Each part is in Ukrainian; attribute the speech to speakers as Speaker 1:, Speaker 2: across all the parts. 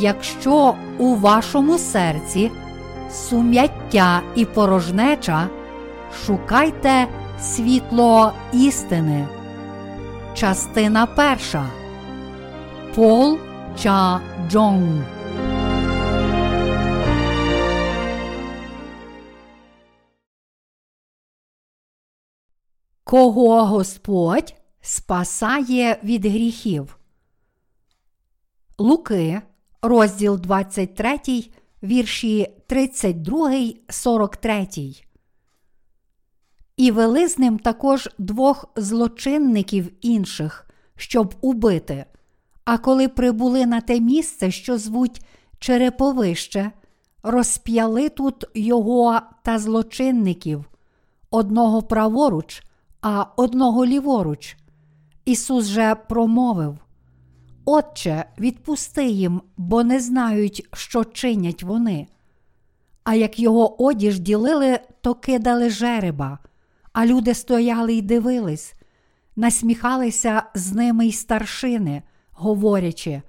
Speaker 1: якщо у вашому серці сум'яття і порожнеча, шукайте світло істини. Частина перша Пол Ча Джонг Кого Господь спасає від гріхів? Луки, розділ 23, вірші 32, 43. І вели з ним також двох злочинників інших, щоб убити. А коли прибули на те місце, що звуть Череповище, розп'яли тут його та злочинників, одного праворуч, а одного ліворуч. Ісус же промовив: Отче, відпусти їм, бо не знають, що чинять вони. А як його одіж ділили, то кидали жереба, а люди стояли й дивились, насміхалися з ними й старшини, говорячи,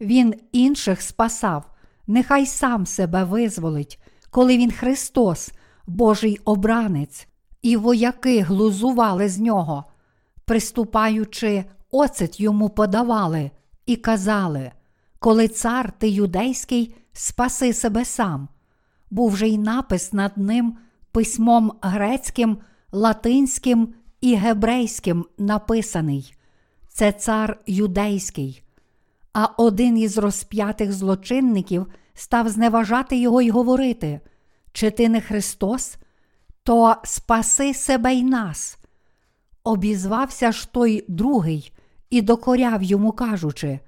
Speaker 1: Він інших спасав, нехай сам себе визволить, коли він Христос, Божий обранець, і вояки глузували з нього, приступаючи, оцет йому подавали і казали, коли цар ти юдейський, спаси себе сам. Був же й напис над ним письмом грецьким, латинським і гебрейським написаний це цар юдейський. А один із розп'ятих злочинників став зневажати його й говорити: Чи ти не Христос, то спаси себе й нас. Обізвався ж той другий і докоряв йому, кажучи: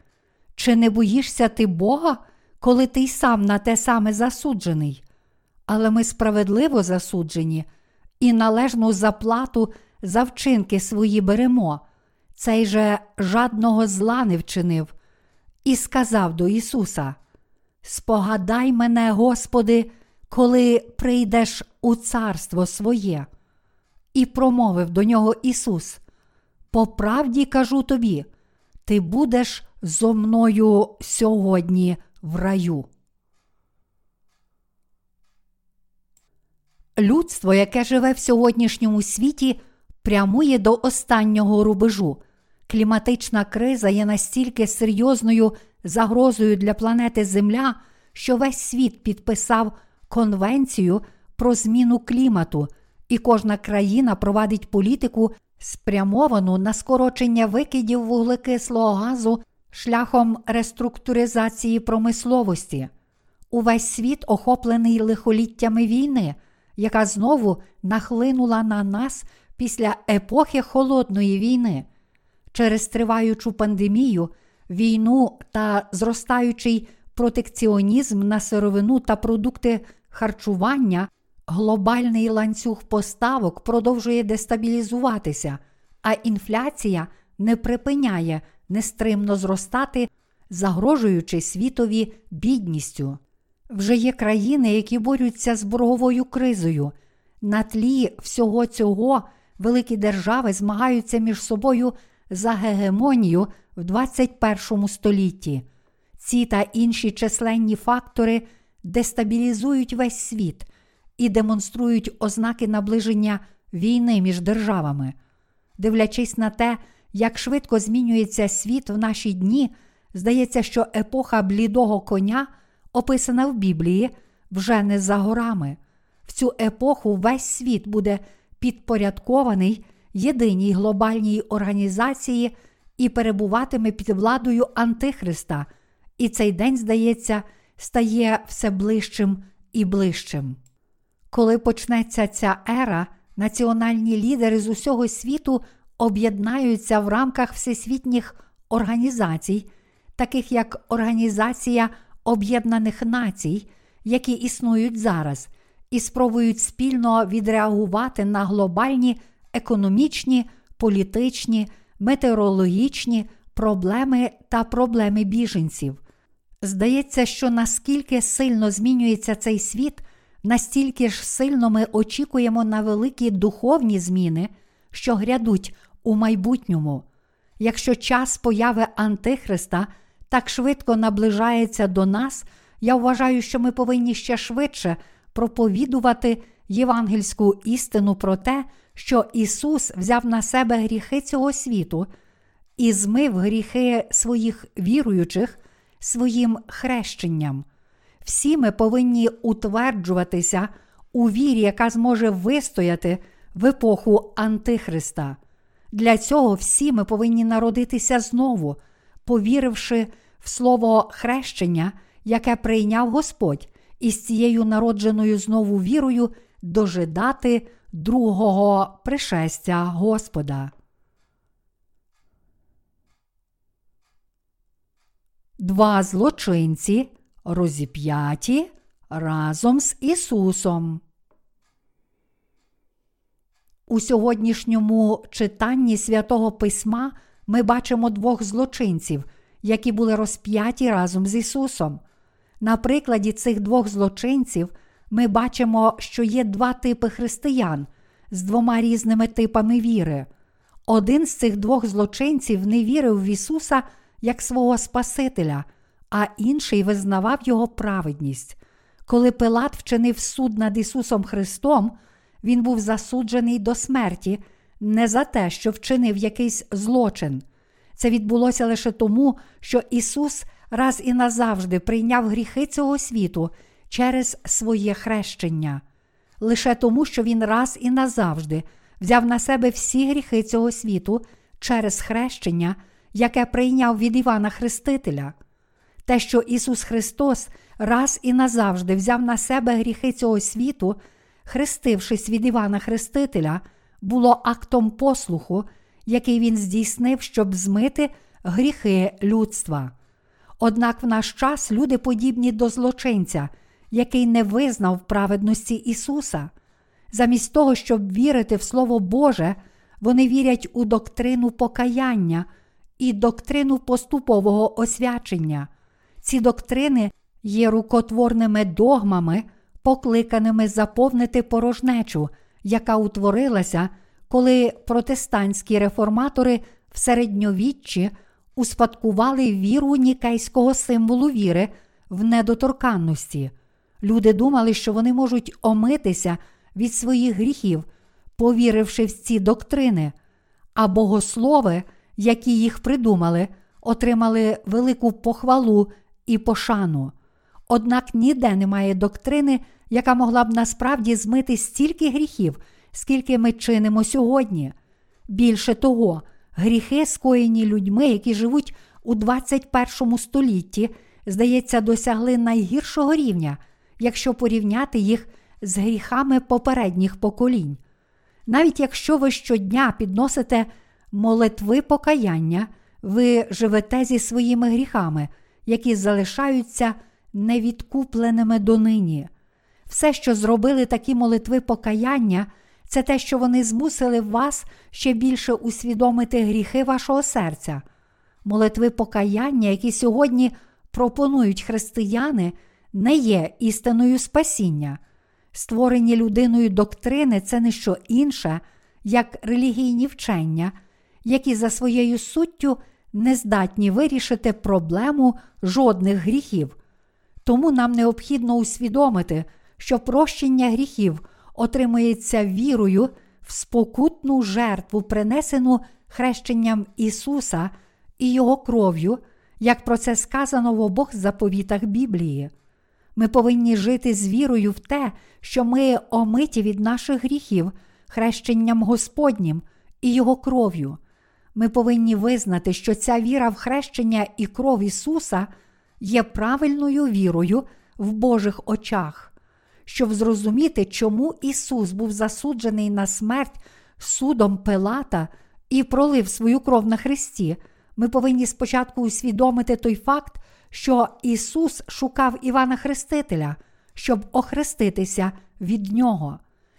Speaker 1: Чи не боїшся ти Бога, коли ти й сам на те саме засуджений? Але ми справедливо засуджені і належну заплату за вчинки свої беремо. Цей же жадного зла не вчинив, і сказав до Ісуса: Спогадай мене, Господи, коли прийдеш у царство своє. І промовив до нього Ісус: По правді кажу тобі, ти будеш зо мною сьогодні в раю. Людство, яке живе в сьогоднішньому світі, прямує до останнього рубежу. Кліматична криза є настільки серйозною загрозою для планети Земля, що весь світ підписав Конвенцію про зміну клімату, і кожна країна провадить політику, спрямовану на скорочення викидів вуглекислого газу шляхом реструктуризації промисловості. Увесь світ охоплений лихоліттями війни, яка знову нахлинула на нас після епохи холодної війни. Через триваючу пандемію, війну та зростаючий протекціонізм на сировину та продукти харчування, глобальний ланцюг поставок продовжує дестабілізуватися, а інфляція не припиняє нестримно зростати, загрожуючи світові бідністю. Вже є країни, які борються з борговою кризою. На тлі всього цього великі держави змагаються між собою за гегемонію в 21 столітті. Ці та інші численні фактори дестабілізують весь світ і демонструють ознаки наближення війни між державами. Дивлячись на те, як швидко змінюється світ в наші дні, здається, що епоха блідого коня, описана в Біблії, вже не за горами. В цю епоху весь світ буде підпорядкований єдиній глобальній організації і перебуватиме під владою Антихриста, і цей день, здається, стає все ближчим і ближчим. Коли почнеться ця ера, національні лідери з усього світу об'єднаються в рамках всесвітніх організацій, таких як Організація Об'єднаних Націй, які існують зараз, і спробують спільно відреагувати на глобальні економічні, політичні, метеорологічні проблеми та проблеми біженців. Здається, що наскільки сильно змінюється цей світ, настільки ж сильно ми очікуємо на великі духовні зміни, що грядуть у майбутньому. Якщо час появи Антихриста так швидко наближається до нас, я вважаю, що ми повинні ще швидше проповідувати євангельську істину про те, що Ісус взяв на себе гріхи цього світу і змив гріхи своїх віруючих своїм хрещенням. Всі ми повинні утверджуватися у вірі, яка зможе вистояти в епоху Антихриста. Для цього всі ми повинні народитися знову, повіривши в слово хрещення, яке прийняв Господь, і з цією народженою знову вірою дожидати другого пришестя Господа. Два злочинці розіп'яті разом з Ісусом. У сьогоднішньому читанні святого Письма ми бачимо двох злочинців, які були розп'яті разом з Ісусом. На прикладі цих двох злочинців ми бачимо, що є два типи християн з двома різними типами віри. Один з цих двох злочинців не вірив в Ісуса як свого Спасителя, а інший визнавав Його праведність. Коли Пилат вчинив суд над Ісусом Христом, Він був засуджений до смерті не за те, що вчинив якийсь злочин. Це відбулося лише тому, що Ісус раз і назавжди прийняв гріхи цього світу через своє хрещення, лише тому, що Він раз і назавжди взяв на себе всі гріхи цього світу через хрещення, яке прийняв від Івана Хрестителя. Те, що Ісус Христос раз і назавжди взяв на себе гріхи цього світу, хрестившись від Івана Хрестителя, було актом послуху, який він здійснив, щоб змити гріхи людства. Однак в наш час люди подібні до злочинця, який не визнав праведності Ісуса. Замість того, щоб вірити в Слово Боже, вони вірять у доктрину покаяння і доктрину поступового освячення. Ці доктрини є рукотворними догмами, покликаними заповнити порожнечу, яка утворилася, коли протестантські реформатори в середньовіччі успадкували віру нікейського символу віри в недоторканності. Люди думали, що вони можуть омитися від своїх гріхів, повіривши в ці доктрини, а богослови, які їх придумали, отримали велику похвалу і пошану. Однак ніде немає доктрини, яка могла б насправді змити стільки гріхів, скільки ми чинимо сьогодні. Більше того, гріхи, скоєні людьми, які живуть у 21 столітті, здається, досягли найгіршого рівня, якщо порівняти їх з гріхами попередніх поколінь. Навіть якщо ви щодня підносите молитви покаяння, ви живете зі своїми гріхами, які залишаються невідкупленими донині. Все, що зробили такі молитви покаяння, це те, що вони змусили вас ще більше усвідомити гріхи вашого серця. Молитви покаяння, які сьогодні пропонують християни, не є істиною спасіння. Створені людиною доктрини це не що інше, як релігійні вчення, які за своєю суттю не здатні вирішити проблему жодних гріхів. Тому нам необхідно усвідомити, що прощення гріхів отримується вірою в спокутну жертву, принесену хрещенням Ісуса і Його кров'ю, як про це сказано в обох заповітах Біблії. Ми повинні жити з вірою в те, що ми омиті від наших гріхів, хрещенням Господнім і Його кров'ю. Ми повинні визнати, що ця віра в хрещення і кров Ісуса є правильною вірою в Божих очах. Щоб зрозуміти, чому Ісус був засуджений на смерть судом Пилата і пролив свою кров на Христі, ми повинні спочатку усвідомити той факт, що Ісус шукав Івана Хрестителя, щоб охреститися від Нього.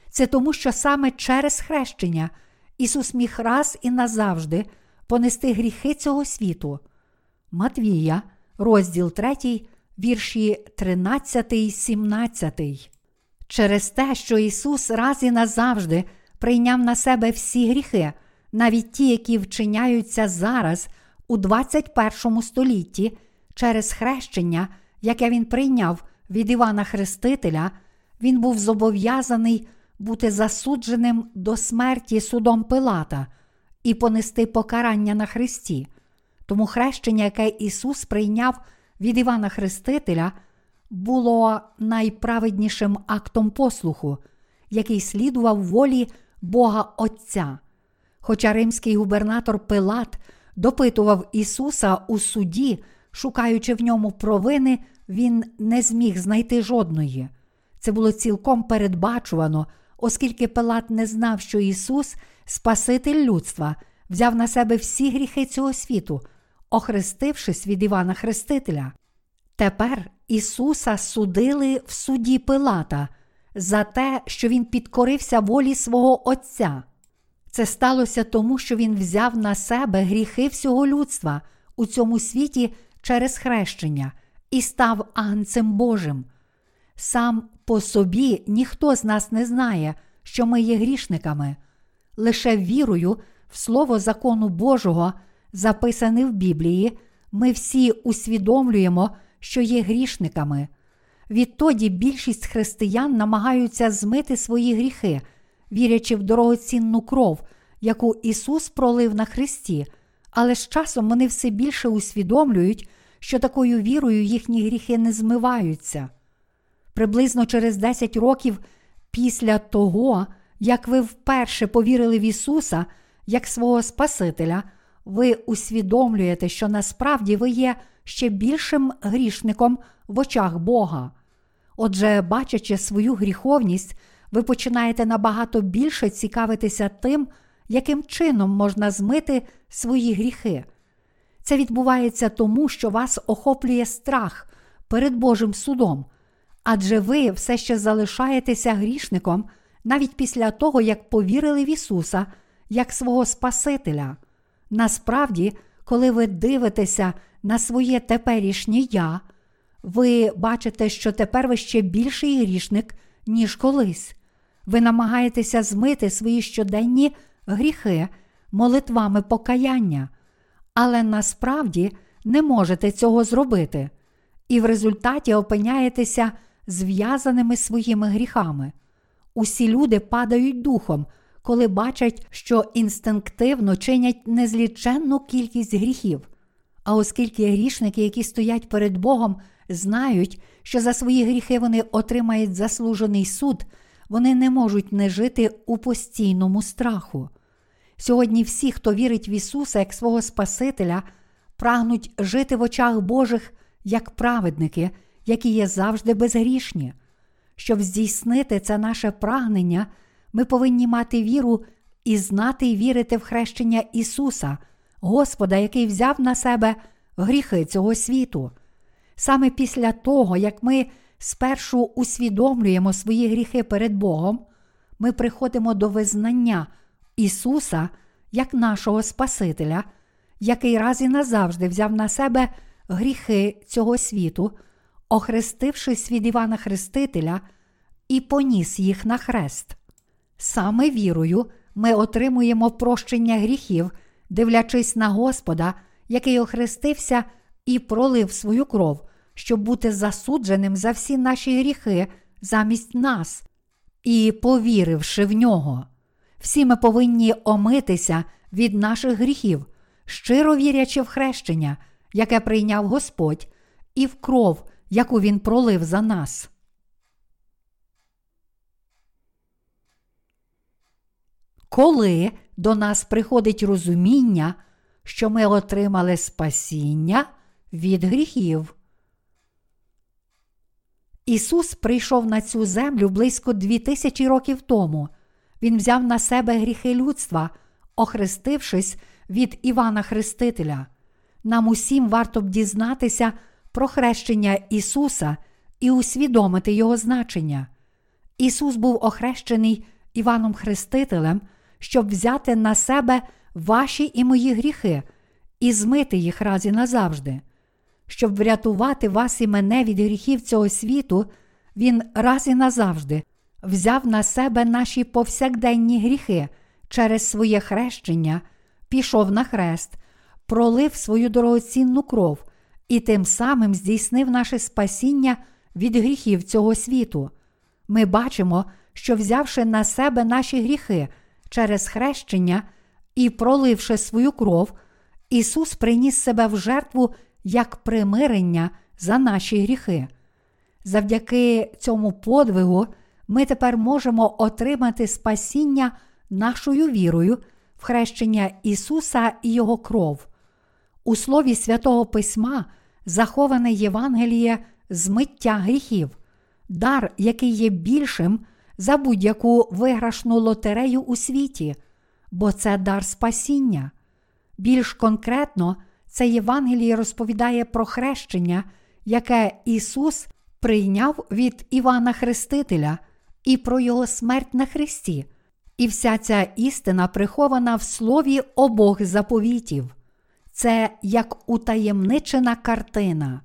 Speaker 1: Це тому, що саме через хрещення Ісус міг раз і назавжди понести гріхи цього світу. Матвія, розділ 3, вірші 13, 17. Через те, що Ісус раз і назавжди прийняв на себе всі гріхи, навіть ті, які вчиняються зараз у 21 столітті, Через хрещення, яке він прийняв від Івана Хрестителя, він був зобов'язаний бути засудженим до смерті судом Пилата і понести покарання на Христі. Тому хрещення, яке Ісус прийняв від Івана Хрестителя, було найправеднішим актом послуху, який слідував волі Бога Отця. Хоча римський губернатор Пилат допитував Ісуса у суді, шукаючи в ньому провини, він не зміг знайти жодної. Це було цілком передбачувано, оскільки Пилат не знав, що Ісус, Спаситель людства, взяв на себе всі гріхи цього світу, охрестившись від Івана Хрестителя. Тепер Ісуса судили в суді Пилата за те, що Він підкорився волі свого Отця. Це сталося тому, що Він взяв на себе гріхи всього людства у цьому світі через хрещення і став Агнцем Божим. Сам по собі ніхто з нас не знає, що ми є грішниками. Лише вірою в Слово закону Божого, записане в Біблії, ми всі усвідомлюємо, що є грішниками. Відтоді більшість християн намагаються змити свої гріхи, вірячи в дорогоцінну кров, яку Ісус пролив на Христі, але з часом вони все більше усвідомлюють, що такою вірою їхні гріхи не змиваються. Приблизно через 10 років після того, як ви вперше повірили в Ісуса як свого Спасителя, ви усвідомлюєте, що насправді ви є ще більшим грішником в очах Бога. Отже, бачачи свою гріховність, ви починаєте набагато більше цікавитися тим, яким чином можна змити свої гріхи. Це відбувається тому, що вас охоплює страх перед Божим судом, адже ви все ще залишаєтеся грішником навіть після того, як повірили в Ісуса як свого Спасителя. Насправді, коли ви дивитеся на своє теперішнє я, ви бачите, що тепер ви ще більший грішник, ніж колись. Ви намагаєтеся змити свої щоденні гріхи молитвами покаяння, але насправді не можете цього зробити, і в результаті опиняєтеся зв'язаними своїми гріхами. Усі люди падають духом, коли бачать, що інстинктивно чинять незліченну кількість гріхів. А оскільки грішники, які стоять перед Богом, знають, що за свої гріхи вони отримають заслужений суд, вони не можуть не жити у постійному страху. Сьогодні всі, хто вірить в Ісуса як свого Спасителя, прагнуть жити в очах Божих як праведники, які є завжди безгрішні. Щоб здійснити це наше прагнення, ми повинні мати віру і знати і вірити в хрещення Ісуса, Господа, який взяв на себе гріхи цього світу. Саме після того, як ми спершу усвідомлюємо свої гріхи перед Богом, ми приходимо до визнання Ісуса як нашого Спасителя, який раз і назавжди взяв на себе гріхи цього світу, охрестившись від Івана Хрестителя і поніс їх на хрест. Саме вірою ми отримуємо прощення гріхів, дивлячись на Господа, який охрестився і пролив свою кров, щоб бути засудженим за всі наші гріхи замість нас, і повіривши в нього. Всі ми повинні омитися від наших гріхів, щиро вірячи в хрещення, яке прийняв Господь, і в кров, яку Він пролив за нас. Коли до нас приходить розуміння, що ми отримали спасіння від гріхів. Ісус прийшов на цю землю близько дві тисячі років тому. Він взяв на себе гріхи людства, охрестившись від Івана Хрестителя. Нам усім варто б дізнатися про хрещення Ісуса і усвідомити Його значення. Ісус був охрещений Іваном Хрестителем, щоб взяти на себе ваші і мої гріхи і змити їх раз і назавжди. Щоб врятувати вас і мене від гріхів цього світу, Він раз і назавжди взяв на себе наші повсякденні гріхи через своє хрещення, пішов на хрест, пролив свою дорогоцінну кров і тим самим здійснив наше спасіння від гріхів цього світу. Ми бачимо, що взявши на себе наші гріхи через хрещення і проливши свою кров, Ісус приніс себе в жертву як примирення за наші гріхи. Завдяки цьому подвигу ми тепер можемо отримати спасіння нашою вірою в хрещення Ісуса і Його кров. У Слові Святого Письма заховане Євангеліє змиття гріхів, дар, який є більшим за будь-яку виграшну лотерею у світі, бо це дар спасіння. Більш конкретно, це Євангеліє розповідає про хрещення, яке Ісус прийняв від Івана Хрестителя і про Його смерть на Христі. І вся ця істина прихована в слові обох заповітів. Це як утаємничена картина.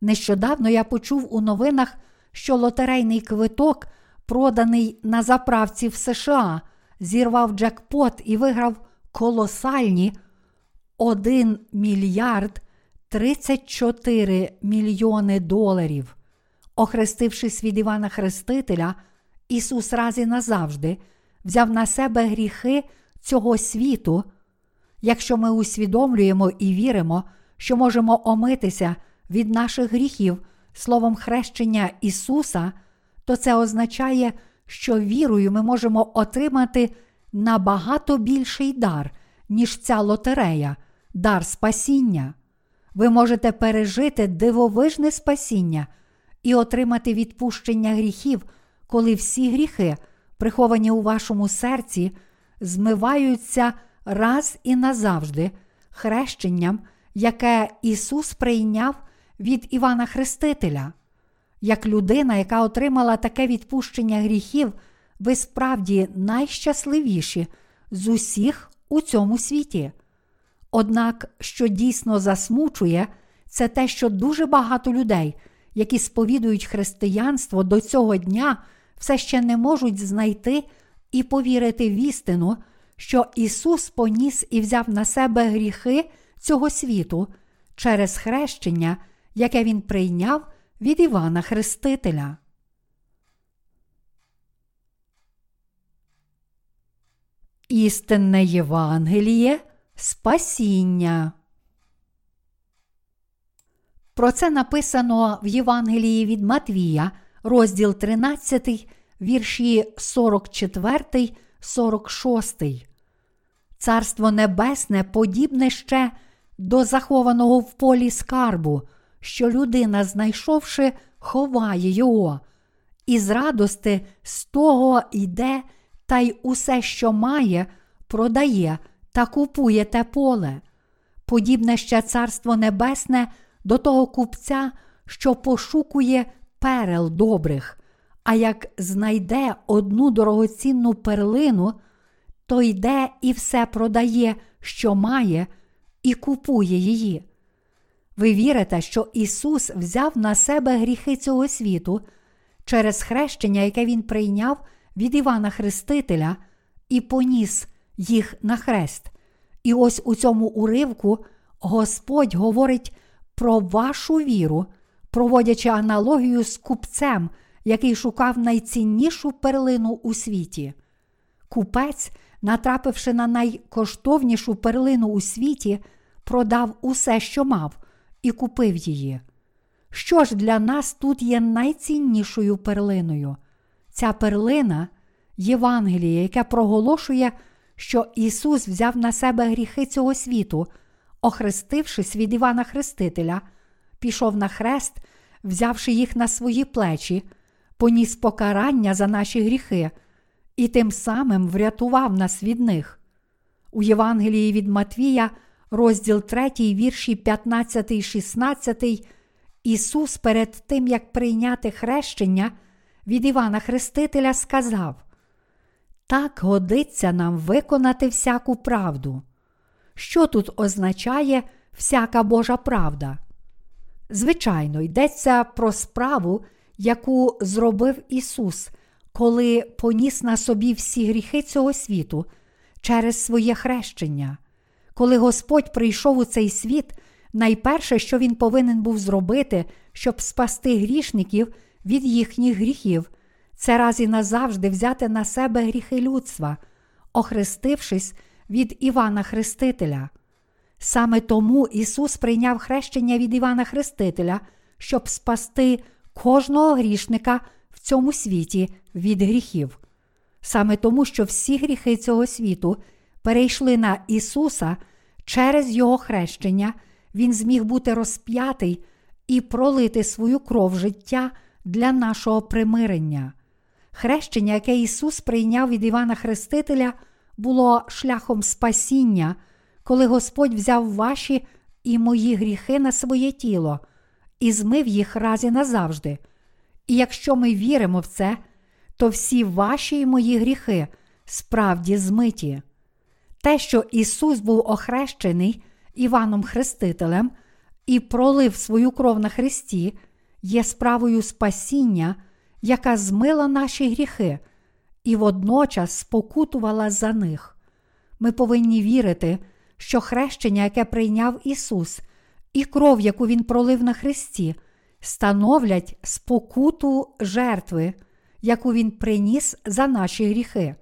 Speaker 1: Нещодавно я почув у новинах, що лотерейний квиток, проданий на заправці в США, зірвав джекпот і виграв колосальні 1 мільярд 34 мільйони доларів. Охрестившись від Івана Хрестителя, Ісус раз і назавжди взяв на себе гріхи цього світу. Якщо ми усвідомлюємо і віримо, що можемо омитися від наших гріхів словом хрещення Ісуса, то це означає, що вірою ми можемо отримати набагато більший дар, ніж ця лотерея, дар спасіння. Ви можете пережити дивовижне спасіння і отримати відпущення гріхів, коли всі гріхи, приховані у вашому серці, змиваються раз і назавжди хрещенням, яке Ісус прийняв від Івана Хрестителя. Як людина, яка отримала таке відпущення гріхів, ви справді найщасливіші з усіх у цьому світі. Однак, що дійсно засмучує, це те, що дуже багато людей, які сповідують християнство до цього дня, все ще не можуть знайти і повірити в істину, що Ісус поніс і взяв на себе гріхи цього світу через хрещення, яке Він прийняв від Івана Хрестителя. Істинне Євангеліє Спасіння. Про це написано в Євангелії від Матвія, розділ 13, вірші 44, 46. Царство Небесне подібне ще до захованого в полі скарбу, що людина, знайшовши, ховає його, і з радости з того йде та й усе, що має, продає та купує те поле. Подібне ще Царство Небесне до того купця, що пошукує перел добрих, а як знайде одну дорогоцінну перлину, то йде і все продає, що має, і купує її. Ви вірите, що Ісус взяв на себе гріхи цього світу через хрещення, яке Він прийняв від Івана Хрестителя, і поніс їх на хрест. І ось у цьому уривку Господь говорить про вашу віру, проводячи аналогію з купцем, який шукав найціннішу перлину у світі. Купець, натрапивши на найкоштовнішу перлину у світі, продав усе, що мав, і купив її. Що ж для нас тут є найціннішою перлиною? Ця перлина Євангеліє, яке проголошує, що Ісус взяв на себе гріхи цього світу, охрестившись від Івана Хрестителя, пішов на хрест, взявши їх на свої плечі, поніс покарання за наші гріхи і тим самим врятував нас від них. У Євангелії від Матвія, розділ 3, вірші 15, 16, Ісус перед тим, як прийняти хрещення від Івана Хрестителя, сказав: Так годиться нам виконати всяку правду. Що тут означає всяка Божа правда? Звичайно, йдеться про справу, яку зробив Ісус, коли поніс на собі всі гріхи цього світу через своє хрещення. Коли Господь прийшов у цей світ, Найперше, що він повинен був зробити, щоб спасти грішників від їхніх гріхів, це раз і назавжди взяти на себе гріхи людства, охрестившись від Івана Хрестителя. Саме тому Ісус прийняв хрещення від Івана Хрестителя, щоб спасти кожного грішника цьому світі від гріхів. Саме тому, що всі гріхи цього світу перейшли на Ісуса через Його хрещення, Він зміг бути розп'ятий і пролити свою кров життя для нашого примирення. Хрещення, яке Ісус прийняв від Івана Хрестителя, було шляхом спасіння, коли Господь взяв ваші і мої гріхи на своє тіло і змив їх раз і назавжди. І якщо ми віримо в це, то всі ваші і мої гріхи справді змиті. Те, що Ісус був охрещений Іваном Хрестителем і пролив свою кров на Христі, є справою спасіння, яка змила наші гріхи і водночас спокутувала за них. Ми повинні вірити, що хрещення, яке прийняв Ісус, і кров, яку Він пролив на Христі, становлять спокуту жертви, яку Він приніс за наші гріхи.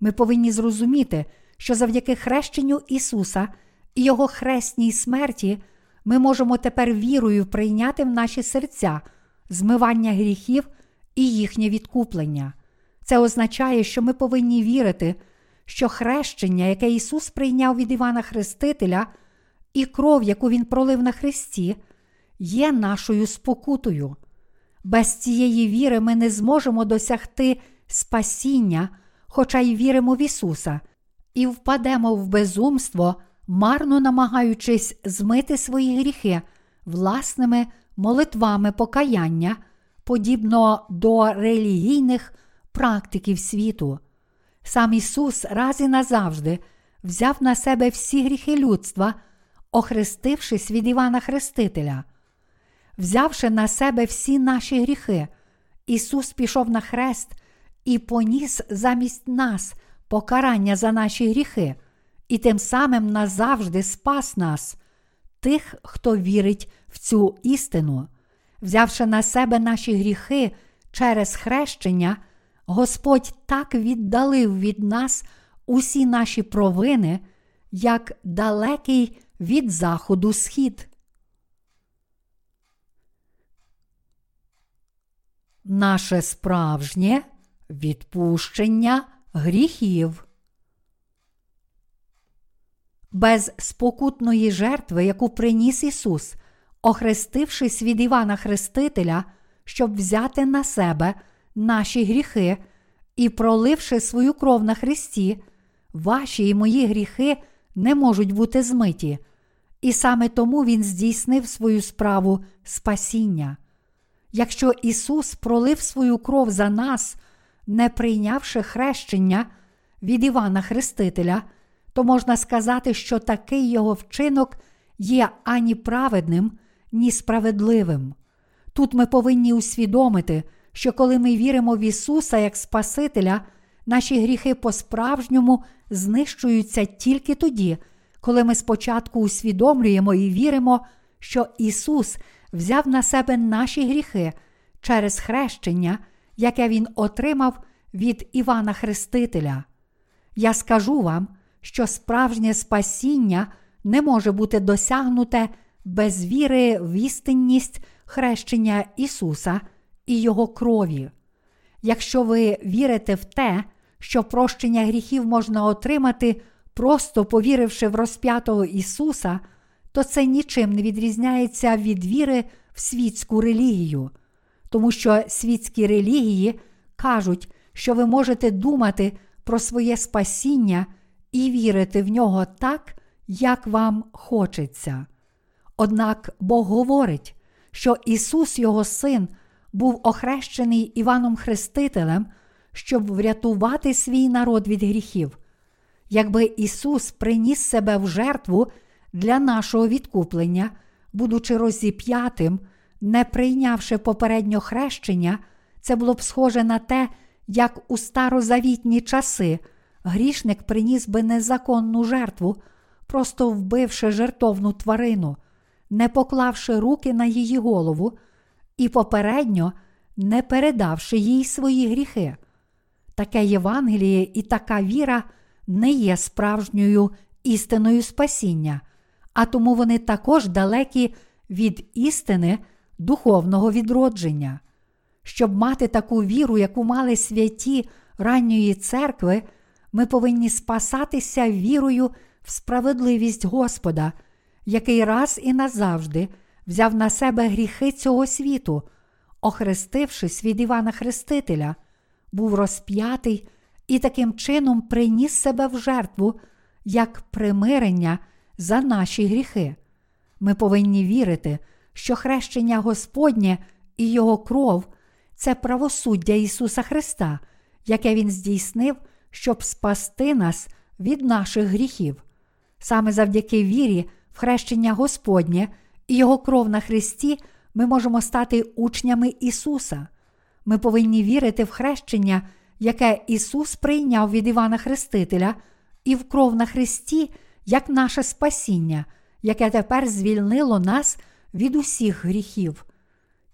Speaker 1: Ми повинні зрозуміти, що завдяки хрещенню Ісуса і Його хресній смерті ми можемо тепер вірою прийняти в наші серця змивання гріхів і їхнє відкуплення. Це означає, що ми повинні вірити, що хрещення, яке Ісус прийняв від Івана Хрестителя, і кров, яку Він пролив на Христі, є нашою спокутою. Без цієї віри ми не зможемо досягти спасіння, хоча й віримо в Ісуса, і впадемо в безумство, марно намагаючись змити свої гріхи власними молитвами покаяння, подібно до релігійних практиків світу. Сам Ісус раз і назавжди взяв на себе всі гріхи людства, охрестившись від Івана Хрестителя. Взявши на себе всі наші гріхи, Ісус пішов на хрест і поніс замість нас покарання за наші гріхи, і тим самим назавжди спас нас, тих, хто вірить в цю істину. Взявши на себе наші гріхи через хрещення, Господь так віддалив від нас усі наші провини, як далекий від заходу схід. Наше справжнє відпущення гріхів. Без спокутної жертви, яку приніс Ісус, охрестившись від Івана Хрестителя, щоб взяти на себе наші гріхи і проливши свою кров на Христі, ваші і мої гріхи не можуть бути змиті, і саме тому Він здійснив свою справу спасіння. Якщо Ісус пролив свою кров за нас, не прийнявши хрещення від Івана Хрестителя, то можна сказати, що такий його вчинок є ані праведним, ні справедливим. Тут ми повинні усвідомити, що коли ми віримо в Ісуса як Спасителя, наші гріхи по-справжньому знищуються тільки тоді, коли ми спочатку усвідомлюємо і віримо, що Ісус взяв на себе наші гріхи через хрещення, яке Він отримав від Івана Хрестителя. Я скажу вам, що справжнє спасіння не може бути досягнуте без віри в істинність хрещення Ісуса і Його крові. Якщо ви вірите в те, що прощення гріхів можна отримати, просто повіривши в розп'ятого Ісуса, то це нічим не відрізняється від віри в світську релігію, тому що світські релігії кажуть, що ви можете думати про своє спасіння і вірити в нього так, як вам хочеться. Однак Бог говорить, що Ісус, Його Син, був охрещений Іваном Хрестителем, щоб врятувати свій народ від гріхів. Якби Ісус приніс себе в жертву для нашого відкуплення, будучи розіп'ятим, не прийнявши попередньо хрещення, це було б схоже на те, як у старозавітні часи грішник приніс би незаконну жертву, просто вбивши жертовну тварину. не поклавши руки на її голову і попередньо не передавши їй свої гріхи. Таке Євангеліє і така віра не є справжньою істиною спасіння, а тому вони також далекі від істини духовного відродження. Щоб мати таку віру, яку мали святі ранньої церкви, ми повинні спасатися вірою в справедливість Господа, який раз і назавжди взяв на себе гріхи цього світу, охрестившись від Івана Хрестителя, був розп'ятий і таким чином приніс себе в жертву як примирення за наші гріхи. Ми повинні вірити, що хрещення Господнє і Його кров це правосуддя Ісуса Христа, яке Він здійснив, щоб спасти нас від наших гріхів. Саме завдяки вірі в хрещення Господнє і Його кров на Христі ми можемо стати учнями Ісуса. Ми повинні вірити в хрещення, яке Ісус прийняв від Івана Хрестителя, і в кров на Христі як наше спасіння, яке тепер звільнило нас від усіх гріхів.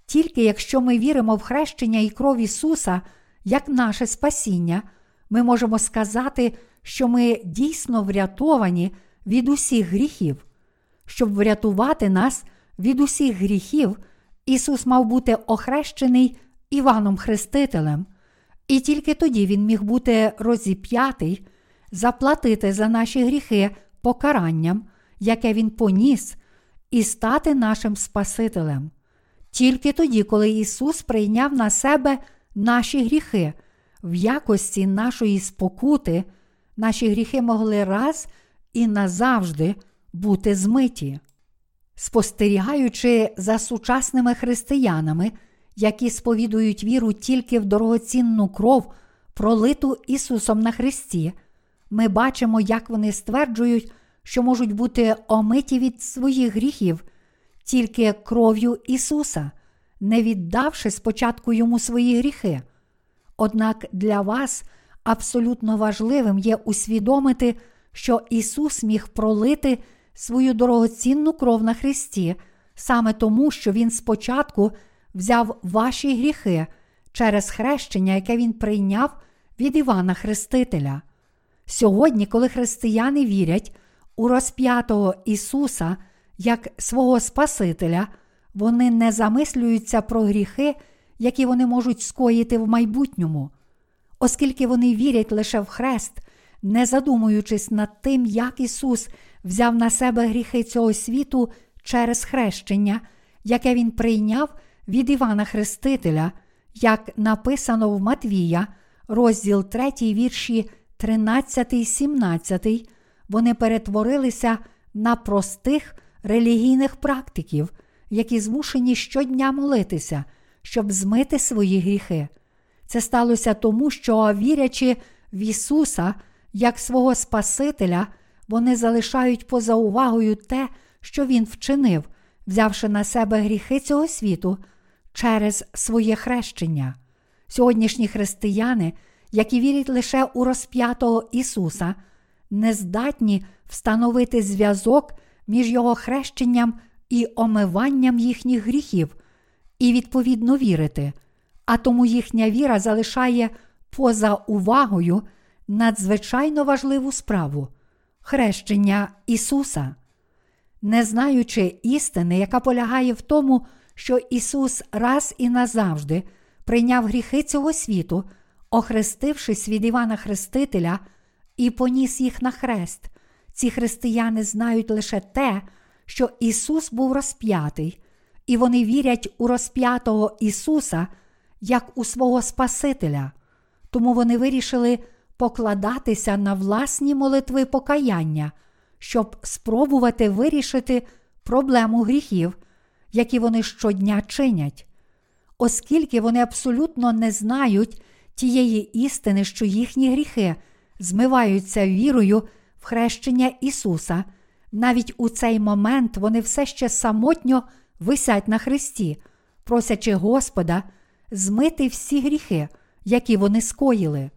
Speaker 1: Тільки якщо ми віримо в хрещення і кров Ісуса як наше спасіння, ми можемо сказати, що ми дійсно врятовані від усіх гріхів. Щоб врятувати нас від усіх гріхів, Ісус мав бути охрещений Іваном Хрестителем, і тільки тоді Він міг бути розіп'ятий, заплатити за наші гріхи покаранням, яке Він поніс, і стати нашим Спасителем. Тільки тоді, коли Ісус прийняв на себе наші гріхи, в якості нашої спокути, наші гріхи могли раз і назавжди бути змиті. Спостерігаючи за сучасними християнами, які сповідують віру тільки в дорогоцінну кров, пролиту Ісусом на Христі, ми бачимо, як вони стверджують, що можуть бути омиті від своїх гріхів тільки кров'ю Ісуса, не віддавши спочатку йому свої гріхи. Однак для вас абсолютно важливим є усвідомити, що Ісус міг пролити свою дорогоцінну кров на Христі, саме тому, що Він спочатку взяв ваші гріхи через хрещення, яке Він прийняв від Івана Хрестителя. Сьогодні, коли християни вірять у розп'ятого Ісуса як свого Спасителя, вони не замислюються про гріхи, які вони можуть скоїти в майбутньому, оскільки вони вірять лише в хрест, не задумуючись над тим, як Ісус взяв на себе гріхи цього світу через хрещення, яке Він прийняв від Івана Хрестителя, як написано в Матвія, розділ 3, вірші 13, 17, вони перетворилися на простих релігійних практиків, які змушені щодня молитися, щоб змити свої гріхи. Це сталося тому, що, вірячи в Ісуса як свого Спасителя, вони залишають поза увагою те, що Він вчинив, взявши на себе гріхи цього світу через своє хрещення. Сьогоднішні християни, які вірять лише у розп'ятого Ісуса, не здатні встановити зв'язок між Його хрещенням і омиванням їхніх гріхів, і відповідно вірити, а тому їхня віра залишає поза увагою надзвичайно важливу справу хрещення Ісуса. Не знаючи істини, яка полягає в тому, що Ісус раз і назавжди прийняв гріхи цього світу, охрестившись від Івана Хрестителя і поніс їх на хрест, ці християни знають лише те, що Ісус був розп'ятий, і вони вірять у розп'ятого Ісуса як у свого Спасителя, тому вони вирішили покладатися на власні молитви покаяння, щоб спробувати вирішити проблему гріхів, які вони щодня чинять, оскільки вони абсолютно не знають тієї істини, що їхні гріхи змиваються вірою в хрещення Ісуса. Навіть у цей момент вони все ще самотньо висять на Христі, просячи Господа змити всі гріхи, які вони скоїли.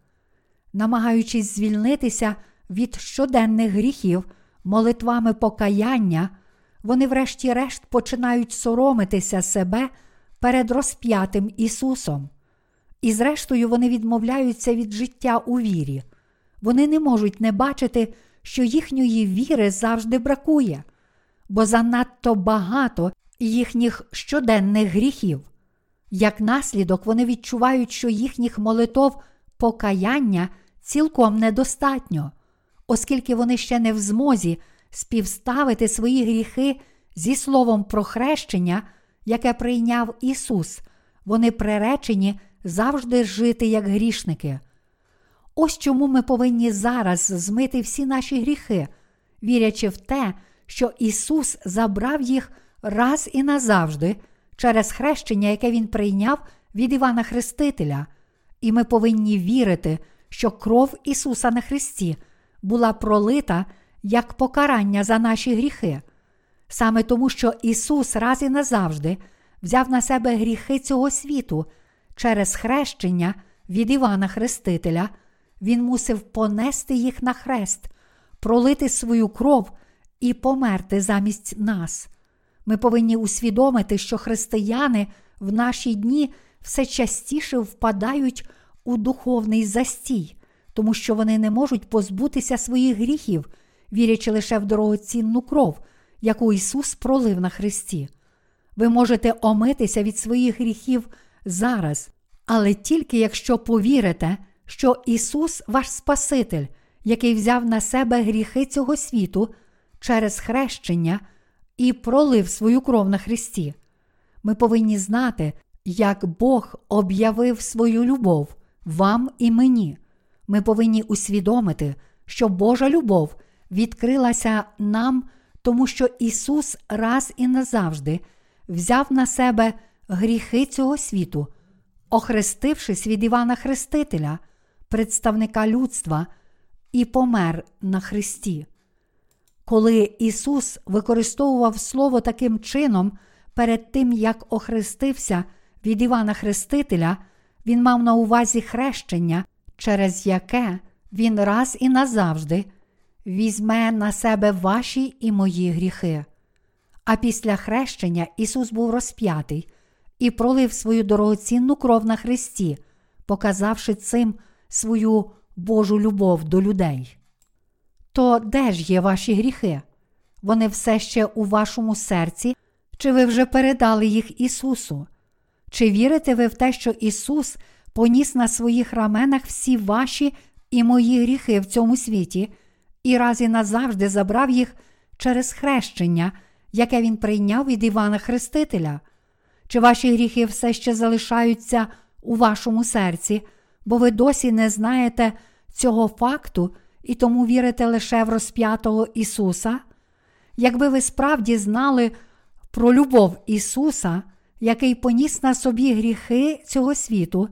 Speaker 1: Намагаючись звільнитися від щоденних гріхів молитвами покаяння, вони, врешті-решт, починають соромитися себе перед розп'ятим Ісусом. І, зрештою, вони відмовляються від життя у вірі. Вони не можуть не бачити, що їхньої віри завжди бракує, бо занадто багато їхніх щоденних гріхів. Як наслідок, вони відчувають, що їхніх молитов покаяння цілком недостатньо, оскільки вони ще не в змозі співставити свої гріхи зі словом про хрещення, яке прийняв Ісус, вони приречені завжди жити як грішники. Ось чому ми повинні зараз змити всі наші гріхи, вірячи в те, що Ісус забрав їх раз і назавжди через хрещення, яке Він прийняв від Івана Хрестителя, і ми повинні вірити, що кров Ісуса на Христі була пролита як покарання за наші гріхи. Саме тому, що Ісус раз і назавжди взяв на себе гріхи цього світу через хрещення від Івана Хрестителя, Він мусив понести їх на хрест, пролити свою кров і померти замість нас. Ми повинні усвідомити, що християни в наші дні все частіше впадають у духовний застій, тому що вони не можуть позбутися своїх гріхів, вірячи лише в дорогоцінну кров, яку Ісус пролив на Христі. Ви можете омитися від своїх гріхів зараз, але тільки якщо повірите, що Ісус ваш Спаситель, який взяв на себе гріхи цього світу через хрещення і пролив свою кров на Христі. Ми повинні знати, як Бог об'явив свою любов вам і мені. Ми повинні усвідомити, що Божа любов відкрилася нам, тому що Ісус раз і назавжди взяв на себе гріхи цього світу, охрестившись від Івана Хрестителя, представника людства, і помер на Христі. Коли Ісус використовував Слово таким чином перед тим, як охрестився від Івана Хрестителя, Він мав на увазі хрещення, через яке Він раз і назавжди візьме на себе ваші і мої гріхи. А після хрещення Ісус був розп'ятий і пролив свою дорогоцінну кров на Христі, показавши цим свою Божу любов до людей. То де ж є ваші гріхи? Вони все ще у вашому серці, чи ви вже передали їх Ісусу? Чи вірите ви в те, що Ісус поніс на своїх раменах всі ваші і мої гріхи в цьому світі, і раз і назавжди забрав їх через хрещення, яке Він прийняв від Івана Хрестителя? Чи ваші гріхи все ще залишаються у вашому серці, бо ви досі не знаєте цього факту і тому вірите лише в розп'ятого Ісуса? Якби ви справді знали про любов Ісуса, який поніс на собі гріхи цього світу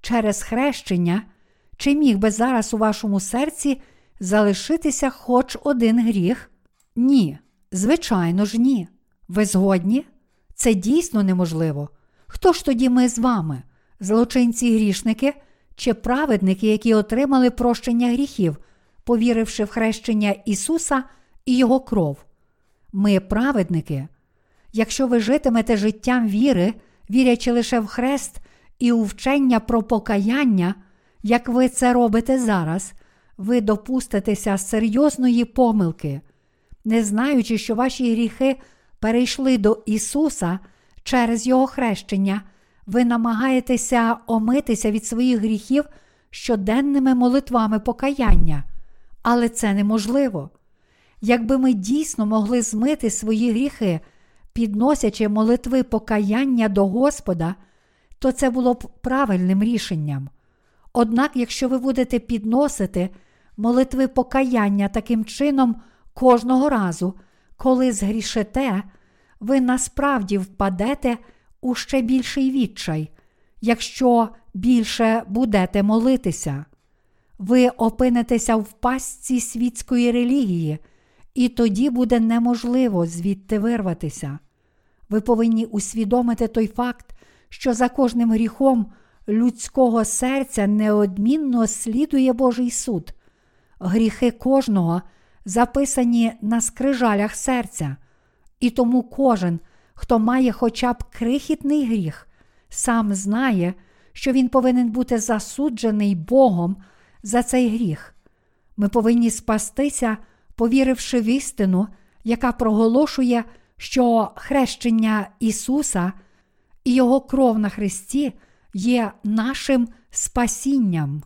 Speaker 1: через хрещення, чи міг би зараз у вашому серці залишитися хоч один гріх? Ні, звичайно ж, ні. Ви згодні? Це дійсно неможливо. Хто ж тоді ми з вами, злочинці грішники чи праведники, які отримали прощення гріхів, повіривши в хрещення Ісуса і Його кров? Ми праведники. Якщо ви житимете життям віри, вірячи лише в хрест і у вчення про покаяння, як ви це робите зараз, ви допуститеся серйозної помилки, не знаючи, що ваші гріхи перейшли до Ісуса через Його хрещення, ви намагаєтеся омитися від своїх гріхів щоденними молитвами покаяння, але це неможливо. Якби ми дійсно могли змити свої гріхи, підносячи молитви покаяння до Господа, то це було б правильним рішенням. Однак, якщо ви будете підносити молитви покаяння таким чином кожного разу, коли згрішите, ви насправді впадете у ще більший відчай, якщо більше будете молитися. Ви опинитеся в пастці світської релігії, і тоді буде неможливо звідти вирватися. Ви повинні усвідомити той факт, що за кожним гріхом людського серця неодмінно слідує Божий суд. Гріхи кожного записані на скрижалях серця, І тому кожен, хто має хоча б крихітний гріх, сам знає, що він повинен бути засуджений Богом за цей гріх. Ми повинні спастися, повіривши в істину, яка проголошує, що хрещення Ісуса і Його кров на Христі є нашим спасінням.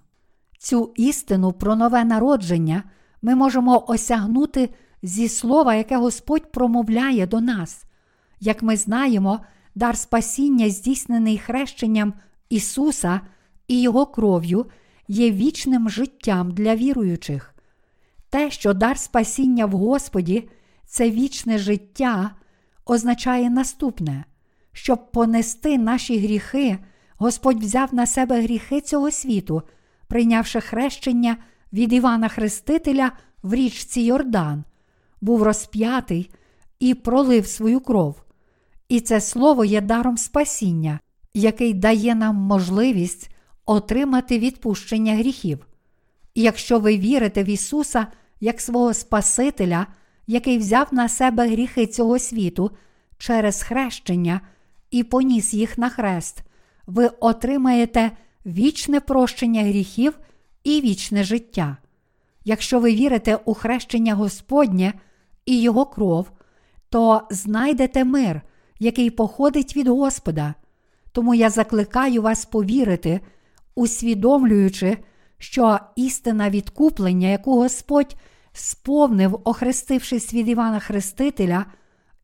Speaker 1: Цю істину про нове народження ми можемо осягнути зі слова, яке Господь промовляє до нас. Як ми знаємо, дар спасіння, здійснений хрещенням Ісуса і Його кров'ю, є вічним життям для віруючих. Те, що дар спасіння в Господі це вічне життя, означає наступне, щоб понести наші гріхи, Господь взяв на себе гріхи цього світу, прийнявши хрещення від Івана Хрестителя в річці Йордан, був розп'ятий і пролив свою кров. І це слово є даром спасіння, який дає нам можливість отримати відпущення гріхів. І якщо ви вірите в Ісуса як свого Спасителя, який взяв на себе гріхи цього світу через хрещення і поніс їх на хрест, ви отримаєте вічне прощення гріхів і вічне життя. Якщо ви вірите у хрещення Господнє і Його кров, то знайдете мир, який походить від Господа. Тому я закликаю вас повірити, усвідомлюючи, що істина відкуплення, яку Господь сповнив, охрестившись від Івана Хрестителя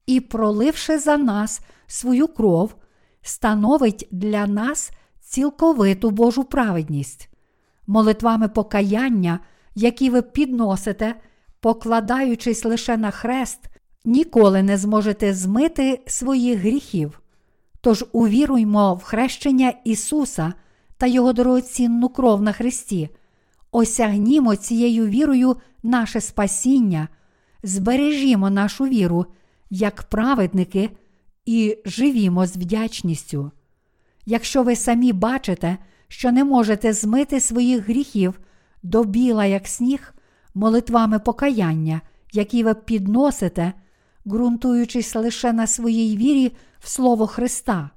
Speaker 1: і проливши за нас свою кров, становить для нас цілковиту Божу праведність. Молитвами покаяння, які ви підносите, покладаючись лише на хрест, ніколи не зможете змити своїх гріхів. Тож увіруймо в хрещення Ісуса та Його дорогоцінну кров на Христі, осягнімо цією вірою наше спасіння, збережімо нашу віру як праведники і живімо з вдячністю. Якщо ви самі бачите, що не можете змити своїх гріхів до біла, як сніг, молитвами покаяння, які ви підносите, ґрунтуючись лише на своїй вірі в Слово Христа,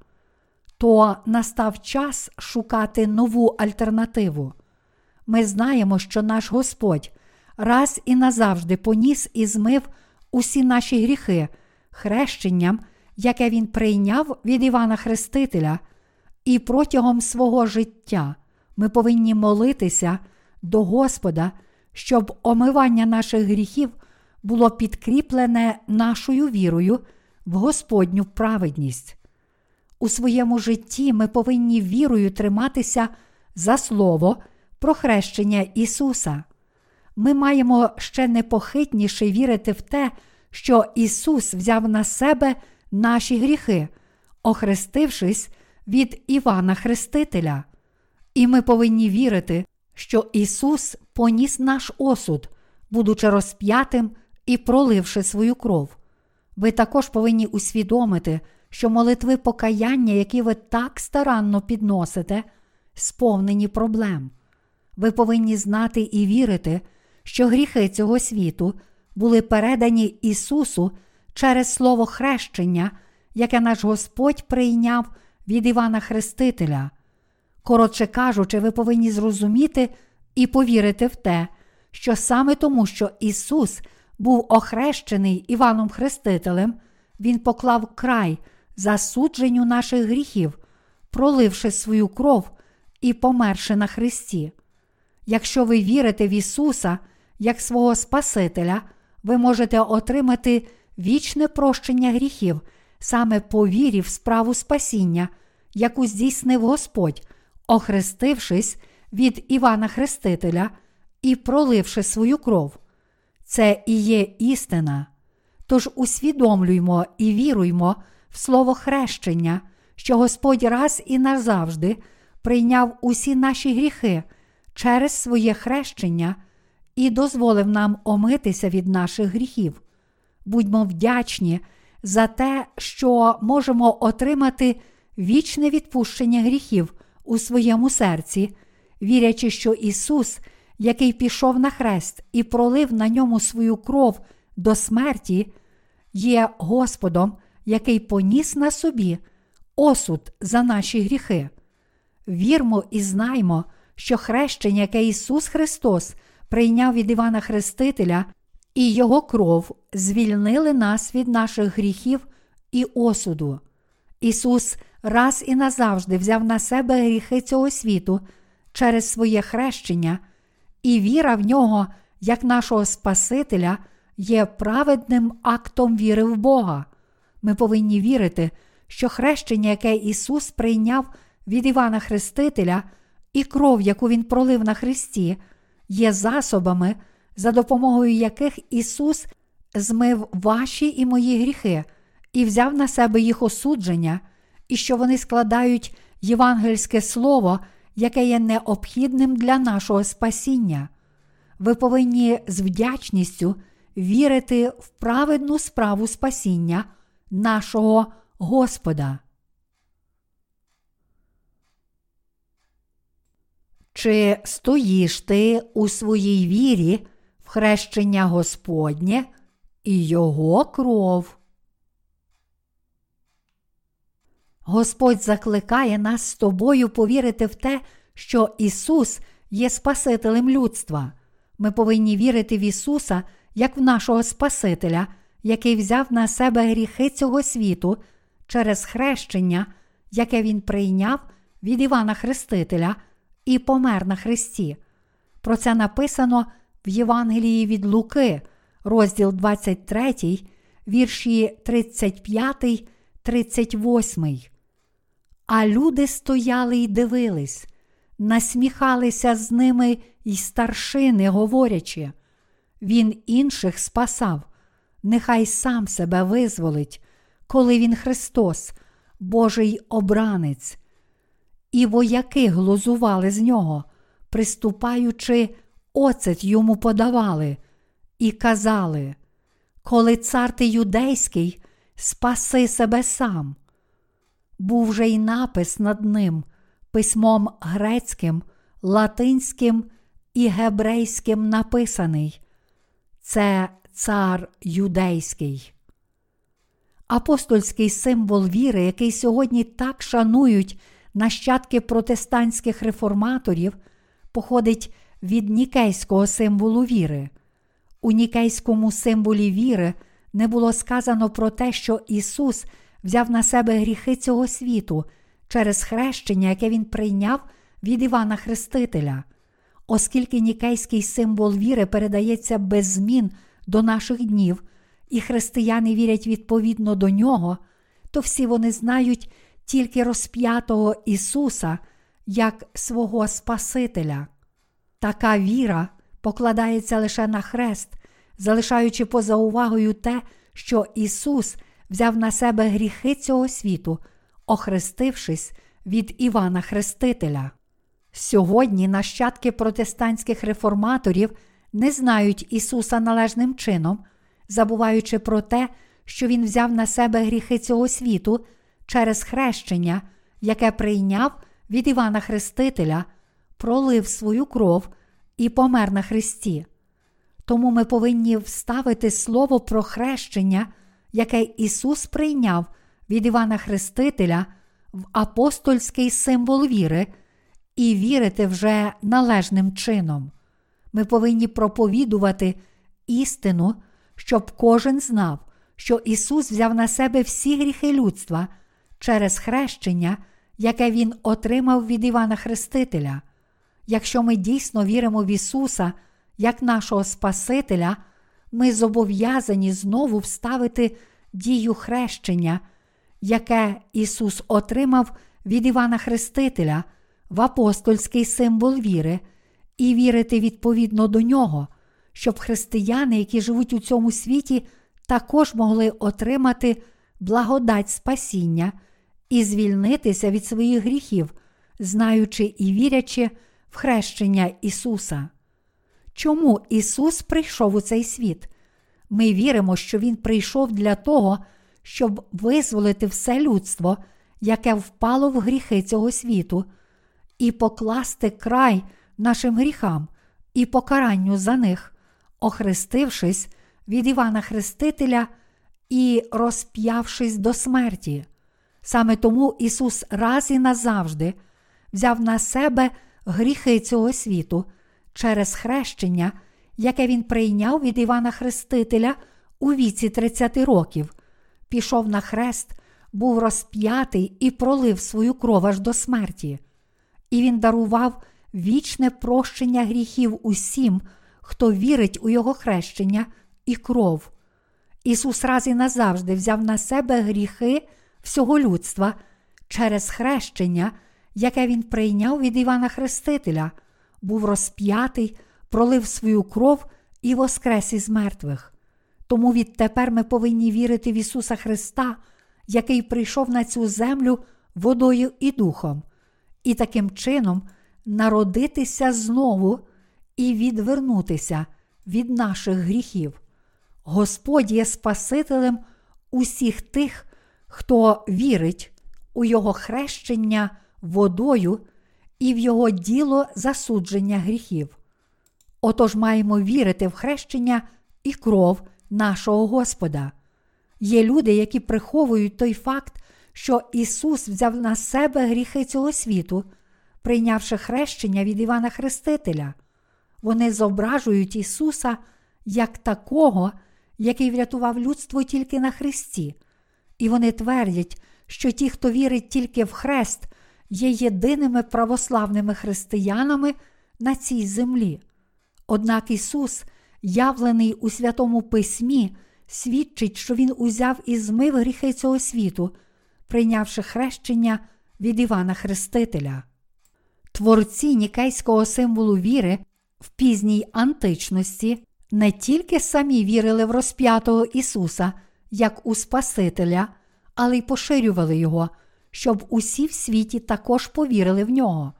Speaker 1: то настав час шукати нову альтернативу. Ми знаємо, що наш Господь раз і назавжди поніс і змив усі наші гріхи хрещенням, яке Він прийняв від Івана Хрестителя, і протягом свого життя ми повинні молитися до Господа, щоб омивання наших гріхів було підкріплене нашою вірою в Господню праведність. У своєму житті ми повинні вірою триматися за Слово про хрещення Ісуса. Ми маємо ще непохитніше вірити в те, що Ісус взяв на себе наші гріхи, охрестившись від Івана Хрестителя. І ми повинні вірити, що Ісус поніс наш осуд, будучи розп'ятим і проливши свою кров. Ви також повинні усвідомити, що молитви покаяння, які ви так старанно підносите, сповнені проблем. Ви повинні знати і вірити, що гріхи цього світу були передані Ісусу через Слово хрещення, яке наш Господь прийняв від Івана Хрестителя. Коротше кажучи, ви повинні зрозуміти і повірити в те, що саме тому, що Ісус був охрещений Іваном Хрестителем, Він поклав край засудженню наших гріхів, проливши свою кров і померши на Христі. Якщо ви вірите в Ісуса як свого Спасителя, ви можете отримати вічне прощення гріхів саме по вірі в справу спасіння, яку здійснив Господь, охрестившись від Івана Хрестителя і проливши свою кров. Це і є істина. Тож усвідомлюймо і віруймо в слово хрещення, що Господь раз і назавжди прийняв усі наші гріхи через своє хрещення і дозволив нам омитися від наших гріхів. Будьмо вдячні за те, що можемо отримати вічне відпущення гріхів у своєму серці, вірячи, що Ісус, який пішов на хрест і пролив на ньому свою кров до смерті, є Господом, який поніс на собі осуд за наші гріхи. Вірмо і знаймо, що хрещення, яке Ісус Христос прийняв від Івана Хрестителя, і Його кров звільнили нас від наших гріхів і осуду. Ісус раз і назавжди взяв на себе гріхи цього світу через своє хрещення, і віра в нього, як нашого Спасителя, є праведним актом віри в Бога. Ми повинні вірити, що хрещення, яке Ісус прийняв від Івана Хрестителя, і кров, яку Він пролив на Христі, є засобами, за допомогою яких Ісус змив ваші і мої гріхи і взяв на себе їх осудження, і що вони складають євангельське слово, яке є необхідним для нашого спасіння. Ви повинні з вдячністю вірити в праведну справу спасіння нашого Господа. Чи стоїш ти у своїй вірі хрещення Господнє і Його кров? Господь закликає нас з тобою повірити в те, що Ісус є Спасителем людства. Ми повинні вірити в Ісуса як в нашого Спасителя, який взяв на себе гріхи цього світу через хрещення, яке Він прийняв від Івана Хрестителя і помер на Христі. Про це написано в Євангелії від Луки, розділ 23, вірші 35, 38. А люди стояли й дивились, насміхалися з ними й старшини, говорячи. Він інших спасав, нехай сам себе визволить, коли він Христос, Божий обранець. І вояки глузували з нього, приступаючи, оцет йому подавали, і казали: Коли цар ти юдейський, спаси себе сам. Був же й напис над ним письмом грецьким, латинським і гебрейським написаний. Це цар юдейський. Апостольський символ віри, який сьогодні так шанують нащадки протестантських реформаторів, походить від нікейського символу віри. У нікейському символі віри не було сказано про те, що Ісус взяв на себе гріхи цього світу через хрещення, яке Він прийняв від Івана Хрестителя. Оскільки нікейський символ віри передається без змін до наших днів, і християни вірять відповідно до нього, то всі вони знають тільки розп'ятого Ісуса як свого Спасителя. Така віра покладається лише на хрест, залишаючи поза увагою те, що Ісус взяв на себе гріхи цього світу, охрестившись від Івана Хрестителя. Сьогодні нащадки протестантських реформаторів не знають Ісуса належним чином, забуваючи про те, що Він взяв на себе гріхи цього світу через хрещення, яке прийняв від Івана Хрестителя, пролив свою кров і помер на Христі. Тому ми повинні вставити слово про хрещення, яке Ісус прийняв від Івана Хрестителя в апостольський символ віри і вірити вже належним чином. Ми повинні проповідувати істину, щоб кожен знав, що Ісус взяв на себе всі гріхи людства через хрещення, яке Він отримав від Івана Хрестителя. Якщо ми дійсно віримо в Ісуса як нашого Спасителя, ми зобов'язані знову вставити дію хрещення, яке Ісус отримав від Івана Хрестителя в апостольський символ віри, і вірити відповідно до нього, щоб християни, які живуть у цьому світі, також могли отримати благодать спасіння і звільнитися від своїх гріхів, знаючи і вірячи в хрещення Ісуса. Чому Ісус прийшов у цей світ? Ми віримо, що Він прийшов для того, щоб визволити все людство, яке впало в гріхи цього світу, і покласти край нашим гріхам і покаранню за них, охрестившись від Івана Хрестителя і розп'явшись до смерті. Саме тому Ісус раз і назавжди взяв на себе гріхи цього світу через хрещення, яке Він прийняв від Івана Хрестителя у віці 30 років, пішов на хрест, був розп'ятий і пролив свою кров аж до смерті. І він дарував вічне прощення гріхів усім, хто вірить у Його хрещення і кров. Ісус раз і назавжди взяв на себе гріхи всього людства через хрещення, яке Він прийняв від Івана Хрестителя, був розп'ятий, пролив свою кров і воскрес із мертвих. Тому відтепер ми повинні вірити в Ісуса Христа, який прийшов на цю землю водою і духом, і таким чином народитися знову і відвернутися від наших гріхів. Господь є Спасителем усіх тих, хто вірить у Його хрещення водою і в Його діло засудження гріхів. Отож маємо вірити в хрещення і кров нашого Господа. Є люди, які приховують той факт, що Ісус взяв на себе гріхи цього світу, прийнявши хрещення від Івана Хрестителя. Вони зображують Ісуса як такого, який врятував людство тільки на Христі, і вони твердять, що ті, хто вірить тільки в Хрест, є єдиними православними християнами на цій землі. Однак Ісус, явлений у Святому Письмі, свідчить, що Він узяв і змив гріхи цього світу, прийнявши хрещення від Івана Хрестителя. Творці нікейського символу віри в пізній античності не тільки самі вірили в розп'ятого Ісуса як у Спасителя, але й поширювали Його, щоб усі в світі також повірили в нього.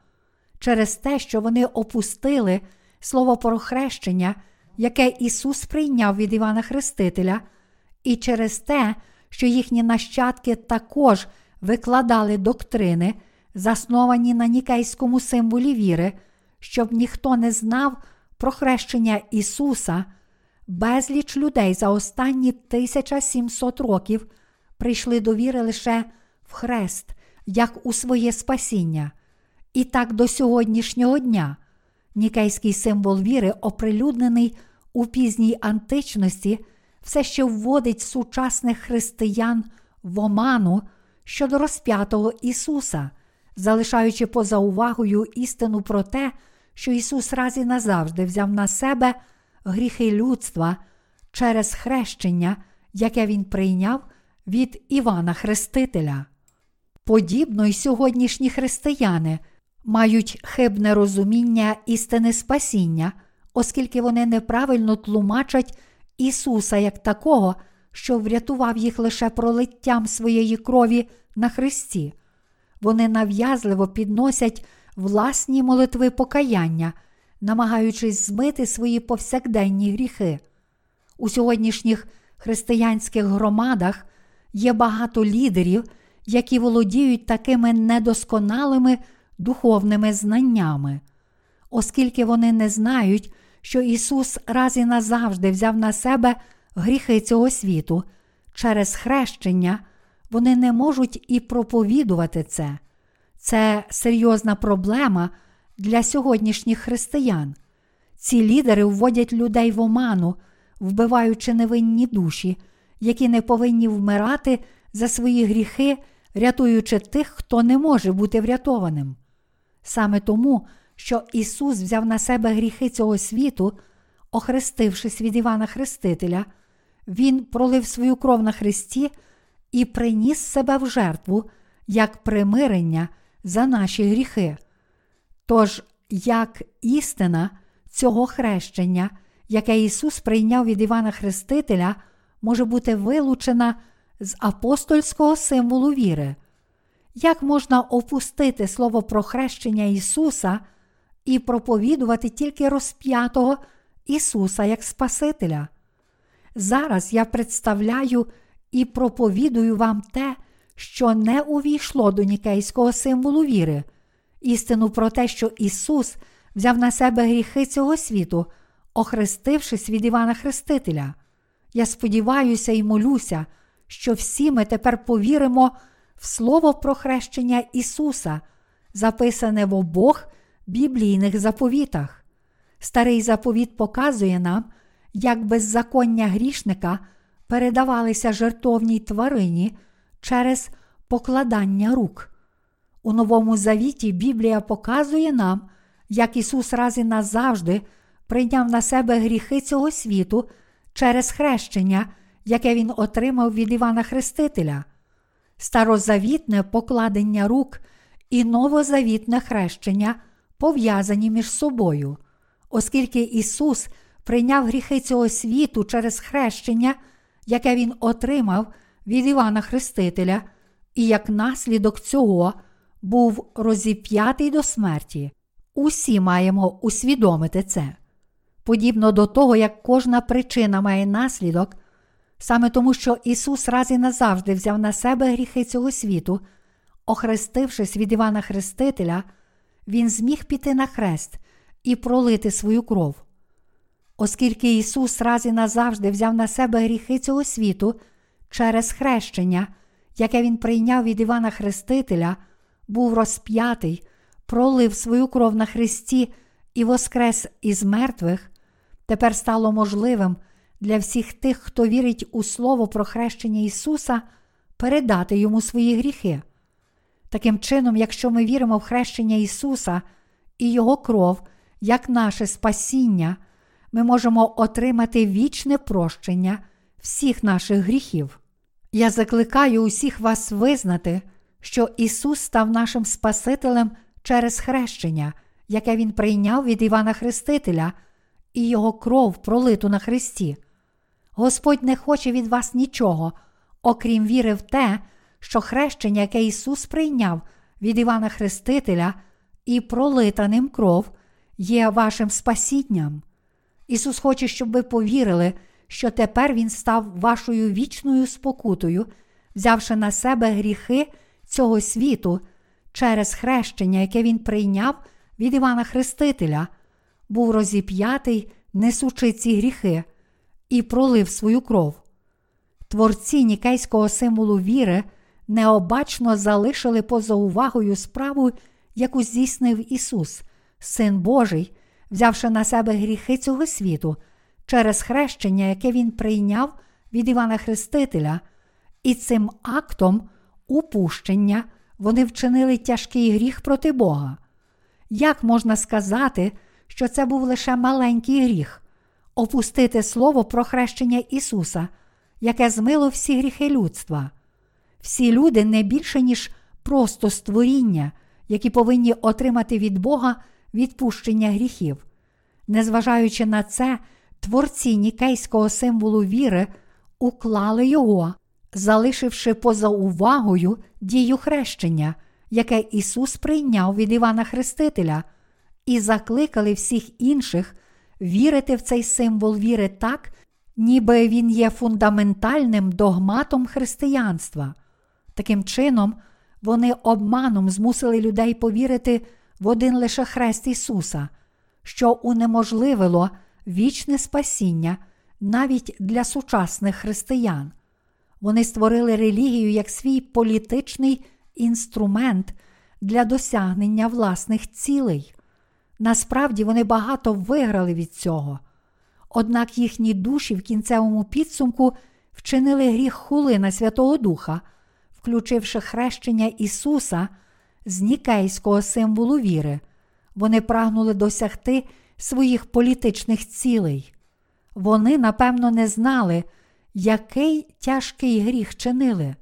Speaker 1: Через те, що вони опустили слово про хрещення, яке Ісус прийняв від Івана Хрестителя, і через те, що їхні нащадки також викладали доктрини, засновані на нікейському символі віри, щоб ніхто не знав про хрещення Ісуса, безліч людей за останні 1700 років прийшли до віри лише в хрест, як у своє спасіння. І так до сьогоднішнього дня нікейський символ віри, оприлюднений у пізній античності, все ще вводить сучасних християн в оману щодо розп'ятого Ісуса, залишаючи поза увагою істину про те, що Ісус раз і назавжди взяв на себе гріхи людства через хрещення, яке Він прийняв від Івана Хрестителя. Подібно й сьогоднішні християни мають хибне розуміння істини спасіння, оскільки вони неправильно тлумачать Ісуса як такого, що врятував їх лише пролиттям своєї крові на Христі. Вони нав'язливо підносять власні молитви покаяння, намагаючись змити свої повсякденні гріхи. У сьогоднішніх християнських громадах є багато лідерів, які володіють такими недосконалими духовними знаннями, оскільки вони не знають, що Ісус раз і назавжди взяв на себе гріхи цього світу, через хрещення, вони не можуть і проповідувати це. Це серйозна проблема для сьогоднішніх християн. Ці лідери вводять людей в оману, вбиваючи невинні душі, які не повинні вмирати за свої гріхи, рятуючи тих, хто не може бути врятованим. Саме тому, що Ісус взяв на себе гріхи цього світу, охрестившись від Івана Хрестителя, Він пролив свою кров на Христі і приніс себе в жертву як примирення за наші гріхи. Тож, як істина цього хрещення, яке Ісус прийняв від Івана Хрестителя, може бути вилучена з апостольського символу віри. Як можна опустити слово про хрещення Ісуса і проповідувати тільки розп'ятого Ісуса як Спасителя? Зараз я представляю і проповідую вам те, що не увійшло до нікейського символу віри, істину про те, що Ісус взяв на себе гріхи цього світу, охрестившись від Івана Хрестителя. Я сподіваюся і молюся, що всі ми тепер повіримо в слово про хрещення Ісуса, записане в обох біблійних заповітах. Старий заповіт показує нам, як беззаконня грішника передавалися жертовній тварині через покладання рук. У Новому Завіті Біблія показує нам, як Ісус раз і назавжди прийняв на себе гріхи цього світу через хрещення, яке Він отримав від Івана Хрестителя. Старозавітне покладення рук і новозавітне хрещення пов'язані між собою, оскільки Ісус прийняв гріхи цього світу через хрещення, яке Він отримав від Івана Хрестителя, і як наслідок цього був розіп'ятий до смерті. Усі маємо усвідомити це. Подібно до того, як кожна причина має наслідок, саме тому, що Ісус раз і назавжди взяв на себе гріхи цього світу, охрестившись від Івана Хрестителя, Він зміг піти на хрест і пролити свою кров. Оскільки Ісус раз і назавжди взяв на себе гріхи цього світу через хрещення, яке Він прийняв від Івана Хрестителя, був розп'ятий, пролив свою кров на Христі і воскрес із мертвих, тепер стало можливим для всіх тих, хто вірить у Слово про хрещення Ісуса, передати йому свої гріхи. Таким чином, якщо ми віримо в хрещення Ісуса і Його кров як наше спасіння, ми можемо отримати вічне прощення всіх наших гріхів. Я закликаю усіх вас визнати, що Ісус став нашим Спасителем через хрещення, яке Він прийняв від Івана Хрестителя, і Його кров пролиту на Христі. Господь не хоче від вас нічого, окрім віри в те, що хрещення, яке Ісус прийняв від Івана Хрестителя і пролита ним кров, є вашим спасінням. Ісус хоче, щоб ви повірили, що тепер Він став вашою вічною спокутою, взявши на себе гріхи цього світу через хрещення, яке Він прийняв від Івана Хрестителя, був розіп'ятий, несучи ці гріхи, і пролив свою кров. Творці нікейського символу віри необачно залишили поза увагою справу, яку здійснив Ісус, Син Божий, взявши на себе гріхи цього світу через хрещення, яке Він прийняв від Івана Хрестителя, і цим актом упущення вони вчинили тяжкий гріх проти Бога. Як можна сказати, що це був лише маленький гріх, опустити слово про хрещення Ісуса, яке змило всі гріхи людства? Всі люди не більше, ніж просто створіння, які повинні отримати від Бога відпущення гріхів. Незважаючи на це, творці нікейського символу віри уклали його, залишивши поза увагою дію хрещення, яке Ісус прийняв від Івана Хрестителя, і закликали всіх інших вірити в цей символ віри так, ніби він є фундаментальним догматом християнства. Таким чином, вони обманом змусили людей повірити в один лише хрест Ісуса, що унеможливило вічне спасіння навіть для сучасних християн. Вони створили релігію як свій політичний інструмент для досягнення власних цілей. Насправді вони багато виграли від цього. Однак їхні душі в кінцевому підсумку вчинили гріх хули на Святого Духа, включивши хрещення Ісуса з нікейського символу віри. Вони прагнули досягти своїх політичних цілей. Вони, напевно, не знали, який тяжкий гріх чинили.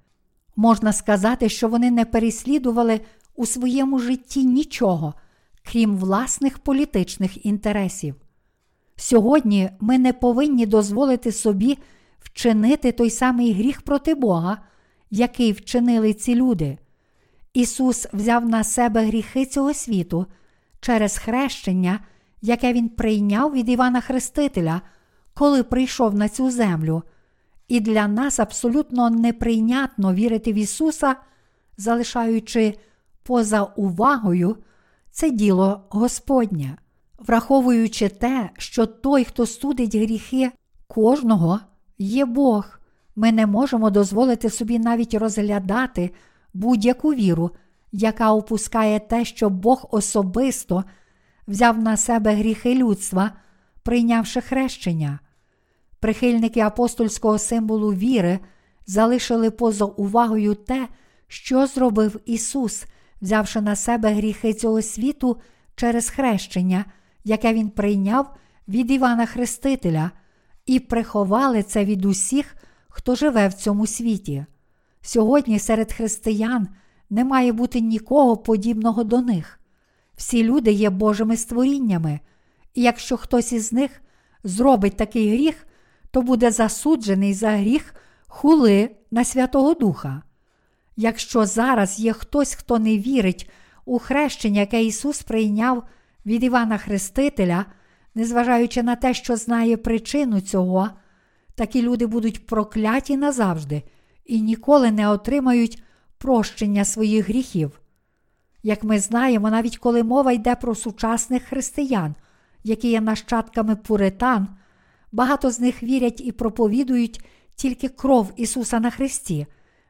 Speaker 1: Можна сказати, що вони не переслідували у своєму житті нічого, крім власних політичних інтересів. Сьогодні ми не повинні дозволити собі вчинити той самий гріх проти Бога, який вчинили ці люди. Ісус взяв на себе гріхи цього світу через хрещення, яке Він прийняв від Івана Хрестителя, коли прийшов на цю землю. І для нас абсолютно неприйнятно вірити в Ісуса, залишаючи поза увагою це діло Господнє, враховуючи те, що той, хто судить гріхи кожного, є Бог. Ми не можемо дозволити собі навіть розглядати будь-яку віру, яка опускає те, що Бог особисто взяв на себе гріхи людства, прийнявши хрещення. Прихильники апостольського символу віри залишили поза увагою те, що зробив Ісус, взявши на себе гріхи цього світу через хрещення, яке Він прийняв від Івана Хрестителя, і приховали це від усіх, хто живе в цьому світі. Сьогодні серед християн не має бути нікого подібного до них. Всі люди є Божими створіннями, і якщо хтось із них зробить такий гріх, то буде засуджений за гріх хули на Святого Духа. Якщо зараз є хтось, хто не вірить у хрещення, яке Ісус прийняв від Івана Хрестителя, незважаючи на те, що знає причину цього, такі люди будуть прокляті назавжди і ніколи не отримають прощення своїх гріхів. Як ми знаємо, навіть коли мова йде про сучасних християн, які є нащадками пуритан, багато з них вірять і проповідують тільки кров Ісуса на Христі,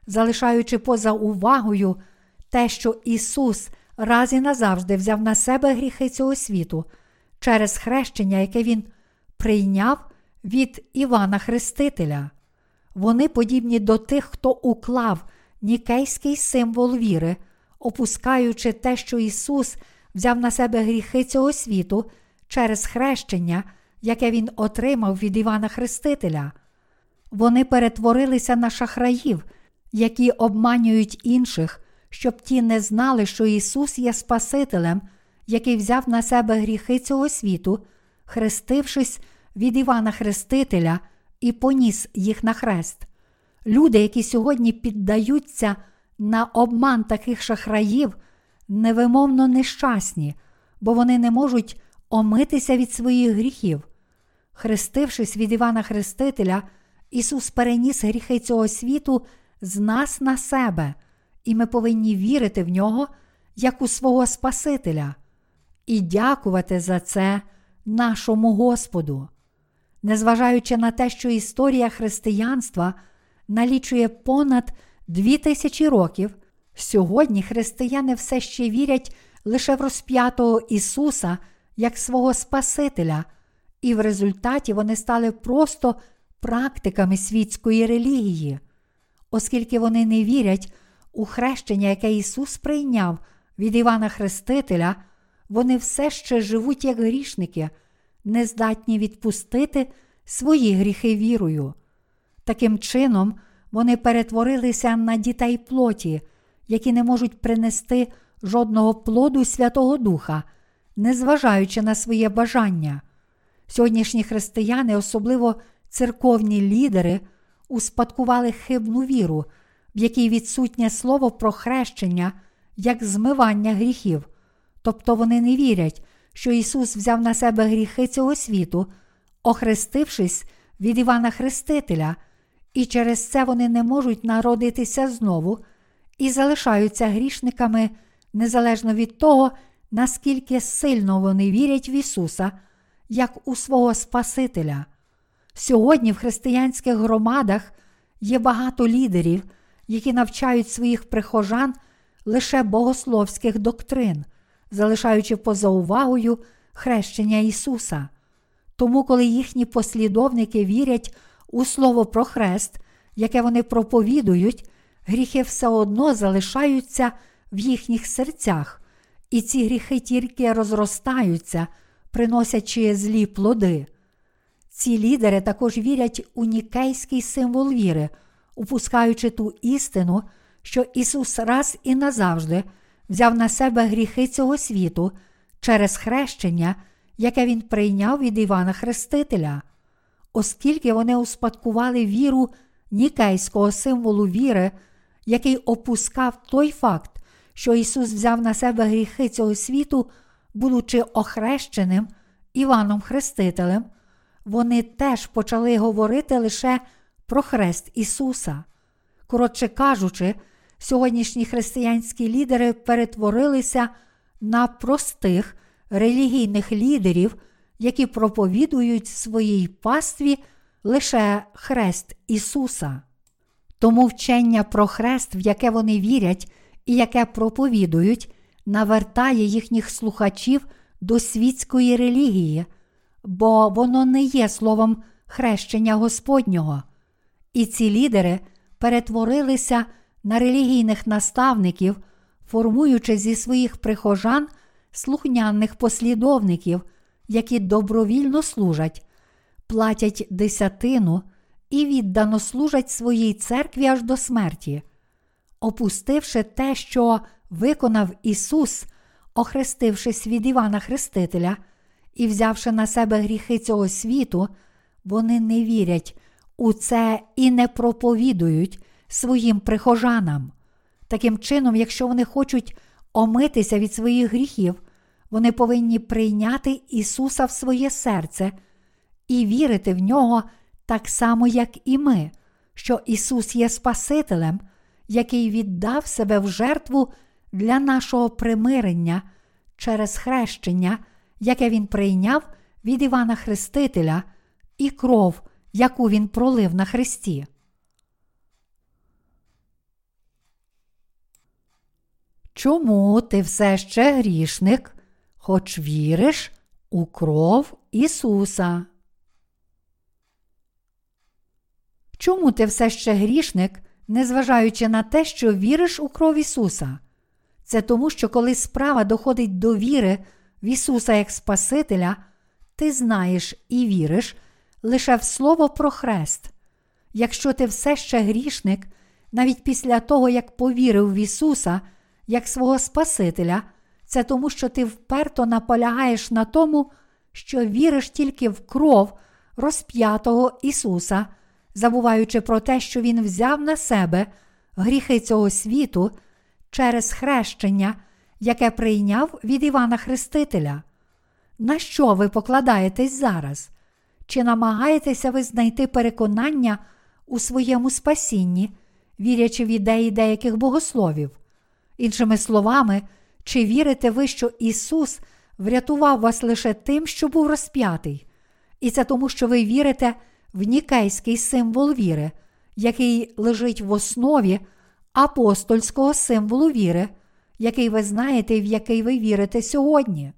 Speaker 1: залишаючи поза увагою те, що Ісус раз і назавжди взяв на себе гріхи цього світу через хрещення, яке Він прийняв від Івана Хрестителя. Вони подібні до тих, хто уклав нікейський символ віри, опускаючи те, що Ісус взяв на себе гріхи цього світу через хрещення, яке Він отримав від Івана Хрестителя. Вони перетворилися на шахраїв, які обманюють інших, щоб ті не знали, що Ісус є Спасителем, який взяв на себе гріхи цього світу, хрестившись від Івана Хрестителя і поніс їх на хрест. Люди, які сьогодні піддаються на обман таких шахраїв, невимовно нещасні, бо вони не можуть омитися від своїх гріхів. Хрестившись від Івана Хрестителя, Ісус переніс гріхи цього світу з нас на себе, і ми повинні вірити в нього як у свого Спасителя, і дякувати за це нашому Господу. Незважаючи на те, що історія християнства налічує понад дві тисячі років, сьогодні християни все ще вірять лише в розп'ятого Ісуса як свого Спасителя, і в результаті вони стали просто практиками світської релігії, оскільки вони не вірять у хрещення, яке Ісус прийняв від Івана Хрестителя, вони все ще живуть як грішники, не здатні відпустити свої гріхи вірою. Таким чином, вони перетворилися на дітей плоті, які не можуть принести жодного плоду Святого Духа, незважаючи на своє бажання. Сьогоднішні християни, особливо церковні лідери, успадкували хибну віру, в якій відсутнє слово про хрещення як змивання гріхів, тобто вони не вірять, що Ісус взяв на себе гріхи цього світу, охрестившись від Івана Хрестителя, і через це вони не можуть народитися знову і залишаються грішниками незалежно від того, наскільки сильно вони вірять в Ісуса, як у свого Спасителя. Сьогодні в християнських громадах є багато лідерів, які навчають своїх прихожан лише богословських доктрин, залишаючи поза увагою хрещення Ісуса. Тому, коли їхні послідовники вірять у слово про хрест, яке вони проповідують, гріхи все одно залишаються в їхніх серцях, і ці гріхи тільки розростаються, приносячи злі плоди. Ці лідери також вірять у нікейський символ віри, упускаючи ту істину, що Ісус раз і назавжди взяв на себе гріхи цього світу через хрещення, яке Він прийняв від Івана Хрестителя, оскільки вони успадкували віру нікейського символу віри, який опускав той факт, що Ісус взяв на себе гріхи цього світу, будучи охрещеним Іваном Хрестителем, вони теж почали говорити лише про хрест Ісуса. Коротше кажучи, сьогоднішні християнські лідери перетворилися на простих релігійних лідерів, які проповідують своїй пастві лише хрест Ісуса. Тому вчення про хрест, в яке вони вірять і яке проповідують, навертає їхніх слухачів до світської релігії, бо воно не є словом хрещення Господнього. І ці лідери перетворилися на релігійних наставників, формуючи зі своїх прихожан слухняних послідовників, які добровільно служать, платять десятину і віддано служать своїй церкві аж до смерті, опустивши те, що виконав Ісус, охрестившись від Івана Хрестителя і взявши на себе гріхи цього світу, вони не вірять у це і не проповідують своїм прихожанам. Таким чином, якщо вони хочуть омитися від своїх гріхів, вони повинні прийняти Ісуса в своє серце і вірити в нього так само, як і ми, що Ісус є Спасителем, який віддав себе в жертву для нашого примирення через хрещення, яке Він прийняв від Івана Хрестителя, і кров, яку Він пролив на Христі. Чому ти все ще грішник, хоч віриш у кров Ісуса? Чому ти все ще грішник, незважаючи на те, що віриш у кров Ісуса? Це тому, що коли справа доходить до віри в Ісуса як Спасителя, ти знаєш і віриш лише в Слово про хрест. Якщо ти все ще грішник, навіть після того, як повірив в Ісуса як свого Спасителя, це тому, що ти вперто наполягаєш на тому, що віриш тільки в кров розп'ятого Ісуса забуваючи про те, що Він взяв на себе гріхи цього світу через хрещення, яке прийняв від Івана Хрестителя. На що ви покладаєтесь зараз? Чи намагаєтеся ви знайти переконання у своєму спасінні, вірячи в ідеї деяких богословів? Іншими словами, чи вірите ви, що Ісус врятував вас лише тим, що був розп'ятий? І це тому, що ви вірите в нікейський символ віри, який лежить в основі апостольського символу віри, який ви знаєте і в який ви вірите сьогодні.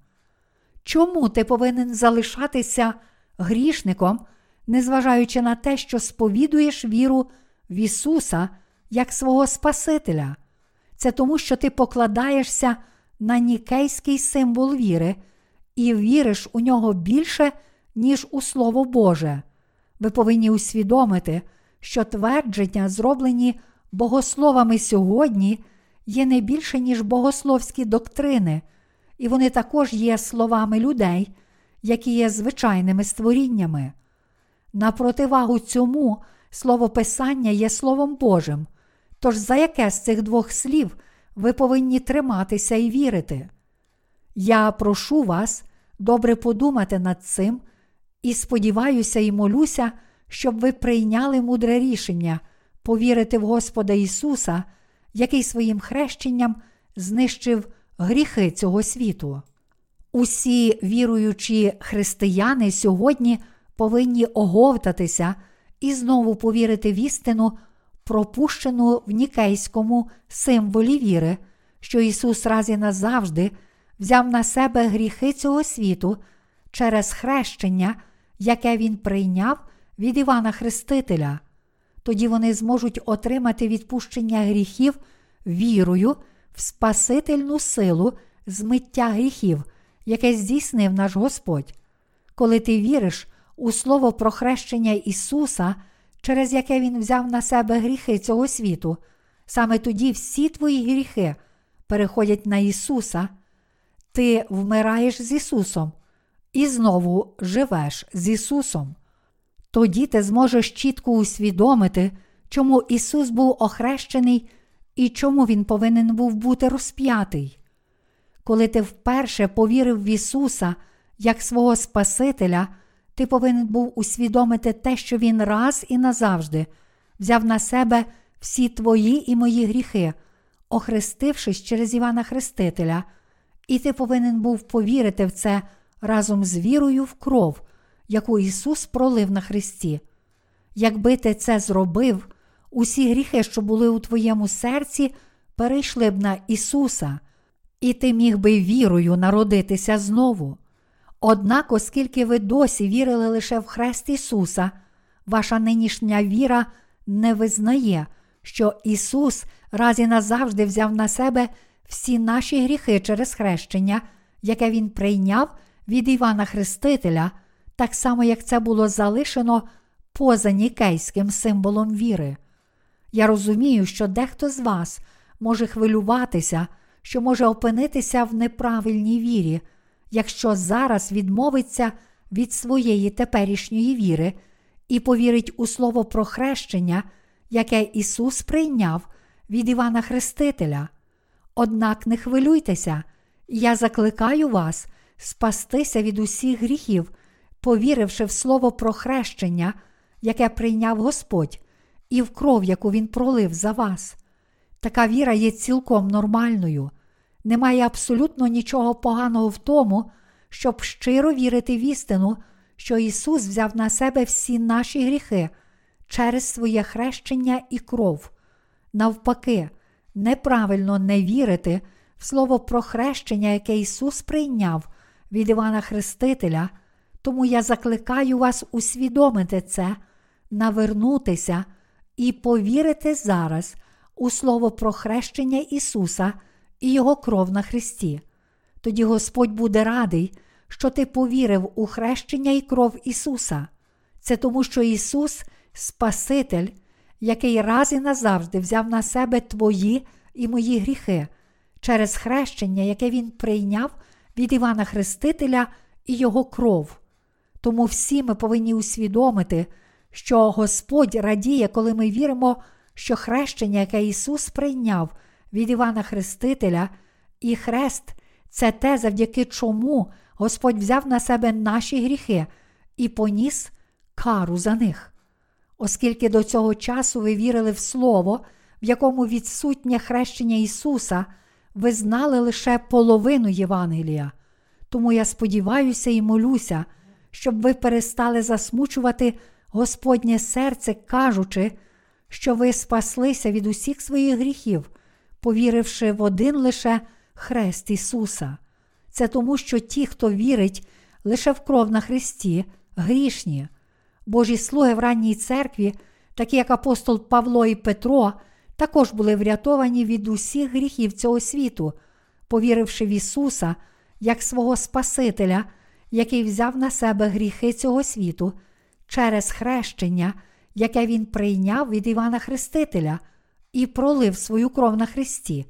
Speaker 1: Чому ти повинен залишатися грішником, незважаючи на те, що сповідуєш віру в Ісуса як свого Спасителя? Це тому, що ти покладаєшся на нікейський символ віри і віриш у нього більше, ніж у Слово Боже. Ви повинні усвідомити, що твердження, зроблені богословами сьогодні, є не більше, ніж богословські доктрини, і вони також є словами людей, які є звичайними створіннями. На противагу цьому слово Писання є Словом Божим. Тож за яке з цих двох слів ви повинні триматися і вірити? Я прошу вас добре подумати над цим і сподіваюся і молюся, щоб ви прийняли мудре рішення повірити в Господа Ісуса, який своїм хрещенням знищив гріхи цього світу. Усі віруючі християни сьогодні повинні оговтатися і знову повірити в істину, пропущену в нікейському символі віри, що Ісус раз і назавжди взяв на себе гріхи цього світу через хрещення яке він прийняв від Івана Хрестителя. Тоді вони зможуть отримати відпущення гріхів вірою в Спасительну силу змиття гріхів, яке здійснив наш Господь. Коли ти віриш у слово про хрещення Ісуса, через яке Він взяв на себе гріхи цього світу, саме тоді всі твої гріхи переходять на Ісуса, ти вмираєш з Ісусом і знову живеш з Ісусом. Тоді ти зможеш чітко усвідомити, чому Ісус був охрещений і чому Він повинен був бути розп'ятий. Коли ти вперше повірив в Ісуса як свого Спасителя, ти повинен був усвідомити те, що Він раз і назавжди взяв на себе всі твої і мої гріхи, охрестившись через Івана Хрестителя, і ти повинен був повірити в це разом з вірою в кров, яку Ісус пролив на Христі. Якби ти це зробив, усі гріхи, що були у твоєму серці, перейшли б на Ісуса, і ти міг би вірою народитися знову. Однак, оскільки ви досі вірили лише в Хрест Ісуса, ваша нинішня віра не визнає, що Ісус раз і назавжди взяв на себе всі наші гріхи через хрещення, яке Він прийняв від Івана Хрестителя, так само як це було залишено поза нікейським символом віри. Я розумію, що дехто з вас може хвилюватися, що може опинитися в неправильній вірі, якщо зараз відмовиться від своєї теперішньої віри і повірить у слово про хрещення, яке Ісус прийняв від Івана Хрестителя. Однак не хвилюйтеся, я закликаю вас спастися від усіх гріхів, повіривши в слово про хрещення, яке прийняв Господь, і в кров, яку Він пролив за вас. Така віра є цілком нормальною. Немає абсолютно нічого поганого в тому, щоб щиро вірити в істину, що Ісус взяв на себе всі наші гріхи через своє хрещення і кров. Навпаки, неправильно не вірити в слово про хрещення, яке Ісус прийняв від Івана Хрестителя, тому я закликаю вас усвідомити це, навернутися і повірити зараз у слово про хрещення Ісуса і Його кров на Христі. Тоді Господь буде радий, що ти повірив у хрещення і кров Ісуса. Це тому, що Ісус Спаситель, який раз і назавжди взяв на себе твої і мої гріхи через хрещення, яке Він прийняв від Івана Хрестителя і Його кров. Тому всі ми повинні усвідомити, що Господь радіє, коли ми віримо, що хрещення, яке Ісус прийняв від Івана Хрестителя, і хрест це те, завдяки чому Господь взяв на себе наші гріхи і поніс кару за них. Оскільки до цього часу ви вірили в Слово, в якому відсутнє хрещення Ісуса, ви знали лише половину Євангелія. Тому я сподіваюся і молюся, щоб ви перестали засмучувати Господнє серце, кажучи, що ви спаслися від усіх своїх гріхів, повіривши в один лише хрест Ісуса. Це тому, що ті, хто вірить лише в кров на Христі, грішні. Божі слуги в ранній церкві, такі як апостол Павло і Петро, також були врятовані від усіх гріхів цього світу, повіривши в Ісуса як свого Спасителя, який взяв на себе гріхи цього світу через хрещення, яке Він прийняв від Івана Хрестителя і пролив свою кров на Христі.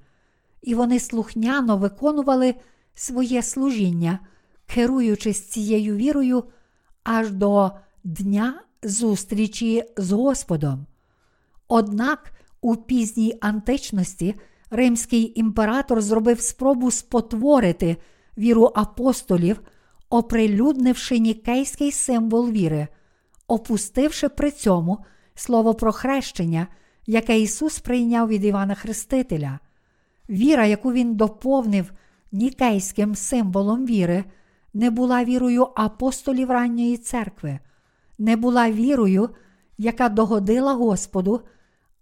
Speaker 1: І вони слухняно виконували своє служіння, керуючись цією вірою аж до дня зустрічі з Господом. Однак у пізній античності римський імператор зробив спробу спотворити віру апостолів, оприлюднивши нікейський символ віри, опустивши при цьому слово про хрещення, яке Ісус прийняв від Івана Хрестителя. Віра, яку він доповнив нікейським символом віри, не була вірою апостолів ранньої церкви, не була вірою, яка догодила Господу,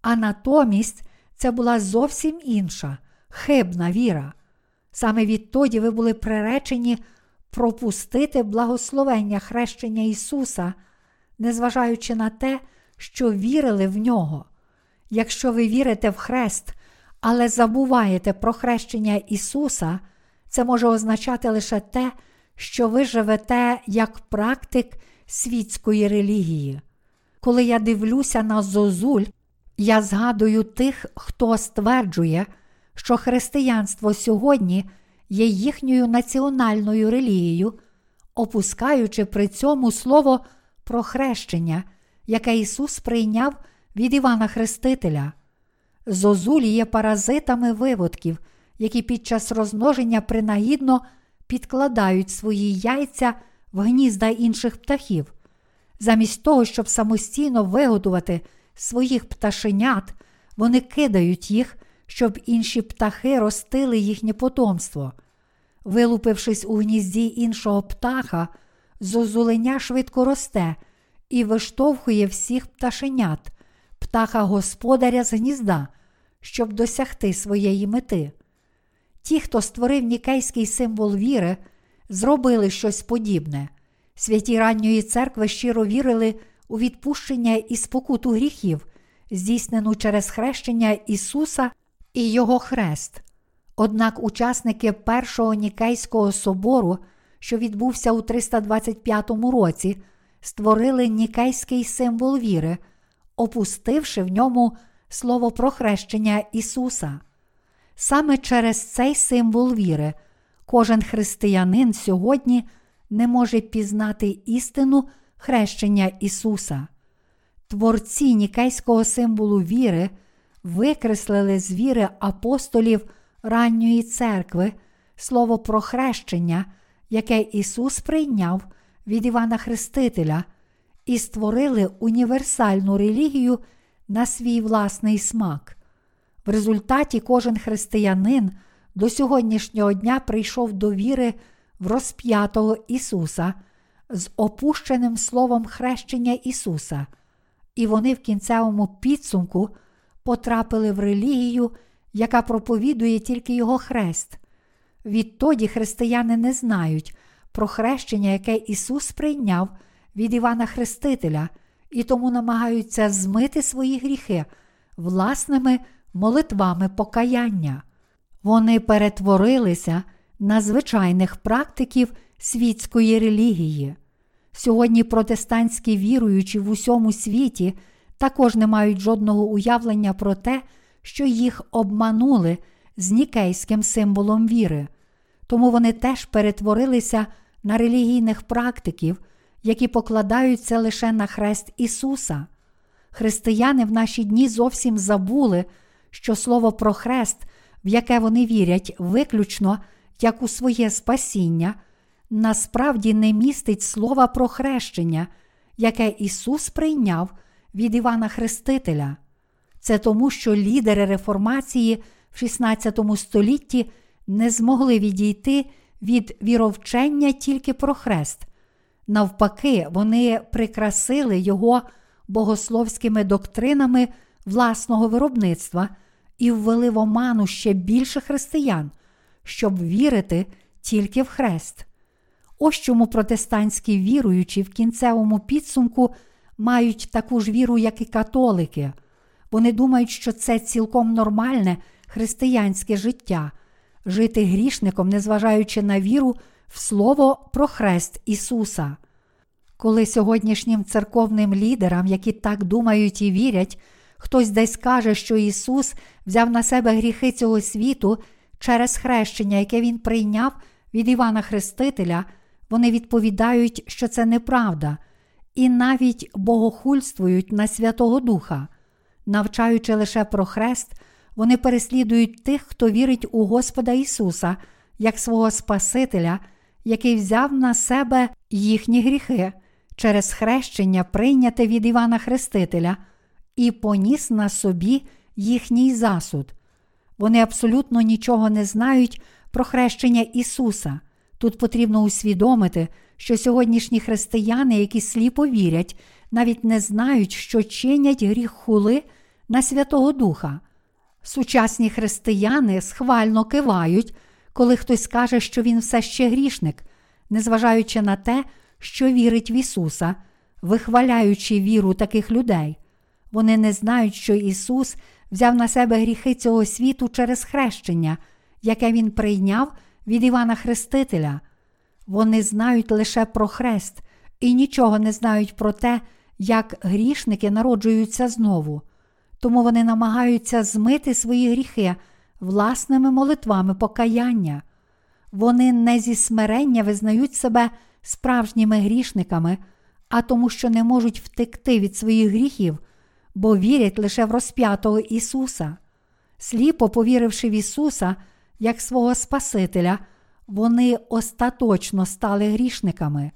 Speaker 1: а натомість це була зовсім інша, хибна віра. Саме відтоді ви були приречені пропустити благословення хрещення Ісуса, незважаючи на те, що вірили в нього. Якщо ви вірите в хрест, але забуваєте про хрещення Ісуса, це може означати лише те, що ви живете як практик світської релігії. Коли я дивлюся на зозуль, я згадую тих, хто стверджує, що християнство сьогодні є їхньою національною релігією, опускаючи при цьому слово про хрещення, яке Ісус прийняв від Івана Хрестителя. Зозулі є паразитами виводків, які під час розмноження принагідно підкладають свої яйця в гнізда інших птахів. Замість того, щоб самостійно вигодувати своїх пташенят, вони кидають їх, щоб інші птахи ростили їхнє потомство. Вилупившись у гнізді іншого птаха, зозуленя швидко росте і виштовхує всіх пташенят, птаха господаря з гнізда, щоб досягти своєї мети. Ті, хто створив нікейський символ віри, зробили щось подібне. Святі ранньої церкви щиро вірили у відпущення і спокуту гріхів, здійснену через хрещення Ісуса і Його хрест. Однак учасники Першого Нікейського собору, що відбувся у 325 році, створили нікейський символ віри, опустивши в ньому слово про хрещення Ісуса. Саме через цей символ віри кожен християнин сьогодні не може пізнати істину хрещення Ісуса. Творці нікейського символу віри викреслили з віри апостолів ранньої церкви слово про хрещення, яке Ісус прийняв від Івана Хрестителя, і створили універсальну релігію на свій власний смак. В результаті кожен християнин до сьогоднішнього дня прийшов до віри в розп'ятого Ісуса з опущеним словом хрещення Ісуса, і вони в кінцевому підсумку потрапили в релігію, яка проповідує тільки Його хрест. Відтоді християни не знають про хрещення, яке Ісус прийняв від Івана Хрестителя, і тому намагаються змити свої гріхи власними молитвами покаяння. Вони перетворилися на звичайних практиків світської релігії. Сьогодні протестантські віруючі в усьому світі також не мають жодного уявлення про те, що їх обманули з нікейським символом віри, тому вони теж перетворилися на релігійних практиків, які покладаються лише на хрест Ісуса. Християни в наші дні зовсім забули, що слово про хрест, в яке вони вірять, виключно як у своє спасіння, насправді не містить слова про хрещення, яке Ісус прийняв від Івана Хрестителя. Це тому, що лідери реформації в XVI столітті не змогли відійти від віровчення тільки про хрест. Навпаки, вони прикрасили його богословськими доктринами власного виробництва і ввели в оману ще більше християн, щоб вірити тільки в хрест. Ось чому протестантські віруючі в кінцевому підсумку мають таку ж віру, як і католики. Вони думають, що це цілком нормальне християнське життя, жити грішником, незважаючи на віру в Слово про хрест Ісуса. Коли сьогоднішнім церковним лідерам, які так думають і вірять, хтось десь каже, що Ісус взяв на себе гріхи цього світу через хрещення, яке Він прийняв від Івана Хрестителя, вони відповідають, що це неправда, і навіть богохульствують на Святого Духа. Навчаючи лише про хрест, вони переслідують тих, хто вірить у Господа Ісуса як свого Спасителя, який взяв на себе їхні гріхи через хрещення, прийняте від Івана Хрестителя, і поніс на собі їхній засуд. Вони абсолютно нічого не знають про хрещення Ісуса. Тут потрібно усвідомити, що сьогоднішні християни, які сліпо вірять, навіть не знають, що чинять гріх хули на Святого Духа. Сучасні християни схвально кивають, коли хтось каже, що він все ще грішник, незважаючи на те, що вірить в Ісуса, вихваляючи віру таких людей. Вони не знають, що Ісус взяв на себе гріхи цього світу через хрещення, яке Він прийняв від Івана Хрестителя. Вони знають лише про хрест і нічого не знають про те, як грішники народжуються знову. Тому вони намагаються змити свої гріхи власними молитвами покаяння. Вони не зі смирення визнають себе справжніми грішниками, а тому, що не можуть втекти від своїх гріхів, бо вірять лише в розп'ятого Ісуса. Сліпо повіривши в Ісуса як свого Спасителя, вони остаточно стали грішниками.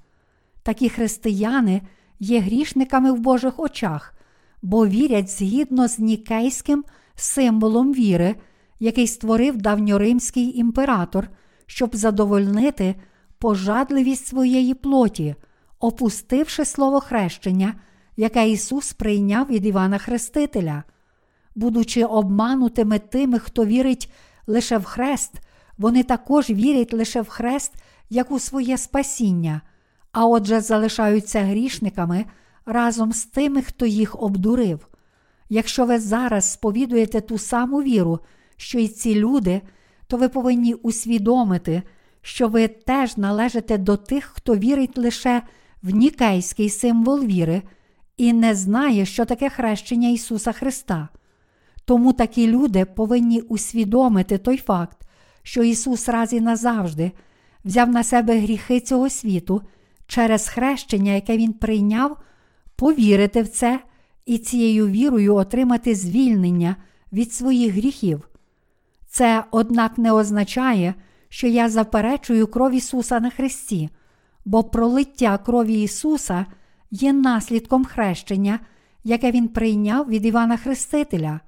Speaker 1: Такі християни є грішниками в Божих очах, бо вірять згідно з нікейським символом віри, який створив давньоримський імператор, щоб задовольнити пожадливість своєї плоті, опустивши слово хрещення яке Ісус прийняв від Івана Хрестителя. Будучи обманутими тими, хто вірить лише в хрест, вони також вірять лише в хрест, як у своє спасіння, а отже, залишаються грішниками разом з тими, хто їх обдурив. Якщо ви зараз сповідуєте ту саму віру, що й ці люди, то ви повинні усвідомити, що ви теж належите до тих, хто вірить лише в нікейський символ віри і не знає, що таке хрещення Ісуса Христа. Тому такі люди повинні усвідомити той факт, що Ісус раз і назавжди взяв на себе гріхи цього світу через хрещення, яке Він прийняв, повірити в це і цією вірою отримати звільнення від своїх гріхів. Це, однак, не означає, що я заперечую кров Ісуса на Христі, бо пролиття крові Ісуса є наслідком хрещення, яке Він прийняв від Івана Хрестителя.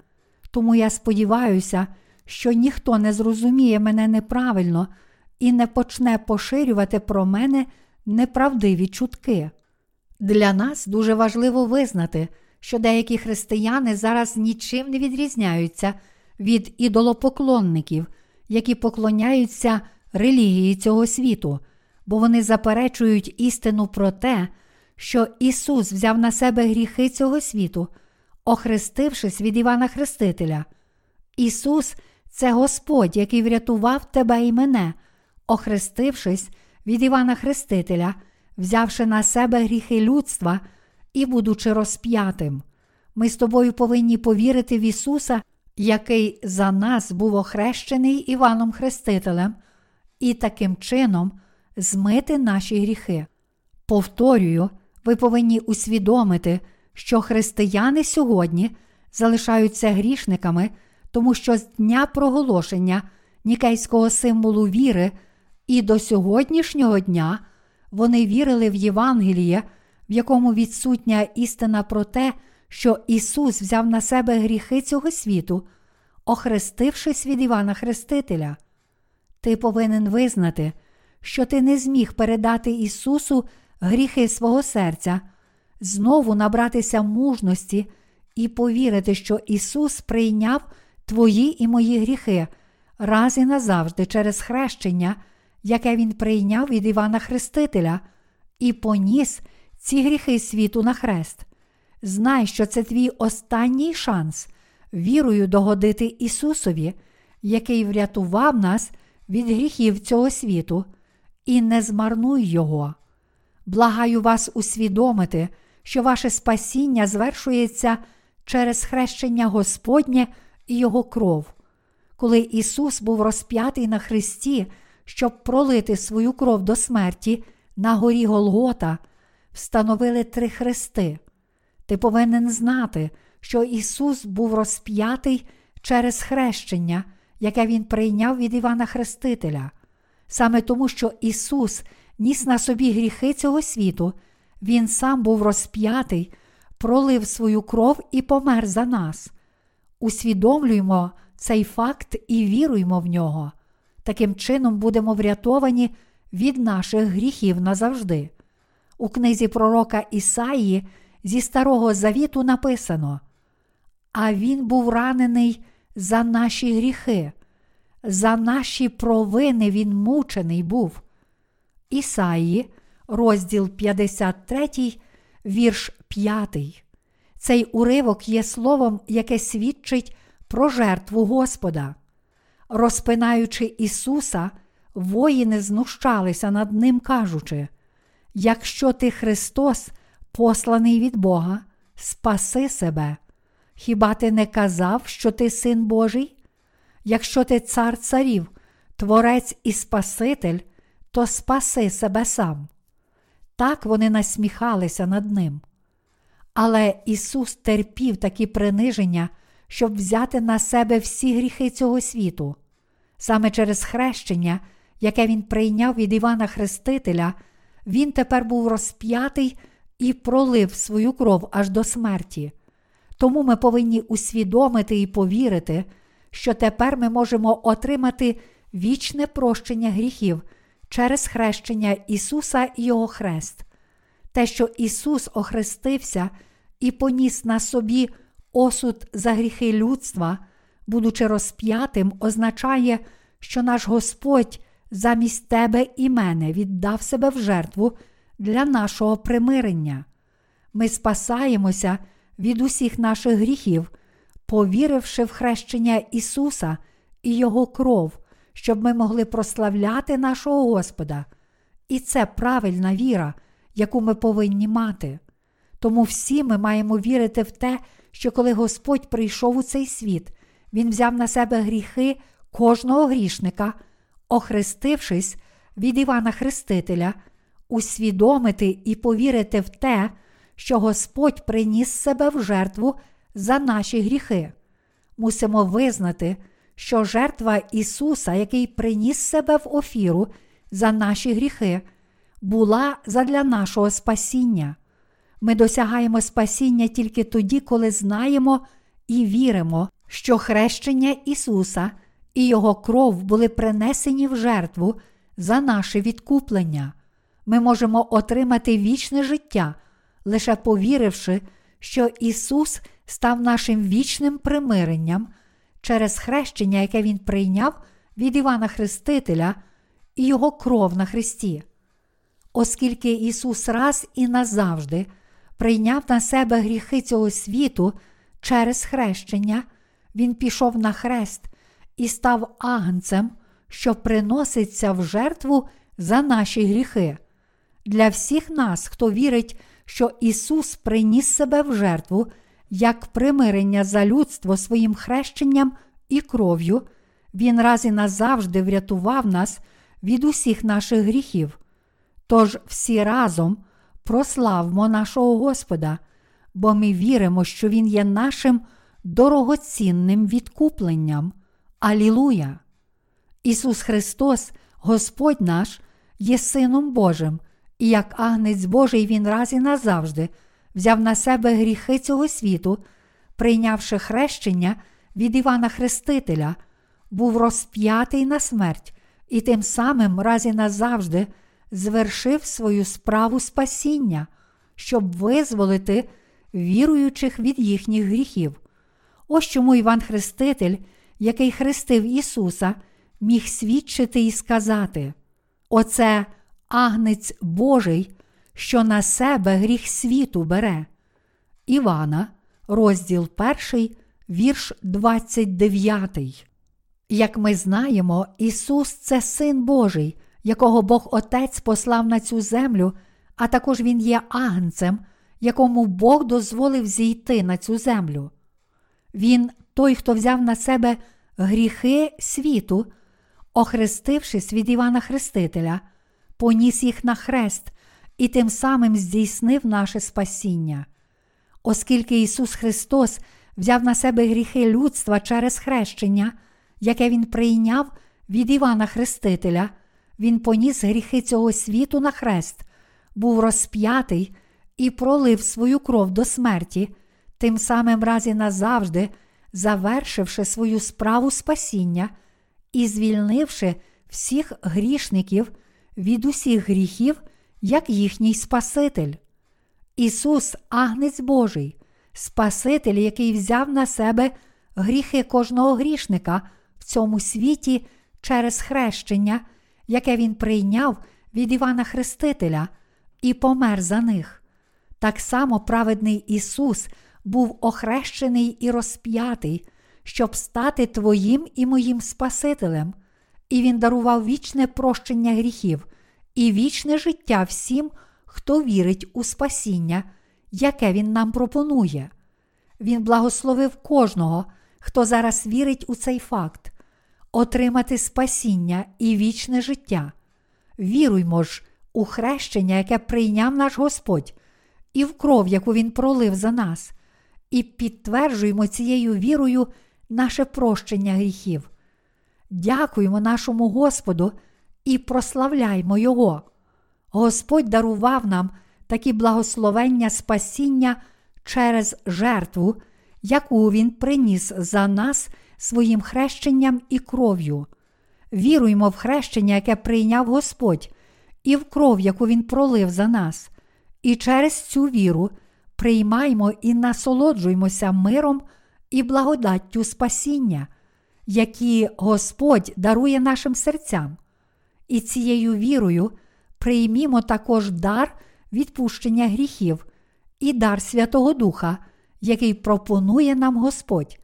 Speaker 1: Тому я сподіваюся, що ніхто не зрозуміє мене неправильно і не почне поширювати про мене неправдиві чутки. Для нас дуже важливо визнати, що деякі християни зараз нічим не відрізняються від ідолопоклонників, які поклоняються релігії цього світу, бо вони заперечують істину про те, що Ісус взяв на себе гріхи цього світу, охрестившись від Івана Хрестителя. Ісус це Господь, який врятував тебе і мене, охрестившись від Івана Хрестителя, взявши на себе гріхи людства і будучи розп'ятим. Ми з тобою повинні повірити в Ісуса, який за нас був охрещений Іваном Хрестителем, і таким чином змити наші гріхи. Повторюю, ви повинні усвідомити, що християни сьогодні залишаються грішниками, тому що з дня проголошення нікейського символу віри і до сьогоднішнього дня вони вірили в Євангеліє, в якому відсутня істина про те, що Ісус взяв на себе гріхи цього світу, охрестившись від Івана Хрестителя. Ти повинен визнати, що ти не зміг передати Ісусу гріхи свого серця, знову набратися мужності і повірити, що Ісус прийняв твої і мої гріхи раз і назавжди через хрещення, яке Він прийняв від Івана Хрестителя, і поніс ці гріхи світу на хрест. Знай, що це твій останній шанс вірою догодити Ісусові, який врятував нас від гріхів цього світу, і не змарнуй Його. Благаю вас усвідомити, що ваше спасіння звершується через хрещення Господнє і Його кров. Коли Ісус був розп'ятий на Христі, щоб пролити свою кров до смерті на горі Голгота, встановили три хрести. Ти повинен знати, що Ісус був розп'ятий через хрещення, яке Він прийняв від Івана Хрестителя. Саме тому, що Ісус ніс на собі гріхи цього світу, Він сам був розп'ятий, пролив свою кров і помер за нас. Усвідомлюємо цей факт і віруємо в нього. Таким чином будемо врятовані від наших гріхів назавжди. У книзі пророка Ісаї зі Старого Завіту написано: А він був ранений за наші гріхи, за наші провини він мучений був. Ісаї, розділ 53, вірш 5. Цей уривок є словом, яке свідчить про жертву Господа. Розпинаючи Ісуса, воїни знущалися над Ним, кажучи: Якщо ти Христос, посланий від Бога, спаси себе. Хіба ти не казав, що ти син Божий? Якщо ти цар царів, творець і Спаситель, то спаси себе сам. Так вони насміхалися над ним. Але Ісус терпів такі приниження, щоб взяти на себе всі гріхи цього світу. Саме через хрещення, яке Він прийняв від Івана Хрестителя, Він тепер був розп'ятий і пролив свою кров аж до смерті. Тому ми повинні усвідомити і повірити, що тепер ми можемо отримати вічне прощення гріхів через хрещення Ісуса і Його хрест. Те, що Ісус охрестився і поніс на собі осуд за гріхи людства, будучи розп'ятим, означає, що наш Господь замість тебе і мене віддав себе в жертву для нашого примирення. Ми спасаємося від усіх наших гріхів, повіривши в хрещення Ісуса і Його кров, щоб ми могли прославляти нашого Господа. І це правильна віра, яку ми повинні мати. Тому всі ми маємо вірити в те, що коли Господь прийшов у цей світ, Він взяв на себе гріхи кожного грішника, охрестившись від Івана Хрестителя, усвідомити і повірити в те, що Господь приніс себе в жертву за наші гріхи. Мусимо визнати, що жертва Ісуса, який приніс себе в офіру за наші гріхи, була задля нашого спасіння. Ми досягаємо спасіння тільки тоді, коли знаємо і віримо, що хрещення Ісуса і Його кров були принесені в жертву за наше відкуплення. Ми можемо отримати вічне життя, лише повіривши, що Ісус став нашим вічним примиренням через хрещення, яке Він прийняв від Івана Хрестителя і Його кров на Христі. Оскільки Ісус раз і назавжди прийняв на себе гріхи цього світу через хрещення, Він пішов на хрест і став агнцем, що приноситься в жертву за наші гріхи. Для всіх нас, хто вірить, що Ісус приніс себе в жертву як примирення за людство своїм хрещенням і кров'ю, Він раз і назавжди врятував нас від усіх наших гріхів. Тож всі разом прославмо нашого Господа, бо ми віримо, що Він є нашим дорогоцінним відкупленням. Алілуя! Ісус Христос, Господь наш, є Сином Божим, і як агнець Божий Він раз і назавжди взяв на себе гріхи цього світу, прийнявши хрещення від Івана Хрестителя, був розп'ятий на смерть і тим самим раз і назавжди звершив свою справу спасіння, щоб визволити віруючих від їхніх гріхів. Ось чому Іван Хреститель, який хрестив Ісуса, міг свідчити і сказати: Оце агнець Божий, що на себе гріх світу бере. Івана, розділ 1, вірш 29. Як ми знаємо, Ісус це Син Божий, якого Бог Отець послав на цю землю, а також Він є агнцем, якому Бог дозволив зійти на цю землю. Він той, хто взяв на себе гріхи світу, охрестившись від Івана Хрестителя, поніс їх на хрест і тим самим здійснив наше спасіння. Оскільки Ісус Христос взяв на себе гріхи людства через хрещення, яке Він прийняв від Івана Хрестителя, Він поніс гріхи цього світу на хрест, був розп'ятий і пролив свою кров до смерті, тим самим разі назавжди, завершивши свою справу спасіння і звільнивши всіх грішників від усіх гріхів, як їхній Спаситель. Ісус, Агнець Божий, Спаситель, який взяв на себе гріхи кожного грішника в цьому світі через хрещення, яке Він прийняв від Івана Хрестителя, і помер за них. Так само праведний Ісус був охрещений і розп'ятий, щоб стати Твоїм і моїм Спасителем, і Він дарував вічне прощення гріхів і вічне життя всім, хто вірить у спасіння, яке Він нам пропонує. Він благословив кожного, хто зараз вірить у цей факт, отримати спасіння і вічне життя. Віруймо ж у хрещення, яке прийняв наш Господь, і в кров, яку Він пролив за нас, і підтверджуємо цією вірою наше прощення гріхів. Дякуємо нашому Господу і прославляймо Його. Господь дарував нам такі благословення спасіння через жертву, яку Він приніс за нас своїм хрещенням і кров'ю. Віруємо в хрещення, яке прийняв Господь, і в кров, яку Він пролив за нас, і через цю віру приймаймо і насолоджуймося миром і благодаттю спасіння, які Господь дарує нашим серцям. І цією вірою приймімо також дар відпущення гріхів і дар Святого Духа, який пропонує нам Господь,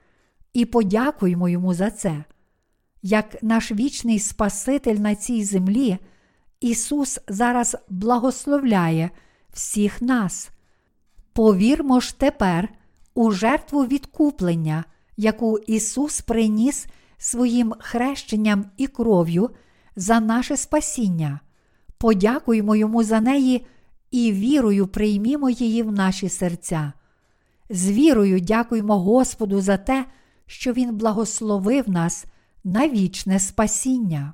Speaker 1: і подякуємо йому за це. Як наш вічний Спаситель на цій землі, Ісус зараз благословляє всіх нас. Повірмо ж тепер у жертву відкуплення, яку Ісус приніс своїм хрещенням і кров'ю за наше спасіння. Подякуємо Йому за неї і вірою приймімо її в наші серця. З вірою дякуємо Господу за те, що Він благословив нас на вічне спасіння.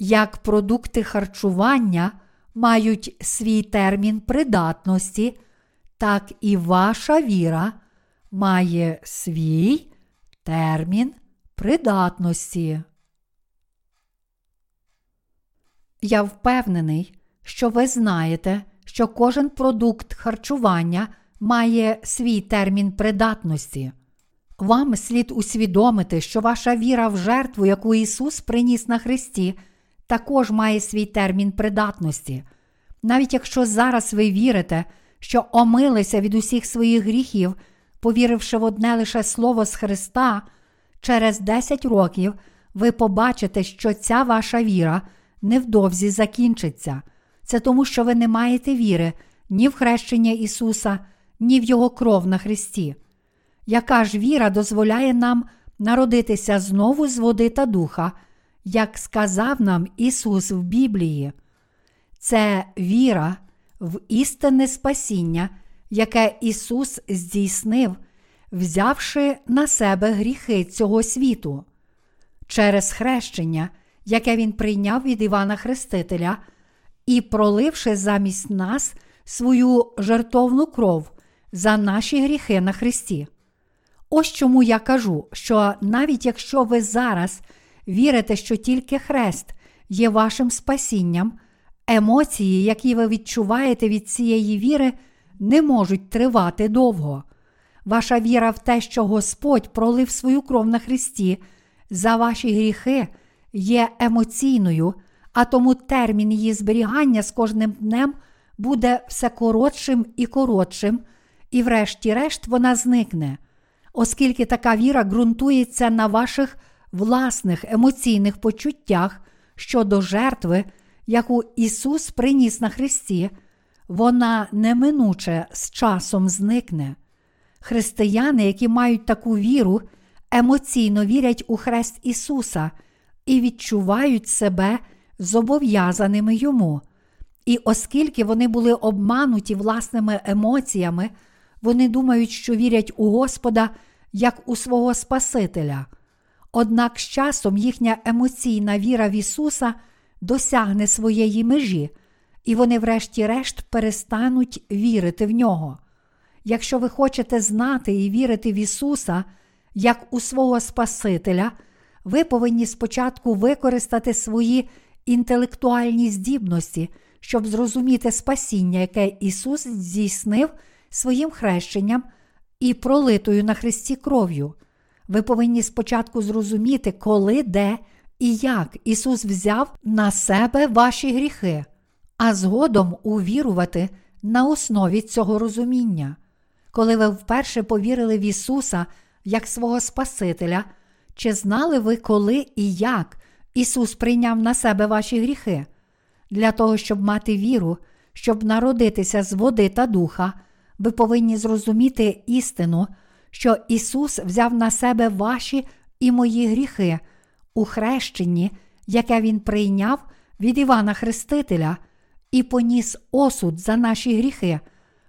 Speaker 1: Як продукти харчування мають свій термін придатності, так і ваша віра має свій термін придатності. Я впевнений, що ви знаєте, що кожен продукт харчування має свій термін придатності. Вам слід усвідомити, що ваша віра в жертву, яку Ісус приніс на Христі, також має свій термін придатності. Навіть якщо зараз ви вірите, що омилися від усіх своїх гріхів, повіривши в одне лише слово з Христа, через 10 років ви побачите, що ця ваша віра невдовзі закінчиться. Це тому, що ви не маєте віри ні в хрещення Ісуса, ні в Його кров на Христі. Яка ж віра дозволяє нам народитися знову з води та духа, як сказав нам Ісус в Біблії? Це віра в істинне спасіння, яке Ісус здійснив, взявши на себе гріхи цього світу. Через хрещення, яке Він прийняв від Івана Хрестителя, і проливши замість нас свою жертовну кров за наші гріхи на Христі. Ось чому я кажу, що навіть якщо ви зараз вірите, що тільки хрест є вашим спасінням, емоції, які ви відчуваєте від цієї віри, не можуть тривати довго. Ваша віра в те, що Господь пролив свою кров на Христі за ваші гріхи, є емоційною, а тому термін її зберігання з кожним днем буде все коротшим і коротшим, і, врешті-решт, вона зникне, оскільки така віра ґрунтується на ваших власних емоційних почуттях щодо жертви, яку Ісус приніс на Христі, вона неминуче з часом зникне. Християни, які мають таку віру, емоційно вірять у хрест Ісуса і відчувають себе зобов'язаними йому. І оскільки вони були обмануті власними емоціями, вони думають, що вірять у Господа як у свого Спасителя. Однак з часом їхня емоційна віра в Ісуса досягне своєї межі, і вони, врешті-решт, перестануть вірити в нього. Якщо ви хочете знати і вірити в Ісуса як у свого Спасителя, ви повинні спочатку використати свої інтелектуальні здібності, щоб зрозуміти спасіння, яке Ісус здійснив своїм хрещенням і пролитою на Христі кров'ю. Ви повинні спочатку зрозуміти, коли, де і як Ісус взяв на себе ваші гріхи, а згодом увірувати на основі цього розуміння. Коли ви вперше повірили в Ісуса як свого Спасителя, чи знали ви, коли і як Ісус прийняв на себе ваші гріхи? Для того, щоб мати віру, щоб народитися з води та духа, ви повинні зрозуміти істину, що Ісус взяв на себе ваші і мої гріхи у хрещенні, яке Він прийняв від Івана Хрестителя, і поніс осуд за наші гріхи,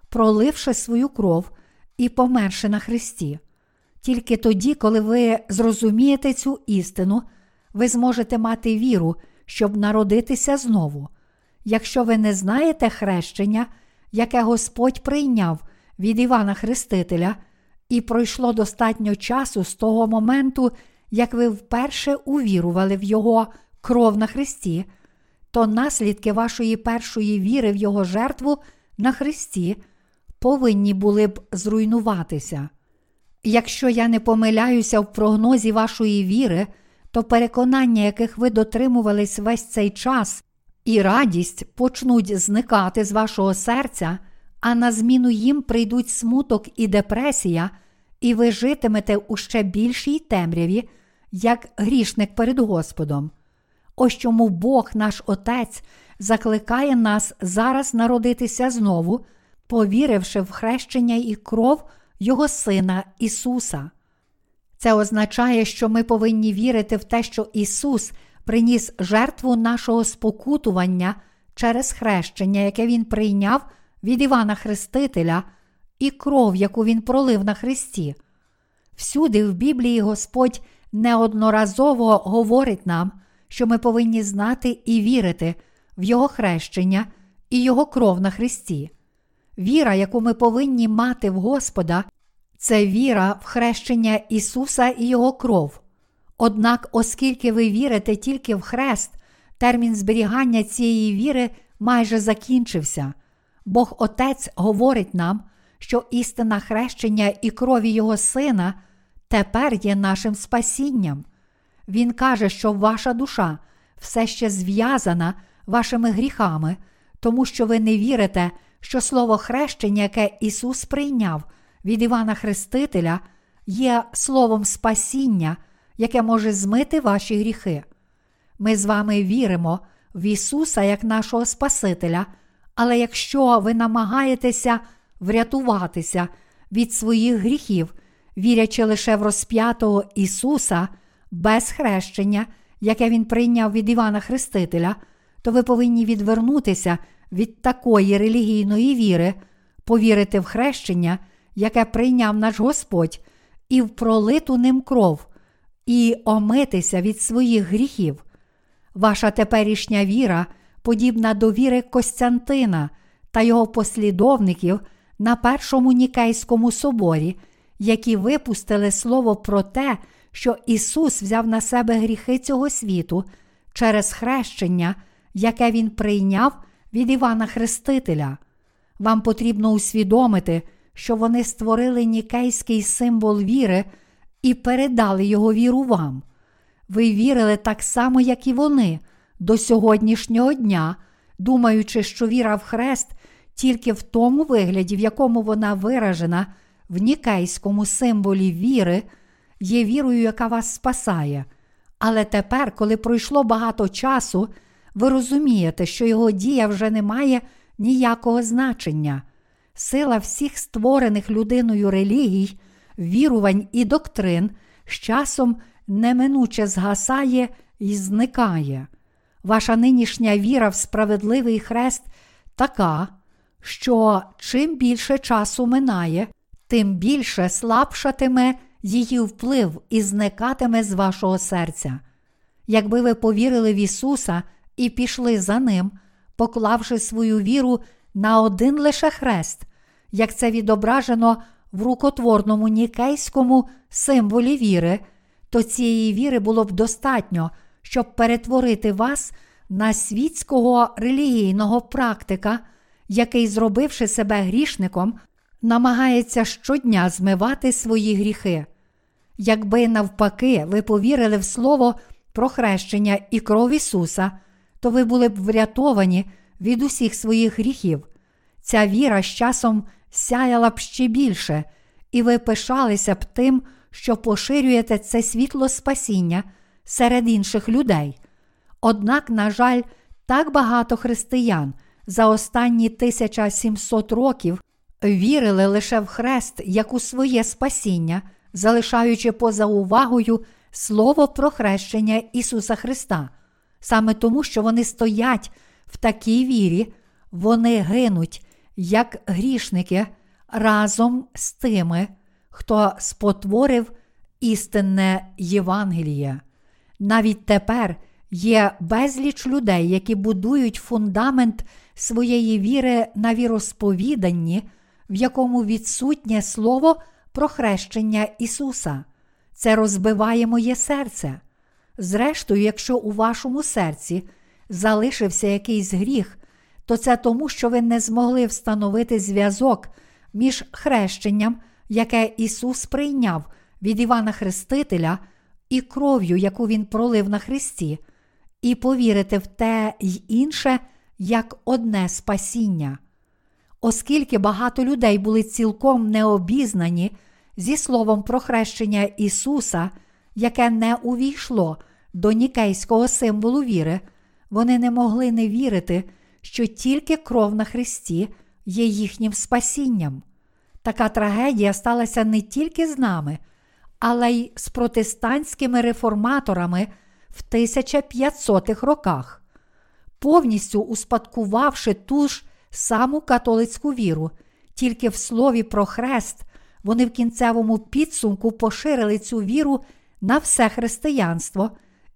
Speaker 1: проливши свою кров і померши на Христі. Тільки тоді, коли ви зрозумієте цю істину, ви зможете мати віру, щоб народитися знову. Якщо ви не знаєте хрещення, яке Господь прийняв від Івана Хрестителя, і пройшло достатньо часу з того моменту, як ви вперше увірували в Його кров на Христі, то наслідки вашої першої віри в Його жертву на Христі повинні були б зруйнуватися. Якщо я не помиляюся в прогнозі вашої віри, то переконання, яких ви дотримувались весь цей час, і радість почнуть зникати з вашого серця, а на зміну їм прийдуть смуток і депресія, і ви житимете у ще більшій темряві, як грішник перед Господом. Ось чому Бог, наш Отець, закликає нас зараз народитися знову, повіривши в хрещення і кров Його Сина Ісуса. Це означає, що ми повинні вірити в те, що Ісус приніс жертву нашого спокутування через хрещення, яке Він прийняв від Івана Хрестителя, і кров, яку Він пролив на Христі. Всюди в Біблії Господь неодноразово говорить нам, що ми повинні знати і вірити в Його хрещення і Його кров на Христі. Віра, яку ми повинні мати в Господа, це віра в хрещення Ісуса і Його кров. Однак, оскільки ви вірите тільки в хрест, термін зберігання цієї віри майже закінчився. Бог Отець говорить нам, що істина хрещення і крові Його Сина тепер є нашим спасінням. Він каже, що ваша душа все ще зв'язана вашими гріхами, тому що ви не вірите, що слово хрещення, яке Ісус прийняв від Івана Хрестителя, є словом спасіння, яке може змити ваші гріхи. Ми з вами віримо в Ісуса як нашого Спасителя, але якщо ви намагаєтеся врятуватися від своїх гріхів, вірячи лише в розп'ятого Ісуса без хрещення, яке Він прийняв від Івана Хрестителя, то ви повинні відвернутися від такої релігійної віри, повірити в хрещення, яке прийняв наш Господь, і в пролиту ним кров, і омитися від своїх гріхів. Ваша теперішня віра подібна до віри Костянтина та його послідовників на Першому Нікейському соборі, які випустили слово про те, що Ісус взяв на себе гріхи цього світу через хрещення, яке Він прийняв від Івана Хрестителя. Вам потрібно усвідомити, що вони створили нікейський символ віри і передали його віру вам. Ви вірили так само, як і вони, до сьогоднішнього дня, думаючи, що віра в хрест тільки в тому вигляді, в якому вона виражена в нікейському символі віри, є вірою, яка вас спасає. Але тепер, коли пройшло багато часу, ви розумієте, що його дія вже не має ніякого значення. Сила всіх створених людиною релігій, вірувань і доктрин з часом неминуче згасає і зникає. Ваша нинішня віра в справедливий хрест така, що чим більше часу минає, тим більше слабшатиме її вплив і зникатиме з вашого серця. Якби ви повірили в Ісуса і пішли за Ним, поклавши свою віру на один лише хрест, як це відображено в рукотворному нікейському символі віри, то цієї віри було б достатньо, щоб перетворити вас на світського релігійного практика, який, зробивши себе грішником, намагається щодня змивати свої гріхи. Якби навпаки ви повірили в Слово про хрещення і кров Ісуса, то ви були б врятовані від усіх своїх гріхів. Ця віра з часом сяяла б ще більше, і ви пишалися б тим, що поширюєте це світло спасіння серед інших людей. Однак, на жаль, так багато християн за останні 1700 років вірили лише в хрест як у своє спасіння, залишаючи поза увагою слово про хрещення Ісуса Христа. Саме тому, що вони стоять в такій вірі, вони гинуть, як грішники, разом з тими, хто спотворив істинне Євангеліє. Навіть тепер є безліч людей, які будують фундамент своєї віри на віросповіданні, в якому відсутнє слово про хрещення Ісуса. Це розбиває моє серце. Зрештою, якщо у вашому серці залишився якийсь гріх, то це тому, що ви не змогли встановити зв'язок між хрещенням, яке Ісус прийняв від Івана Хрестителя, і кров'ю, яку Він пролив на Христі, і повірити в те й інше як одне спасіння. Оскільки багато людей були цілком необізнані зі словом про хрещення Ісуса, яке не увійшло до нікейського символу віри, вони не могли не вірити, що тільки кров на Христі є їхнім спасінням. Така трагедія сталася не тільки з нами, але й з протестантськими реформаторами в 1500-х роках, повністю успадкувавши ту ж саму католицьку віру, тільки в слові про хрест вони в кінцевому підсумку поширили цю віру на все християнство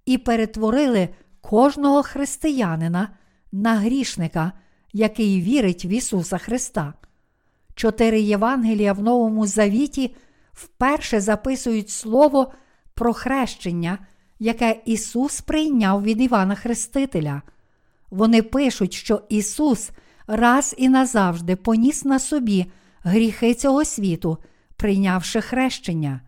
Speaker 1: і перетворили кожного християнина на грішника, який вірить в Ісуса Христа. Чотири Євангелія в Новому Завіті вперше записують слово про хрещення, яке Ісус прийняв від Івана Хрестителя. Вони пишуть, що Ісус раз і назавжди поніс на собі гріхи цього світу, прийнявши хрещення.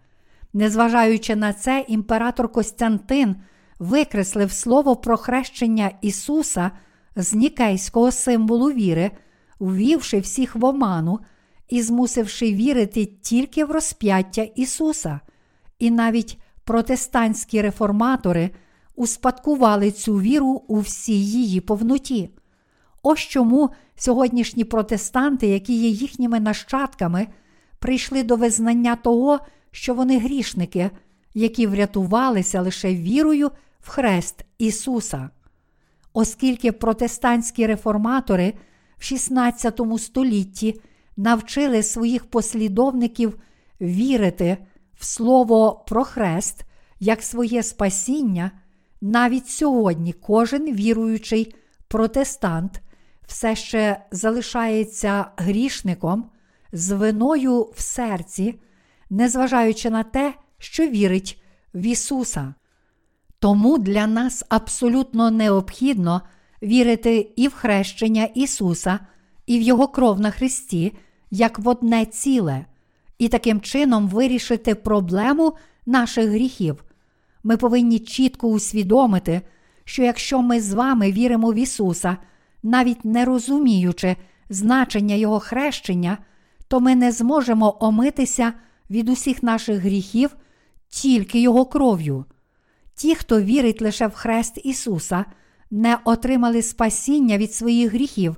Speaker 1: Незважаючи на це, імператор Костянтин викреслив слово про хрещення Ісуса з нікейського символу віри, ввівши всіх в оману і змусивши вірити тільки в розп'яття Ісуса. І навіть протестантські реформатори успадкували цю віру у всій її повноті. Ось чому сьогоднішні протестанти, які є їхніми нащадками, прийшли до визнання того, що вони грішники, які врятувалися лише вірою в хрест Ісуса. Оскільки протестантські реформатори в XVI столітті навчили своїх послідовників вірити в слово про хрест як своє спасіння, навіть сьогодні кожен віруючий протестант все ще залишається грішником з виною в серці, незважаючи на те, що вірить в Ісуса. Тому для нас абсолютно необхідно вірити і в хрещення Ісуса, і в Його кров на Христі, як в одне ціле, і таким чином вирішити проблему наших гріхів. Ми повинні чітко усвідомити, що якщо ми з вами віримо в Ісуса, навіть не розуміючи значення Його хрещення, то ми не зможемо омитися від усіх наших гріхів тільки Його кров'ю. Ті, хто вірить лише в хрест Ісуса, не отримали спасіння від своїх гріхів,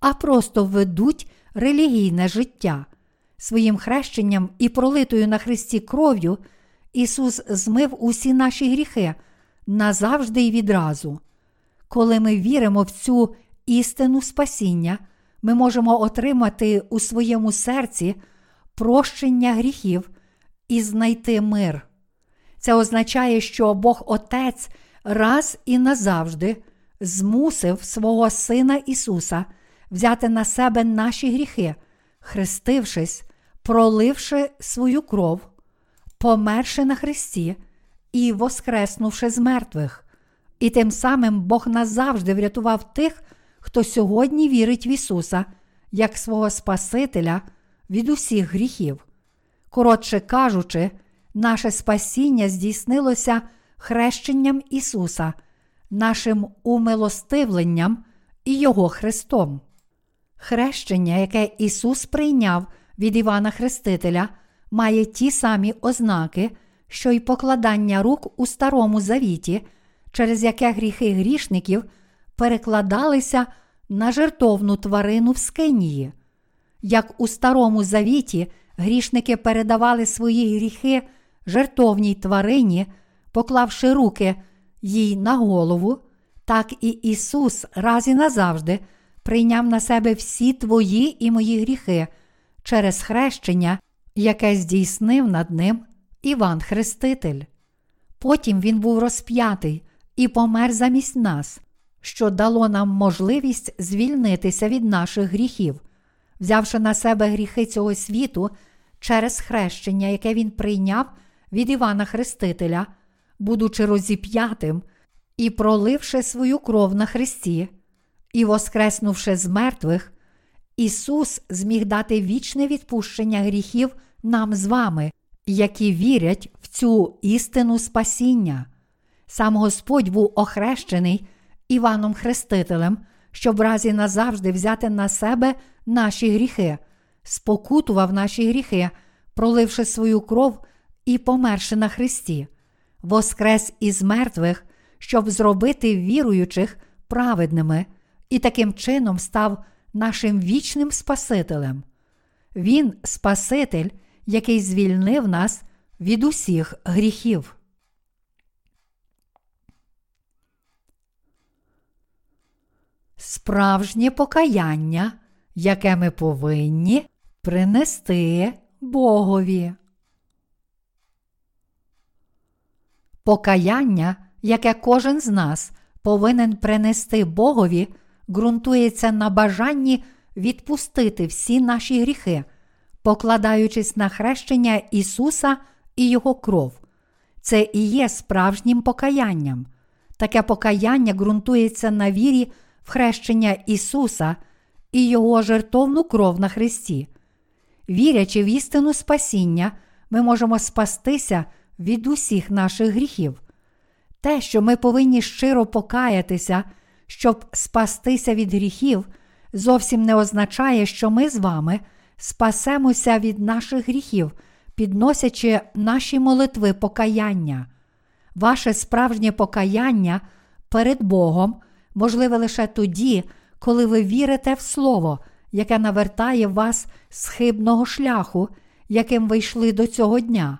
Speaker 1: а просто ведуть релігійне життя. Своїм хрещенням і пролитою на Христі кров'ю Ісус змив усі наші гріхи назавжди і відразу. Коли ми віримо в цю істину спасіння, ми можемо отримати у своєму серці прощення гріхів і знайти мир. Це означає, що Бог Отець раз і назавжди змусив свого Сина Ісуса взяти на себе наші гріхи, хрестившись, проливши свою кров, померши на Христі і воскреснувши з мертвих. І тим самим Бог назавжди врятував тих, хто сьогодні вірить в Ісуса як свого Спасителя від усіх гріхів. Коротше кажучи, наше спасіння здійснилося хрещенням Ісуса, нашим умилостивленням і Його Христом. Хрещення, яке Ісус прийняв від Івана Хрестителя, має ті самі ознаки, що й покладання рук у Старому Завіті, через яке гріхи грішників перекладалися на жертовну тварину в Скинії. Як у Старому Завіті грішники передавали свої гріхи жертовній тварині, поклавши руки їй на голову, так і Ісус раз і назавжди прийняв на себе всі твої і мої гріхи через хрещення, яке здійснив над ним Іван Хреститель. Потім він був розп'ятий і помер замість нас, що дало нам можливість звільнитися від наших гріхів, взявши на себе гріхи цього світу через хрещення, яке він прийняв від Івана Хрестителя, будучи розіп'ятим і проливши свою кров на Христі, і воскреснувши з мертвих, Ісус зміг дати вічне відпущення гріхів нам з вами, які вірять в цю істину спасіння. Сам Господь був охрещений Іваном Хрестителем, щоб разі назавжди взяти на себе наші гріхи, спокутував наші гріхи, проливши свою кров і померши на Христі, воскрес із мертвих, щоб зробити віруючих праведними, і таким чином став нашим вічним Спасителем. Він Спаситель, який звільнив нас від усіх гріхів. Справжнє покаяння, яке ми повинні принести Богові. Покаяння, яке кожен з нас повинен принести Богові, ґрунтується на бажанні відпустити всі наші гріхи, покладаючись на хрещення Ісуса і Його кров. Це і є справжнім покаянням. Таке покаяння ґрунтується на вірі в хрещення Ісуса і Його жертовну кров на Христі. Вірячи в істину спасіння, ми можемо спастися від усіх наших гріхів. Те, що ми повинні щиро покаятися, щоб спастися від гріхів, зовсім не означає, що ми з вами спасемося від наших гріхів, підносячи наші молитви покаяння. Ваше справжнє покаяння перед Богом можливе лише тоді, коли ви вірите в Слово, яке навертає вас з хибного шляху, яким ви йшли до цього дня,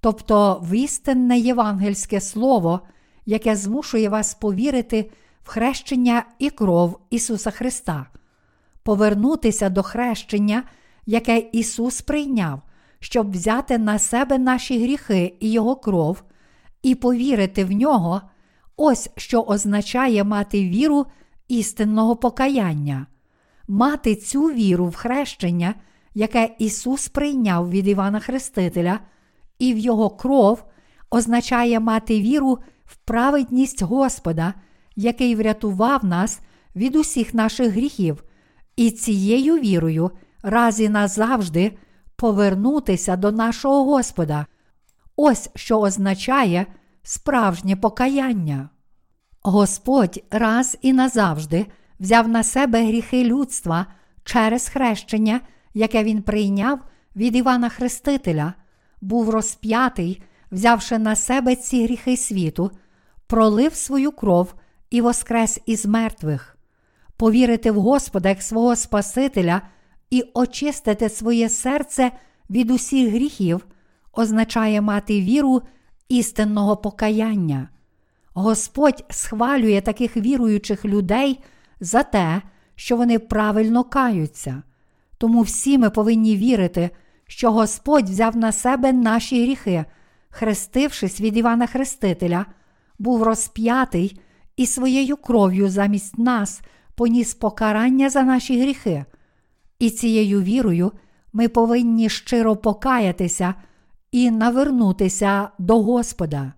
Speaker 1: тобто в істинне євангельське слово, яке змушує вас повірити в хрещення і кров Ісуса Христа, повернутися до хрещення, яке Ісус прийняв, щоб взяти на себе наші гріхи і Його кров, і повірити в нього, ось що означає мати віру істинного покаяння, мати цю віру в хрещення, яке Ісус прийняв від Івана Хрестителя, і в Його кров означає мати віру в праведність Господа, який врятував нас від усіх наших гріхів, і цією вірою раз і назавжди повернутися до нашого Господа. Ось що означає справжнє покаяння. Господь раз і назавжди взяв на себе гріхи людства через хрещення, яке він прийняв від Івана Хрестителя, був розп'ятий, взявши на себе ці гріхи світу, пролив свою кров і воскрес із мертвих, повірити в Господа як свого Спасителя і очистити своє серце від усіх гріхів, означає мати віру істинного покаяння. Господь схвалює таких віруючих людей за те, що вони правильно каються. Тому всі ми повинні вірити, що Господь взяв на себе наші гріхи, хрестившись від Івана Хрестителя, був розп'ятий і своєю кров'ю замість нас поніс покарання за наші гріхи. І цією вірою ми повинні щиро покаятися і навернутися до Господа.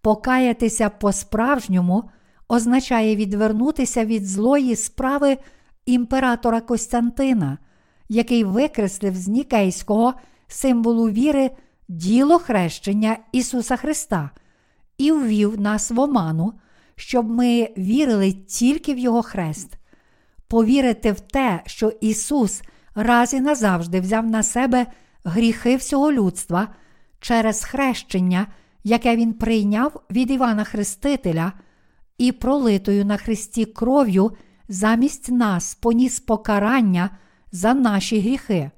Speaker 1: Покаятися по-справжньому означає відвернутися від злої справи імператора Костянтина, який викреслив з Нікейського символу віри діло хрещення Ісуса Христа і ввів нас в оману, щоб ми вірили тільки в Його хрест. Повірити в те, що Ісус раз і назавжди взяв на себе гріхи всього людства через хрещення, яке Він прийняв від Івана Хрестителя, і пролитою на Христі кров'ю замість нас поніс покарання за наші гріхи,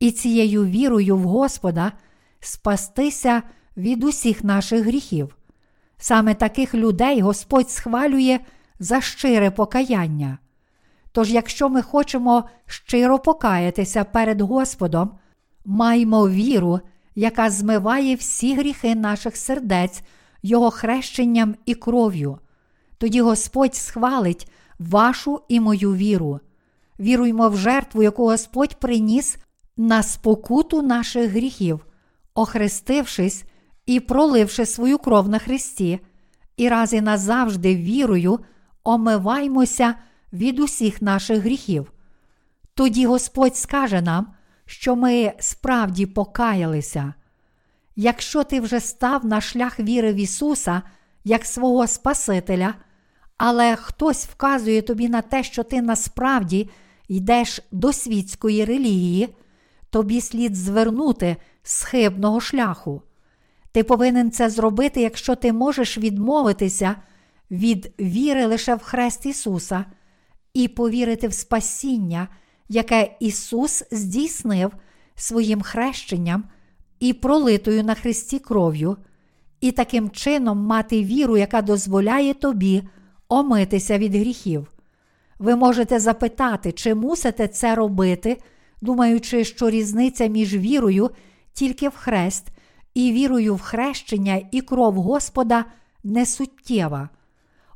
Speaker 1: і цією вірою в Господа спастися від усіх наших гріхів. Саме таких людей Господь схвалює за щире покаяння. Тож, якщо ми хочемо щиро покаятися перед Господом, маємо віру, яка змиває всі гріхи наших сердець Його хрещенням і кров'ю. Тоді Господь схвалить вашу і мою віру. Віруймо в жертву, яку Господь приніс на спокуту наших гріхів, охрестившись і проливши свою кров на Христі, і раз і назавжди вірою омиваймося від усіх наших гріхів. Тоді Господь скаже нам, що ми справді покаялися. Якщо ти вже став на шлях віри в Ісуса як свого Спасителя, але хтось вказує тобі на те, що ти насправді йдеш до світської релігії, тобі слід звернути з хибного шляху. Ти повинен це зробити, якщо ти можеш відмовитися від віри лише в Хрест Ісуса і повірити в спасіння, яке Ісус здійснив своїм хрещенням і пролитою на Христі кров'ю, і таким чином мати віру, яка дозволяє тобі омитися від гріхів. Ви можете запитати, чи мусите це робити, думаючи, що різниця між вірою тільки в хрест і вірою в хрещення і кров Господа не суттєва.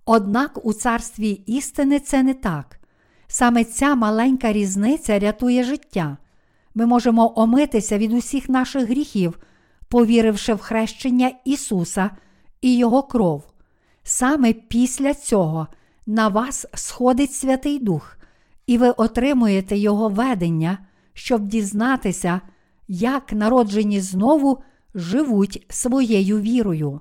Speaker 1: Однак у царстві істини це не так. Саме ця маленька різниця рятує життя. Ми можемо омитися від усіх наших гріхів, повіривши в хрещення Ісуса і Його кров. Саме після цього на вас сходить Святий Дух, і ви отримуєте Його ведення, щоб дізнатися, як народжені знову живуть своєю вірою.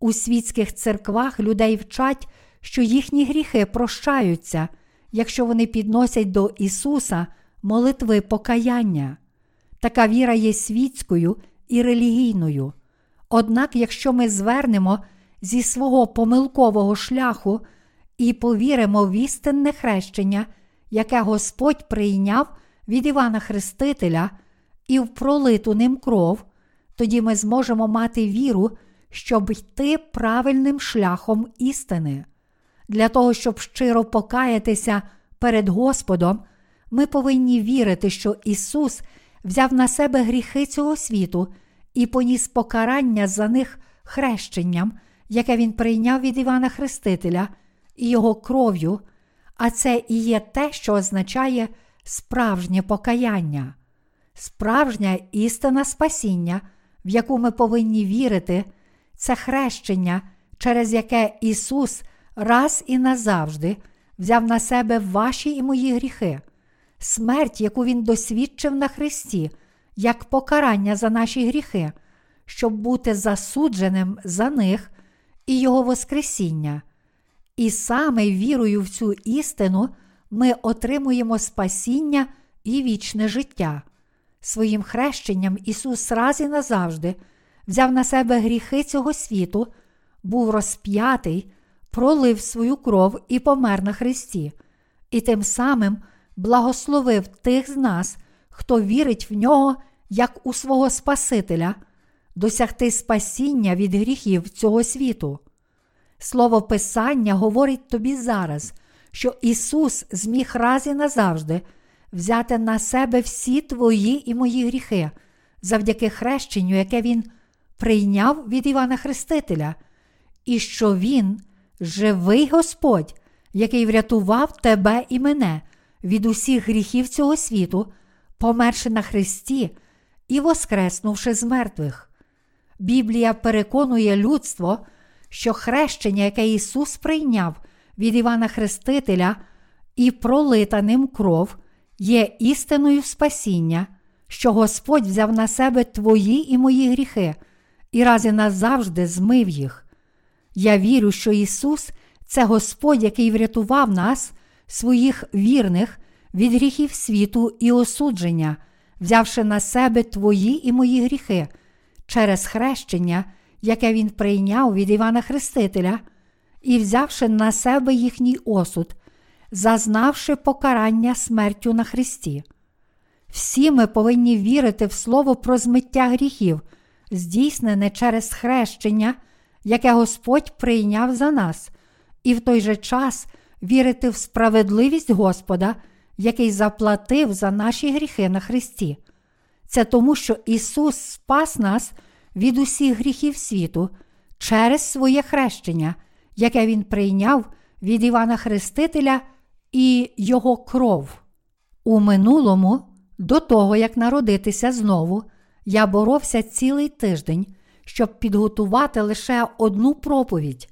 Speaker 1: У світських церквах людей вчать, що їхні гріхи прощаються, якщо вони підносять до Ісуса молитви покаяння. Така віра є світською і релігійною. Однак, якщо ми звернемо зі свого помилкового шляху і повіримо в істинне хрещення, яке Господь прийняв від Івана Хрестителя і в пролиту ним кров, тоді ми зможемо мати віру, щоб йти правильним шляхом істини. Для того, щоб щиро покаятися перед Господом, ми повинні вірити, що Ісус взяв на себе гріхи цього світу і поніс покарання за них хрещенням, яке Він прийняв від Івана Хрестителя і Його кров'ю, а це і є те, що означає справжнє покаяння, справжня істина спасіння, в яку ми повинні вірити, це хрещення, через яке Ісус раз і назавжди взяв на себе ваші і мої гріхи, смерть, яку Він досвідчив на Христі, як покарання за наші гріхи, щоб бути засудженим за них і Його Воскресіння. І саме вірою в цю істину ми отримуємо спасіння і вічне життя. Своїм хрещенням Ісус раз і назавжди взяв на себе гріхи цього світу, був розп'ятий, пролив свою кров і помер на Христі, і тим самим благословив тих з нас, хто вірить в нього як у свого Спасителя, досягти спасіння від гріхів цього світу. Слово Писання говорить тобі зараз, що Ісус зміг раз і назавжди взяти на себе всі твої і мої гріхи завдяки хрещенню, яке Він прийняв від Івана Хрестителя, і що Він живий Господь, який врятував тебе і мене від усіх гріхів цього світу, померши на Христі і воскреснувши з мертвих. Біблія переконує людство, що хрещення, яке Ісус прийняв від Івана Хрестителя і пролита ним кров, є істиною спасіння, що Господь взяв на себе твої і мої гріхи і раз і назавжди змив їх. Я вірю, що Ісус це Господь, який врятував нас, своїх вірних, від гріхів світу і осудження, взявши на себе твої і мої гріхи через хрещення, яке Він прийняв від Івана Хрестителя, і взявши на себе їхній осуд, зазнавши покарання смертю на Христі. Всі ми повинні вірити в Слово про змиття гріхів, здійснене через хрещення, яке Господь прийняв за нас, і в той же час вірити в справедливість Господа, який заплатив за наші гріхи на Христі. Це тому, що Ісус спас нас від усіх гріхів світу через своє хрещення, яке Він прийняв від Івана Хрестителя і Його кров. У минулому, до того, як народитися знову, я боровся цілий тиждень, щоб підготувати лише одну проповідь,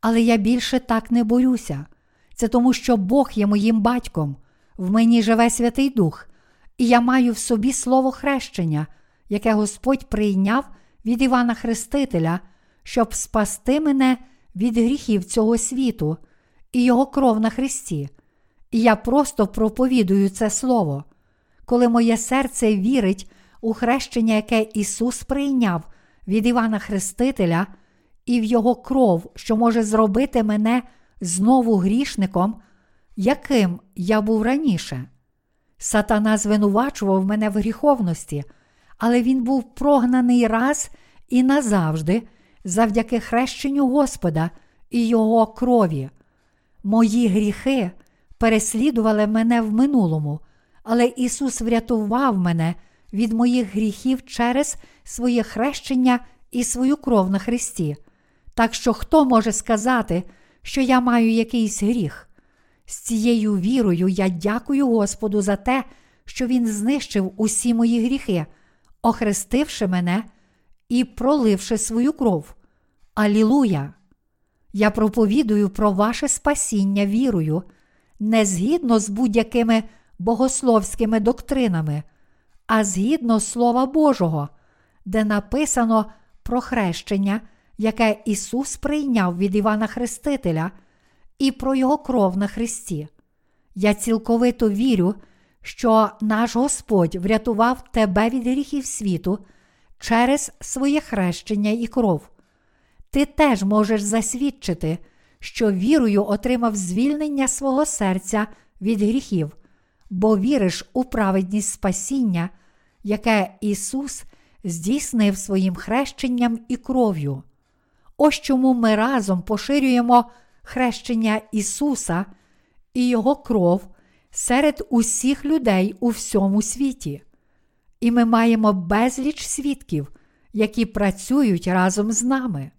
Speaker 1: Але я більше так не борюся. Це тому, що Бог є моїм батьком, в мені живе Святий Дух, і я маю в собі слово хрещення, яке Господь прийняв від Івана Хрестителя, щоб спасти мене від гріхів цього світу і Його кров на Христі. І я просто проповідую це Слово. Коли моє серце вірить у хрещення, яке Ісус прийняв від Івана Хрестителя, і в Його кров, що може зробити мене знову грішником, яким я був раніше. Сатана звинувачував мене в гріховності, але він був прогнаний раз і назавжди завдяки хрещенню Господа і Його крові. Мої гріхи переслідували мене в минулому, але Ісус врятував мене від моїх гріхів через своє хрещення і свою кров на Христі. Так що хто може сказати, що я маю якийсь гріх? З цією вірою я дякую Господу за те, що Він знищив усі мої гріхи, охрестивши мене і проливши свою кров. Алілуя! Я проповідую про ваше спасіння вірою, не згідно з будь-якими богословськими доктринами, а згідно Слова Божого, де написано про хрещення, яке Ісус прийняв від Івана Хрестителя, і про Його кров на Христі. Я цілковито вірю, що наш Господь врятував тебе від гріхів світу через своє хрещення і кров. Ти теж можеш засвідчити, що вірою отримав звільнення свого серця від гріхів, бо віриш у праведність спасіння, яке Ісус здійснив своїм хрещенням і кров'ю. Ось чому ми разом поширюємо хрещення Ісуса і Його кров серед усіх людей у всьому світі. І ми маємо безліч свідків, які працюють разом з нами.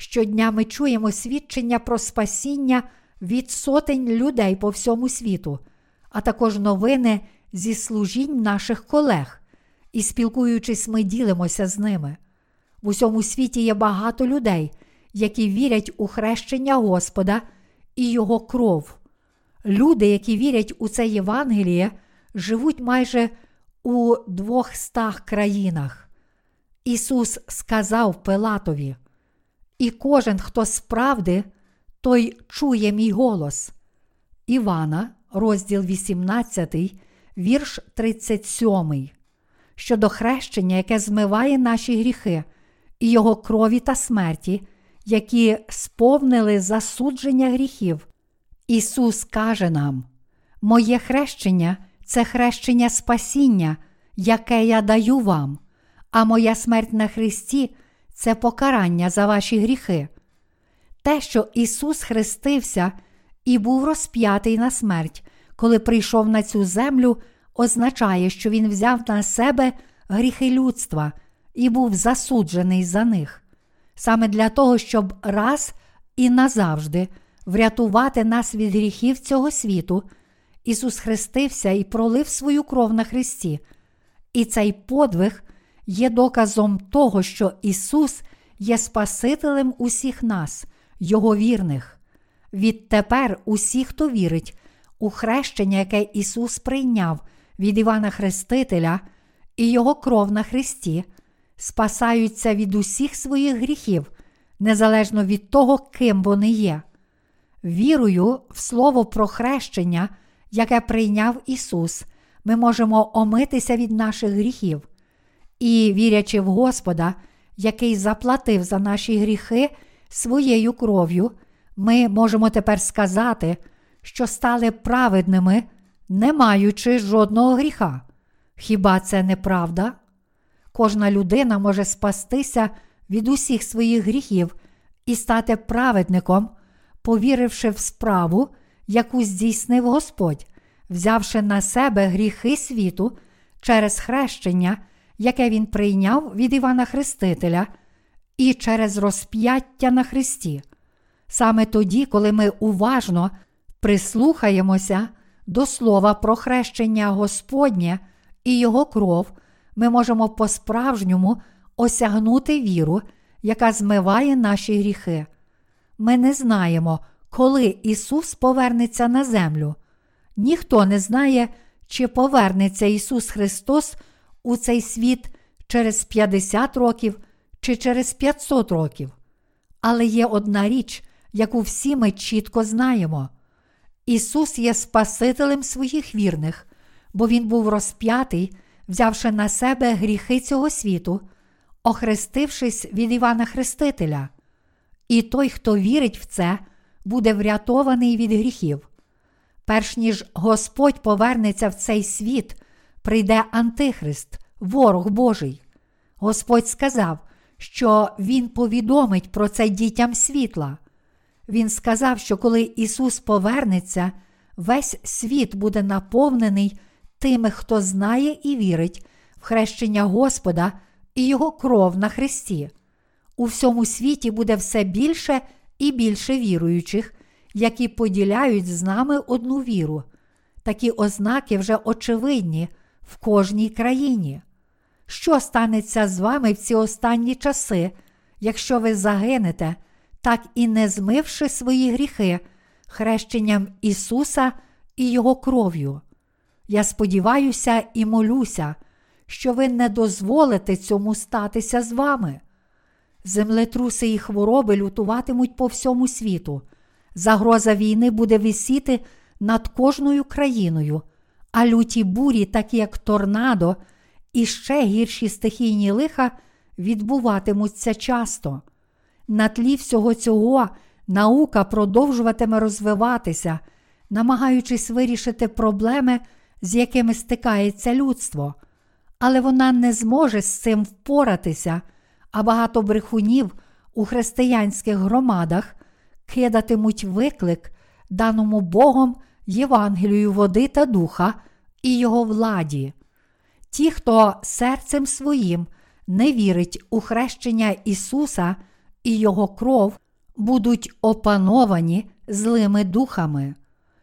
Speaker 1: Щодня ми чуємо свідчення про спасіння від сотень людей по всьому світу, а також новини зі служінь наших колег, і спілкуючись, ми ділимося з ними. В усьому світі є багато людей, які вірять у хрещення Господа і Його кров. Люди, які вірять у це Євангеліє, живуть майже у двохстах країнах. Ісус сказав Пилатові, і кожен, хто справди, той чує мій голос. Івана, розділ 18, вірш 37. Щодо хрещення, яке змиває наші гріхи, і Його крові та смерті, які сповнили засудження гріхів. Ісус каже нам: Моє хрещення це хрещення спасіння, яке я даю вам, а моя смерть на Христі це покарання за ваші гріхи. Те, що Ісус хрестився і був розп'ятий на смерть, коли прийшов на цю землю, означає, що Він взяв на себе гріхи людства і був засуджений за них. Саме для того, щоб раз і назавжди врятувати нас від гріхів цього світу, Ісус хрестився і пролив свою кров на Христі. І цей подвиг є доказом того, що Ісус є Спасителем усіх нас, Його вірних. Відтепер усі, хто вірить у хрещення, яке Ісус прийняв від Івана Хрестителя і Його кров на Христі, спасаються від усіх своїх гріхів, незалежно від того, ким вони є. Вірою в Слово про хрещення, яке прийняв Ісус, ми можемо омитися від наших гріхів. І, вірячи в Господа, який заплатив за наші гріхи своєю кров'ю, ми можемо тепер сказати, що стали праведними, не маючи жодного гріха. Хіба це не правда? Кожна людина може спастися від усіх своїх гріхів і стати праведником, повіривши в справу, яку здійснив Господь, взявши на себе гріхи світу через хрещення яке він прийняв від Івана Хрестителя, і через розп'яття на Христі. Саме тоді, коли ми уважно прислухаємося до слова про хрещення Господнє і Його кров, ми можемо по-справжньому осягнути віру, яка змиває наші гріхи. ми не знаємо, коли Ісус повернеться на землю. Ніхто не знає, чи повернеться Ісус Христос у цей світ через 50 років чи через 500 років. Але є одна річ, яку всі ми чітко знаємо. Ісус є Спасителем своїх вірних, бо Він був розп'ятий, взявши на себе гріхи цього світу, охрестившись від Івана Хрестителя. І той, хто вірить в це, буде врятований від гріхів. Перш ніж Господь повернеться в цей світ, прийде Антихрист, ворог Божий. Господь сказав, що Він повідомить про це дітям світла. Він сказав, що коли Ісус повернеться, весь світ буде наповнений тими, хто знає і вірить в хрещення Господа і Його кров на Христі. У всьому світі буде все більше і більше віруючих, які поділяють з нами одну віру. Такі ознаки вже очевидні в кожній країні. Що станеться з вами в ці останні часи, якщо ви загинете, так і не змивши свої гріхи хрещенням Ісуса і Його кров'ю? Я сподіваюся і молюся, що ви не дозволите цьому статися з вами. Землетруси і хвороби лютуватимуть по всьому світу. Загроза війни буде висіти над кожною країною, а люті бурі, такі як торнадо, і ще гірші стихійні лиха відбуватимуться часто. На тлі всього цього наука продовжуватиме розвиватися, намагаючись вирішити проблеми, з якими стикається людство, але вона не зможе з цим впоратися, а багато брехунів у християнських громадах кидатимуть виклик даному Богом Євангелію води та духа і його владі. Ті, хто серцем своїм не вірить у хрещення Ісуса і Його кров, будуть опановані злими духами.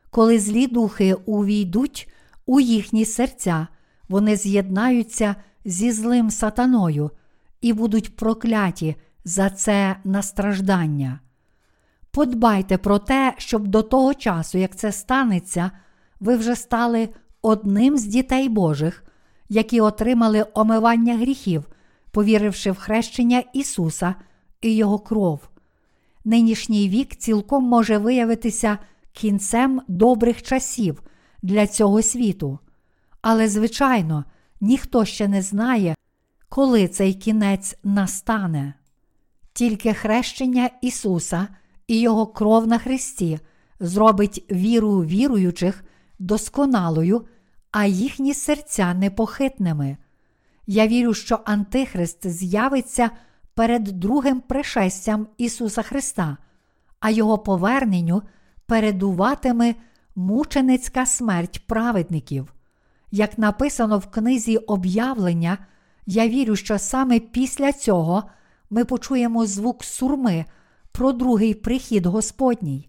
Speaker 1: Коли злі духи увійдуть у їхні серця, вони з'єднаються зі злим сатаною і будуть прокляті за це настраждання. Подбайте про те, щоб до того часу, як це станеться, ви вже стали одним з дітей Божих, які отримали омивання гріхів, повіривши в хрещення Ісуса і Його кров. Нинішній вік цілком може виявитися кінцем добрих часів для цього світу. Але, звичайно, ніхто ще не знає, коли цей кінець настане. Тільки хрещення Ісуса і Його кров на Христі зробить віру віруючих досконалою, а їхні серця непохитними. Я вірю, що Антихрист з'явиться перед другим пришестям Ісуса Христа, а Його поверненню передуватиме мученицька смерть праведників. Як написано в книзі об'явлення, я вірю, що саме після цього ми почуємо звук сурми про другий прихід Господній.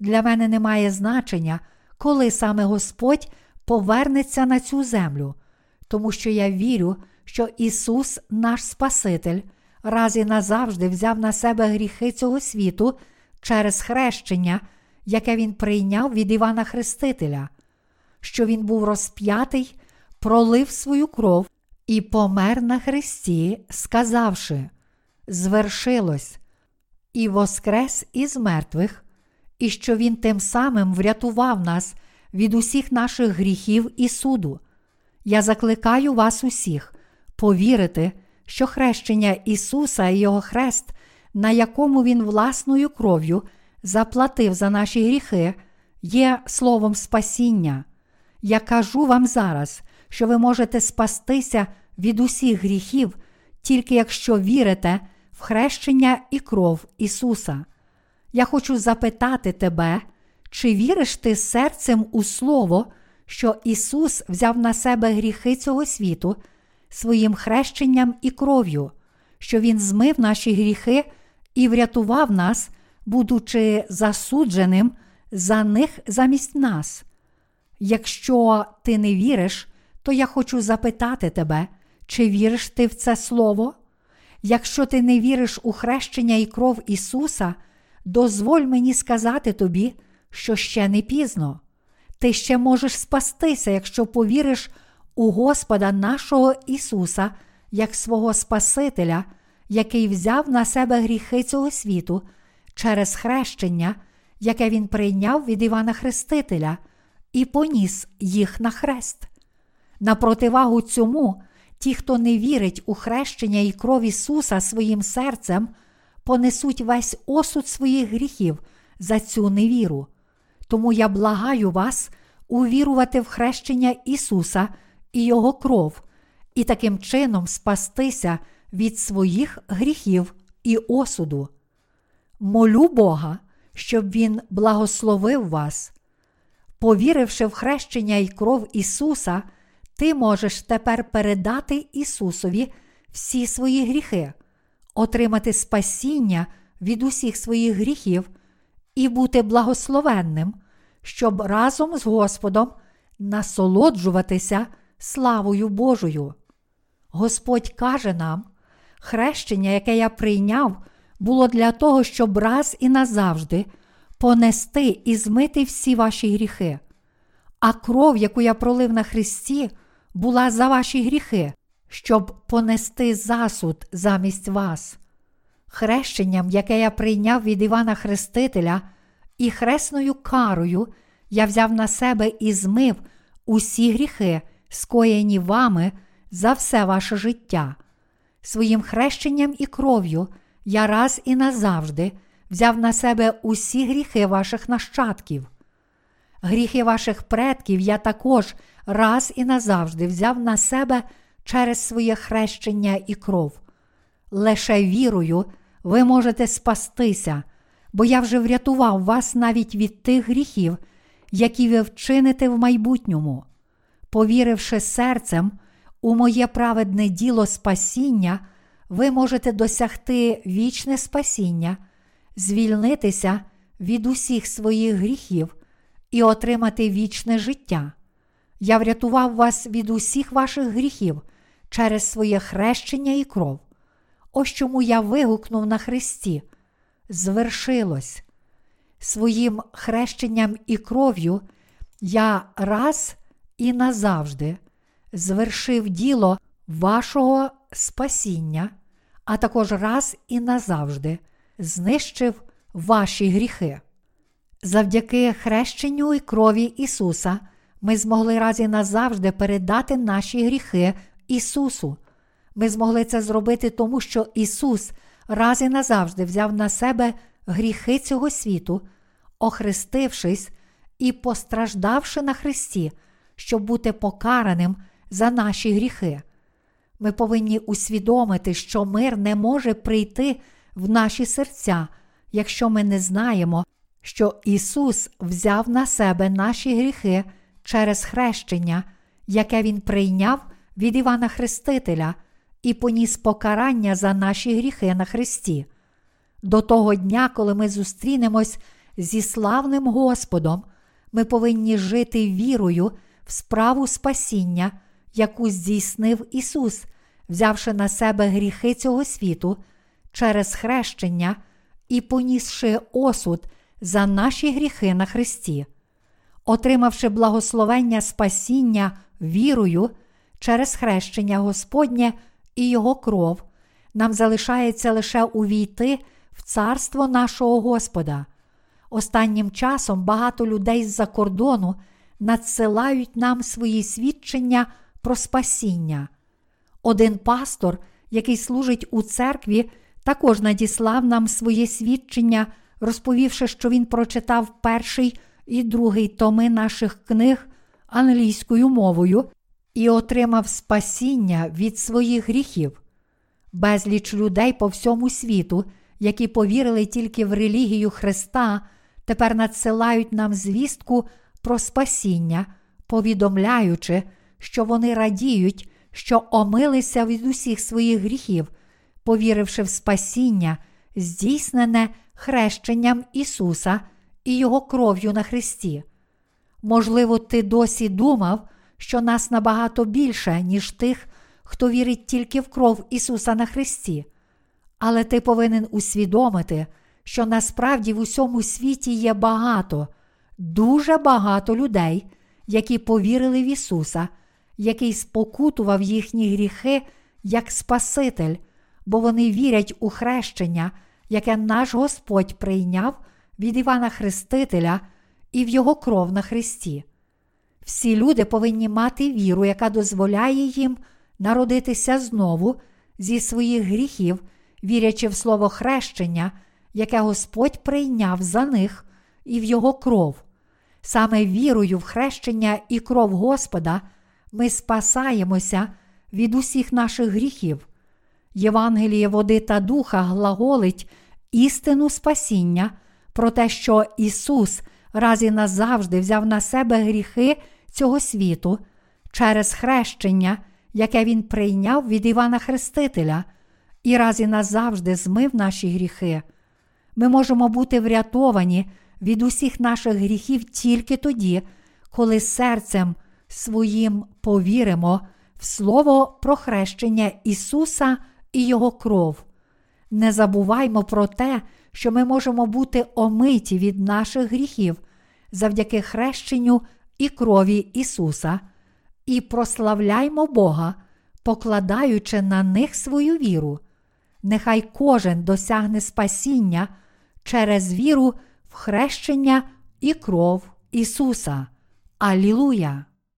Speaker 1: Для мене немає значення, коли саме Господь повернеться на цю землю, тому що я вірю, що Ісус, наш Спаситель, раз і назавжди взяв на себе гріхи цього світу через хрещення, яке Він прийняв від Івана Хрестителя, що Він був розп'ятий, пролив свою кров і помер на Христі, сказавши: Звершилось і воскрес із мертвих, і що Він тим самим врятував нас від усіх наших гріхів і суду. Я закликаю вас усіх повірити, що хрещення Ісуса і Його хрест, на якому Він власною кров'ю заплатив за наші гріхи, є словом спасіння. Я кажу вам зараз, що ви можете спастися від усіх гріхів, тільки якщо вірите в хрещення і кров Ісуса. Я хочу запитати тебе, чи віриш ти серцем у Слово, що Ісус взяв на себе гріхи цього світу своїм хрещенням і кров'ю, що Він змив наші гріхи і врятував нас, будучи засудженим за них замість нас? Якщо ти не віриш, то я хочу запитати тебе, чи віриш ти в це Слово? Якщо ти не віриш у хрещення і кров Ісуса, дозволь мені сказати тобі, що ще не пізно. Ти ще можеш спастися, якщо повіриш у Господа нашого Ісуса як свого Спасителя, який взяв на себе гріхи цього світу через хрещення, яке Він прийняв від Івана Хрестителя, і поніс їх на хрест. На противагу цьому, ті, хто не вірить у хрещення і кров Ісуса своїм серцем, понесуть весь осуд своїх гріхів за цю невіру. Тому я благаю вас увірувати в хрещення Ісуса і Його кров, і таким чином спастися від своїх гріхів і осуду. Молю Бога, щоб Він благословив вас. Повіривши в хрещення і кров Ісуса, ти можеш тепер передати Ісусові всі свої гріхи, отримати спасіння від усіх своїх гріхів і бути благословенним, щоб разом з Господом насолоджуватися славою Божою. Господь каже нам, хрещення, яке я прийняв, було для того, щоб раз і назавжди понести і змити всі ваші гріхи. А кров, яку я пролив на Христі, була за ваші гріхи, щоб понести засуд замість вас. Хрещенням, яке я прийняв від Івана Хрестителя, і хресною карою я взяв на себе і змив усі гріхи, скоєні вами за все ваше життя. Своїм хрещенням і кров'ю я раз і назавжди взяв на себе усі гріхи ваших нащадків. Гріхи ваших предків я також раз і назавжди взяв на себе через своє хрещення і кров. Лише вірою ви можете спастися, бо я вже врятував вас навіть від тих гріхів, які ви вчините в майбутньому. Повіривши серцем у моє праведне діло спасіння, ви можете досягти вічне спасіння, звільнитися від усіх своїх гріхів і отримати вічне життя. Я врятував вас від усіх ваших гріхів через своє хрещення і кров. Ось чому я вигукнув на Христі. Звершилось. Своїм хрещенням і кров'ю я раз і назавжди звершив діло вашого спасіння, а також раз і назавжди знищив ваші гріхи. Завдяки хрещенню і крові Ісуса ми змогли раз і назавжди передати наші гріхи Ісусу. Ми змогли це зробити тому, що Ісус раз і назавжди взяв на себе гріхи цього світу, охрестившись і постраждавши на Христі, щоб бути покараним за наші гріхи. Ми повинні усвідомити, що мир не може прийти в наші серця, якщо ми не знаємо, що Ісус взяв на себе наші гріхи через хрещення, яке Він прийняв від Івана Хрестителя і поніс покарання за наші гріхи на Христі. До того дня, коли ми зустрінемось зі славним Господом, ми повинні жити вірою в справу спасіння, яку здійснив Ісус, взявши на себе гріхи цього світу через хрещення і понісши осуд за наші гріхи на Христі. Отримавши благословення спасіння вірою через хрещення Господнє і Його кров, нам залишається лише увійти в царство нашого Господа. Останнім часом багато людей з-за кордону надсилають нам свої свідчення про спасіння. Один пастор, який служить у церкві, також надіслав нам своє свідчення, розповівши, що він прочитав перший і другий томи наших книг англійською мовою і отримав спасіння від своїх гріхів. Безліч людей по всьому світу, які повірили тільки в релігію Христа, тепер надсилають нам звістку про спасіння, повідомляючи, що вони радіють, що омилися від усіх своїх гріхів, повіривши в спасіння, здійснене хрещенням Ісуса і Його кров'ю на Христі. Можливо, ти досі думав, що нас набагато більше, ніж тих, хто вірить тільки в кров Ісуса на Христі. Але ти повинен усвідомити, що насправді в усьому світі є багато, дуже багато людей, які повірили в Ісуса, який спокутував їхні гріхи як Спаситель, бо вони вірять у хрещення, яке наш Господь прийняв від Івана Хрестителя і в Його кров на Христі. Всі люди повинні мати віру, яка дозволяє їм народитися знову зі своїх гріхів, вірячи в слово хрещення, яке Господь прийняв за них і в Його кров. Саме вірою в хрещення і кров Господа ми спасаємося від усіх наших гріхів. Євангеліє води та духа глаголить істину спасіння про те, що Ісус раз і назавжди взяв на себе гріхи цього світу через хрещення, яке Він прийняв від Івана Хрестителя, і раз і назавжди змив наші гріхи. Ми можемо бути врятовані від усіх наших гріхів тільки тоді, коли серцем своїм повіримо в Слово про хрещення Ісуса і Його кров. Не забуваймо про те, що ми можемо бути омиті від наших гріхів завдяки хрещенню і крові Ісуса, і прославляймо Бога, покладаючи на них свою віру. Нехай кожен досягне спасіння через віру в хрещення і кров Ісуса. Алілуя!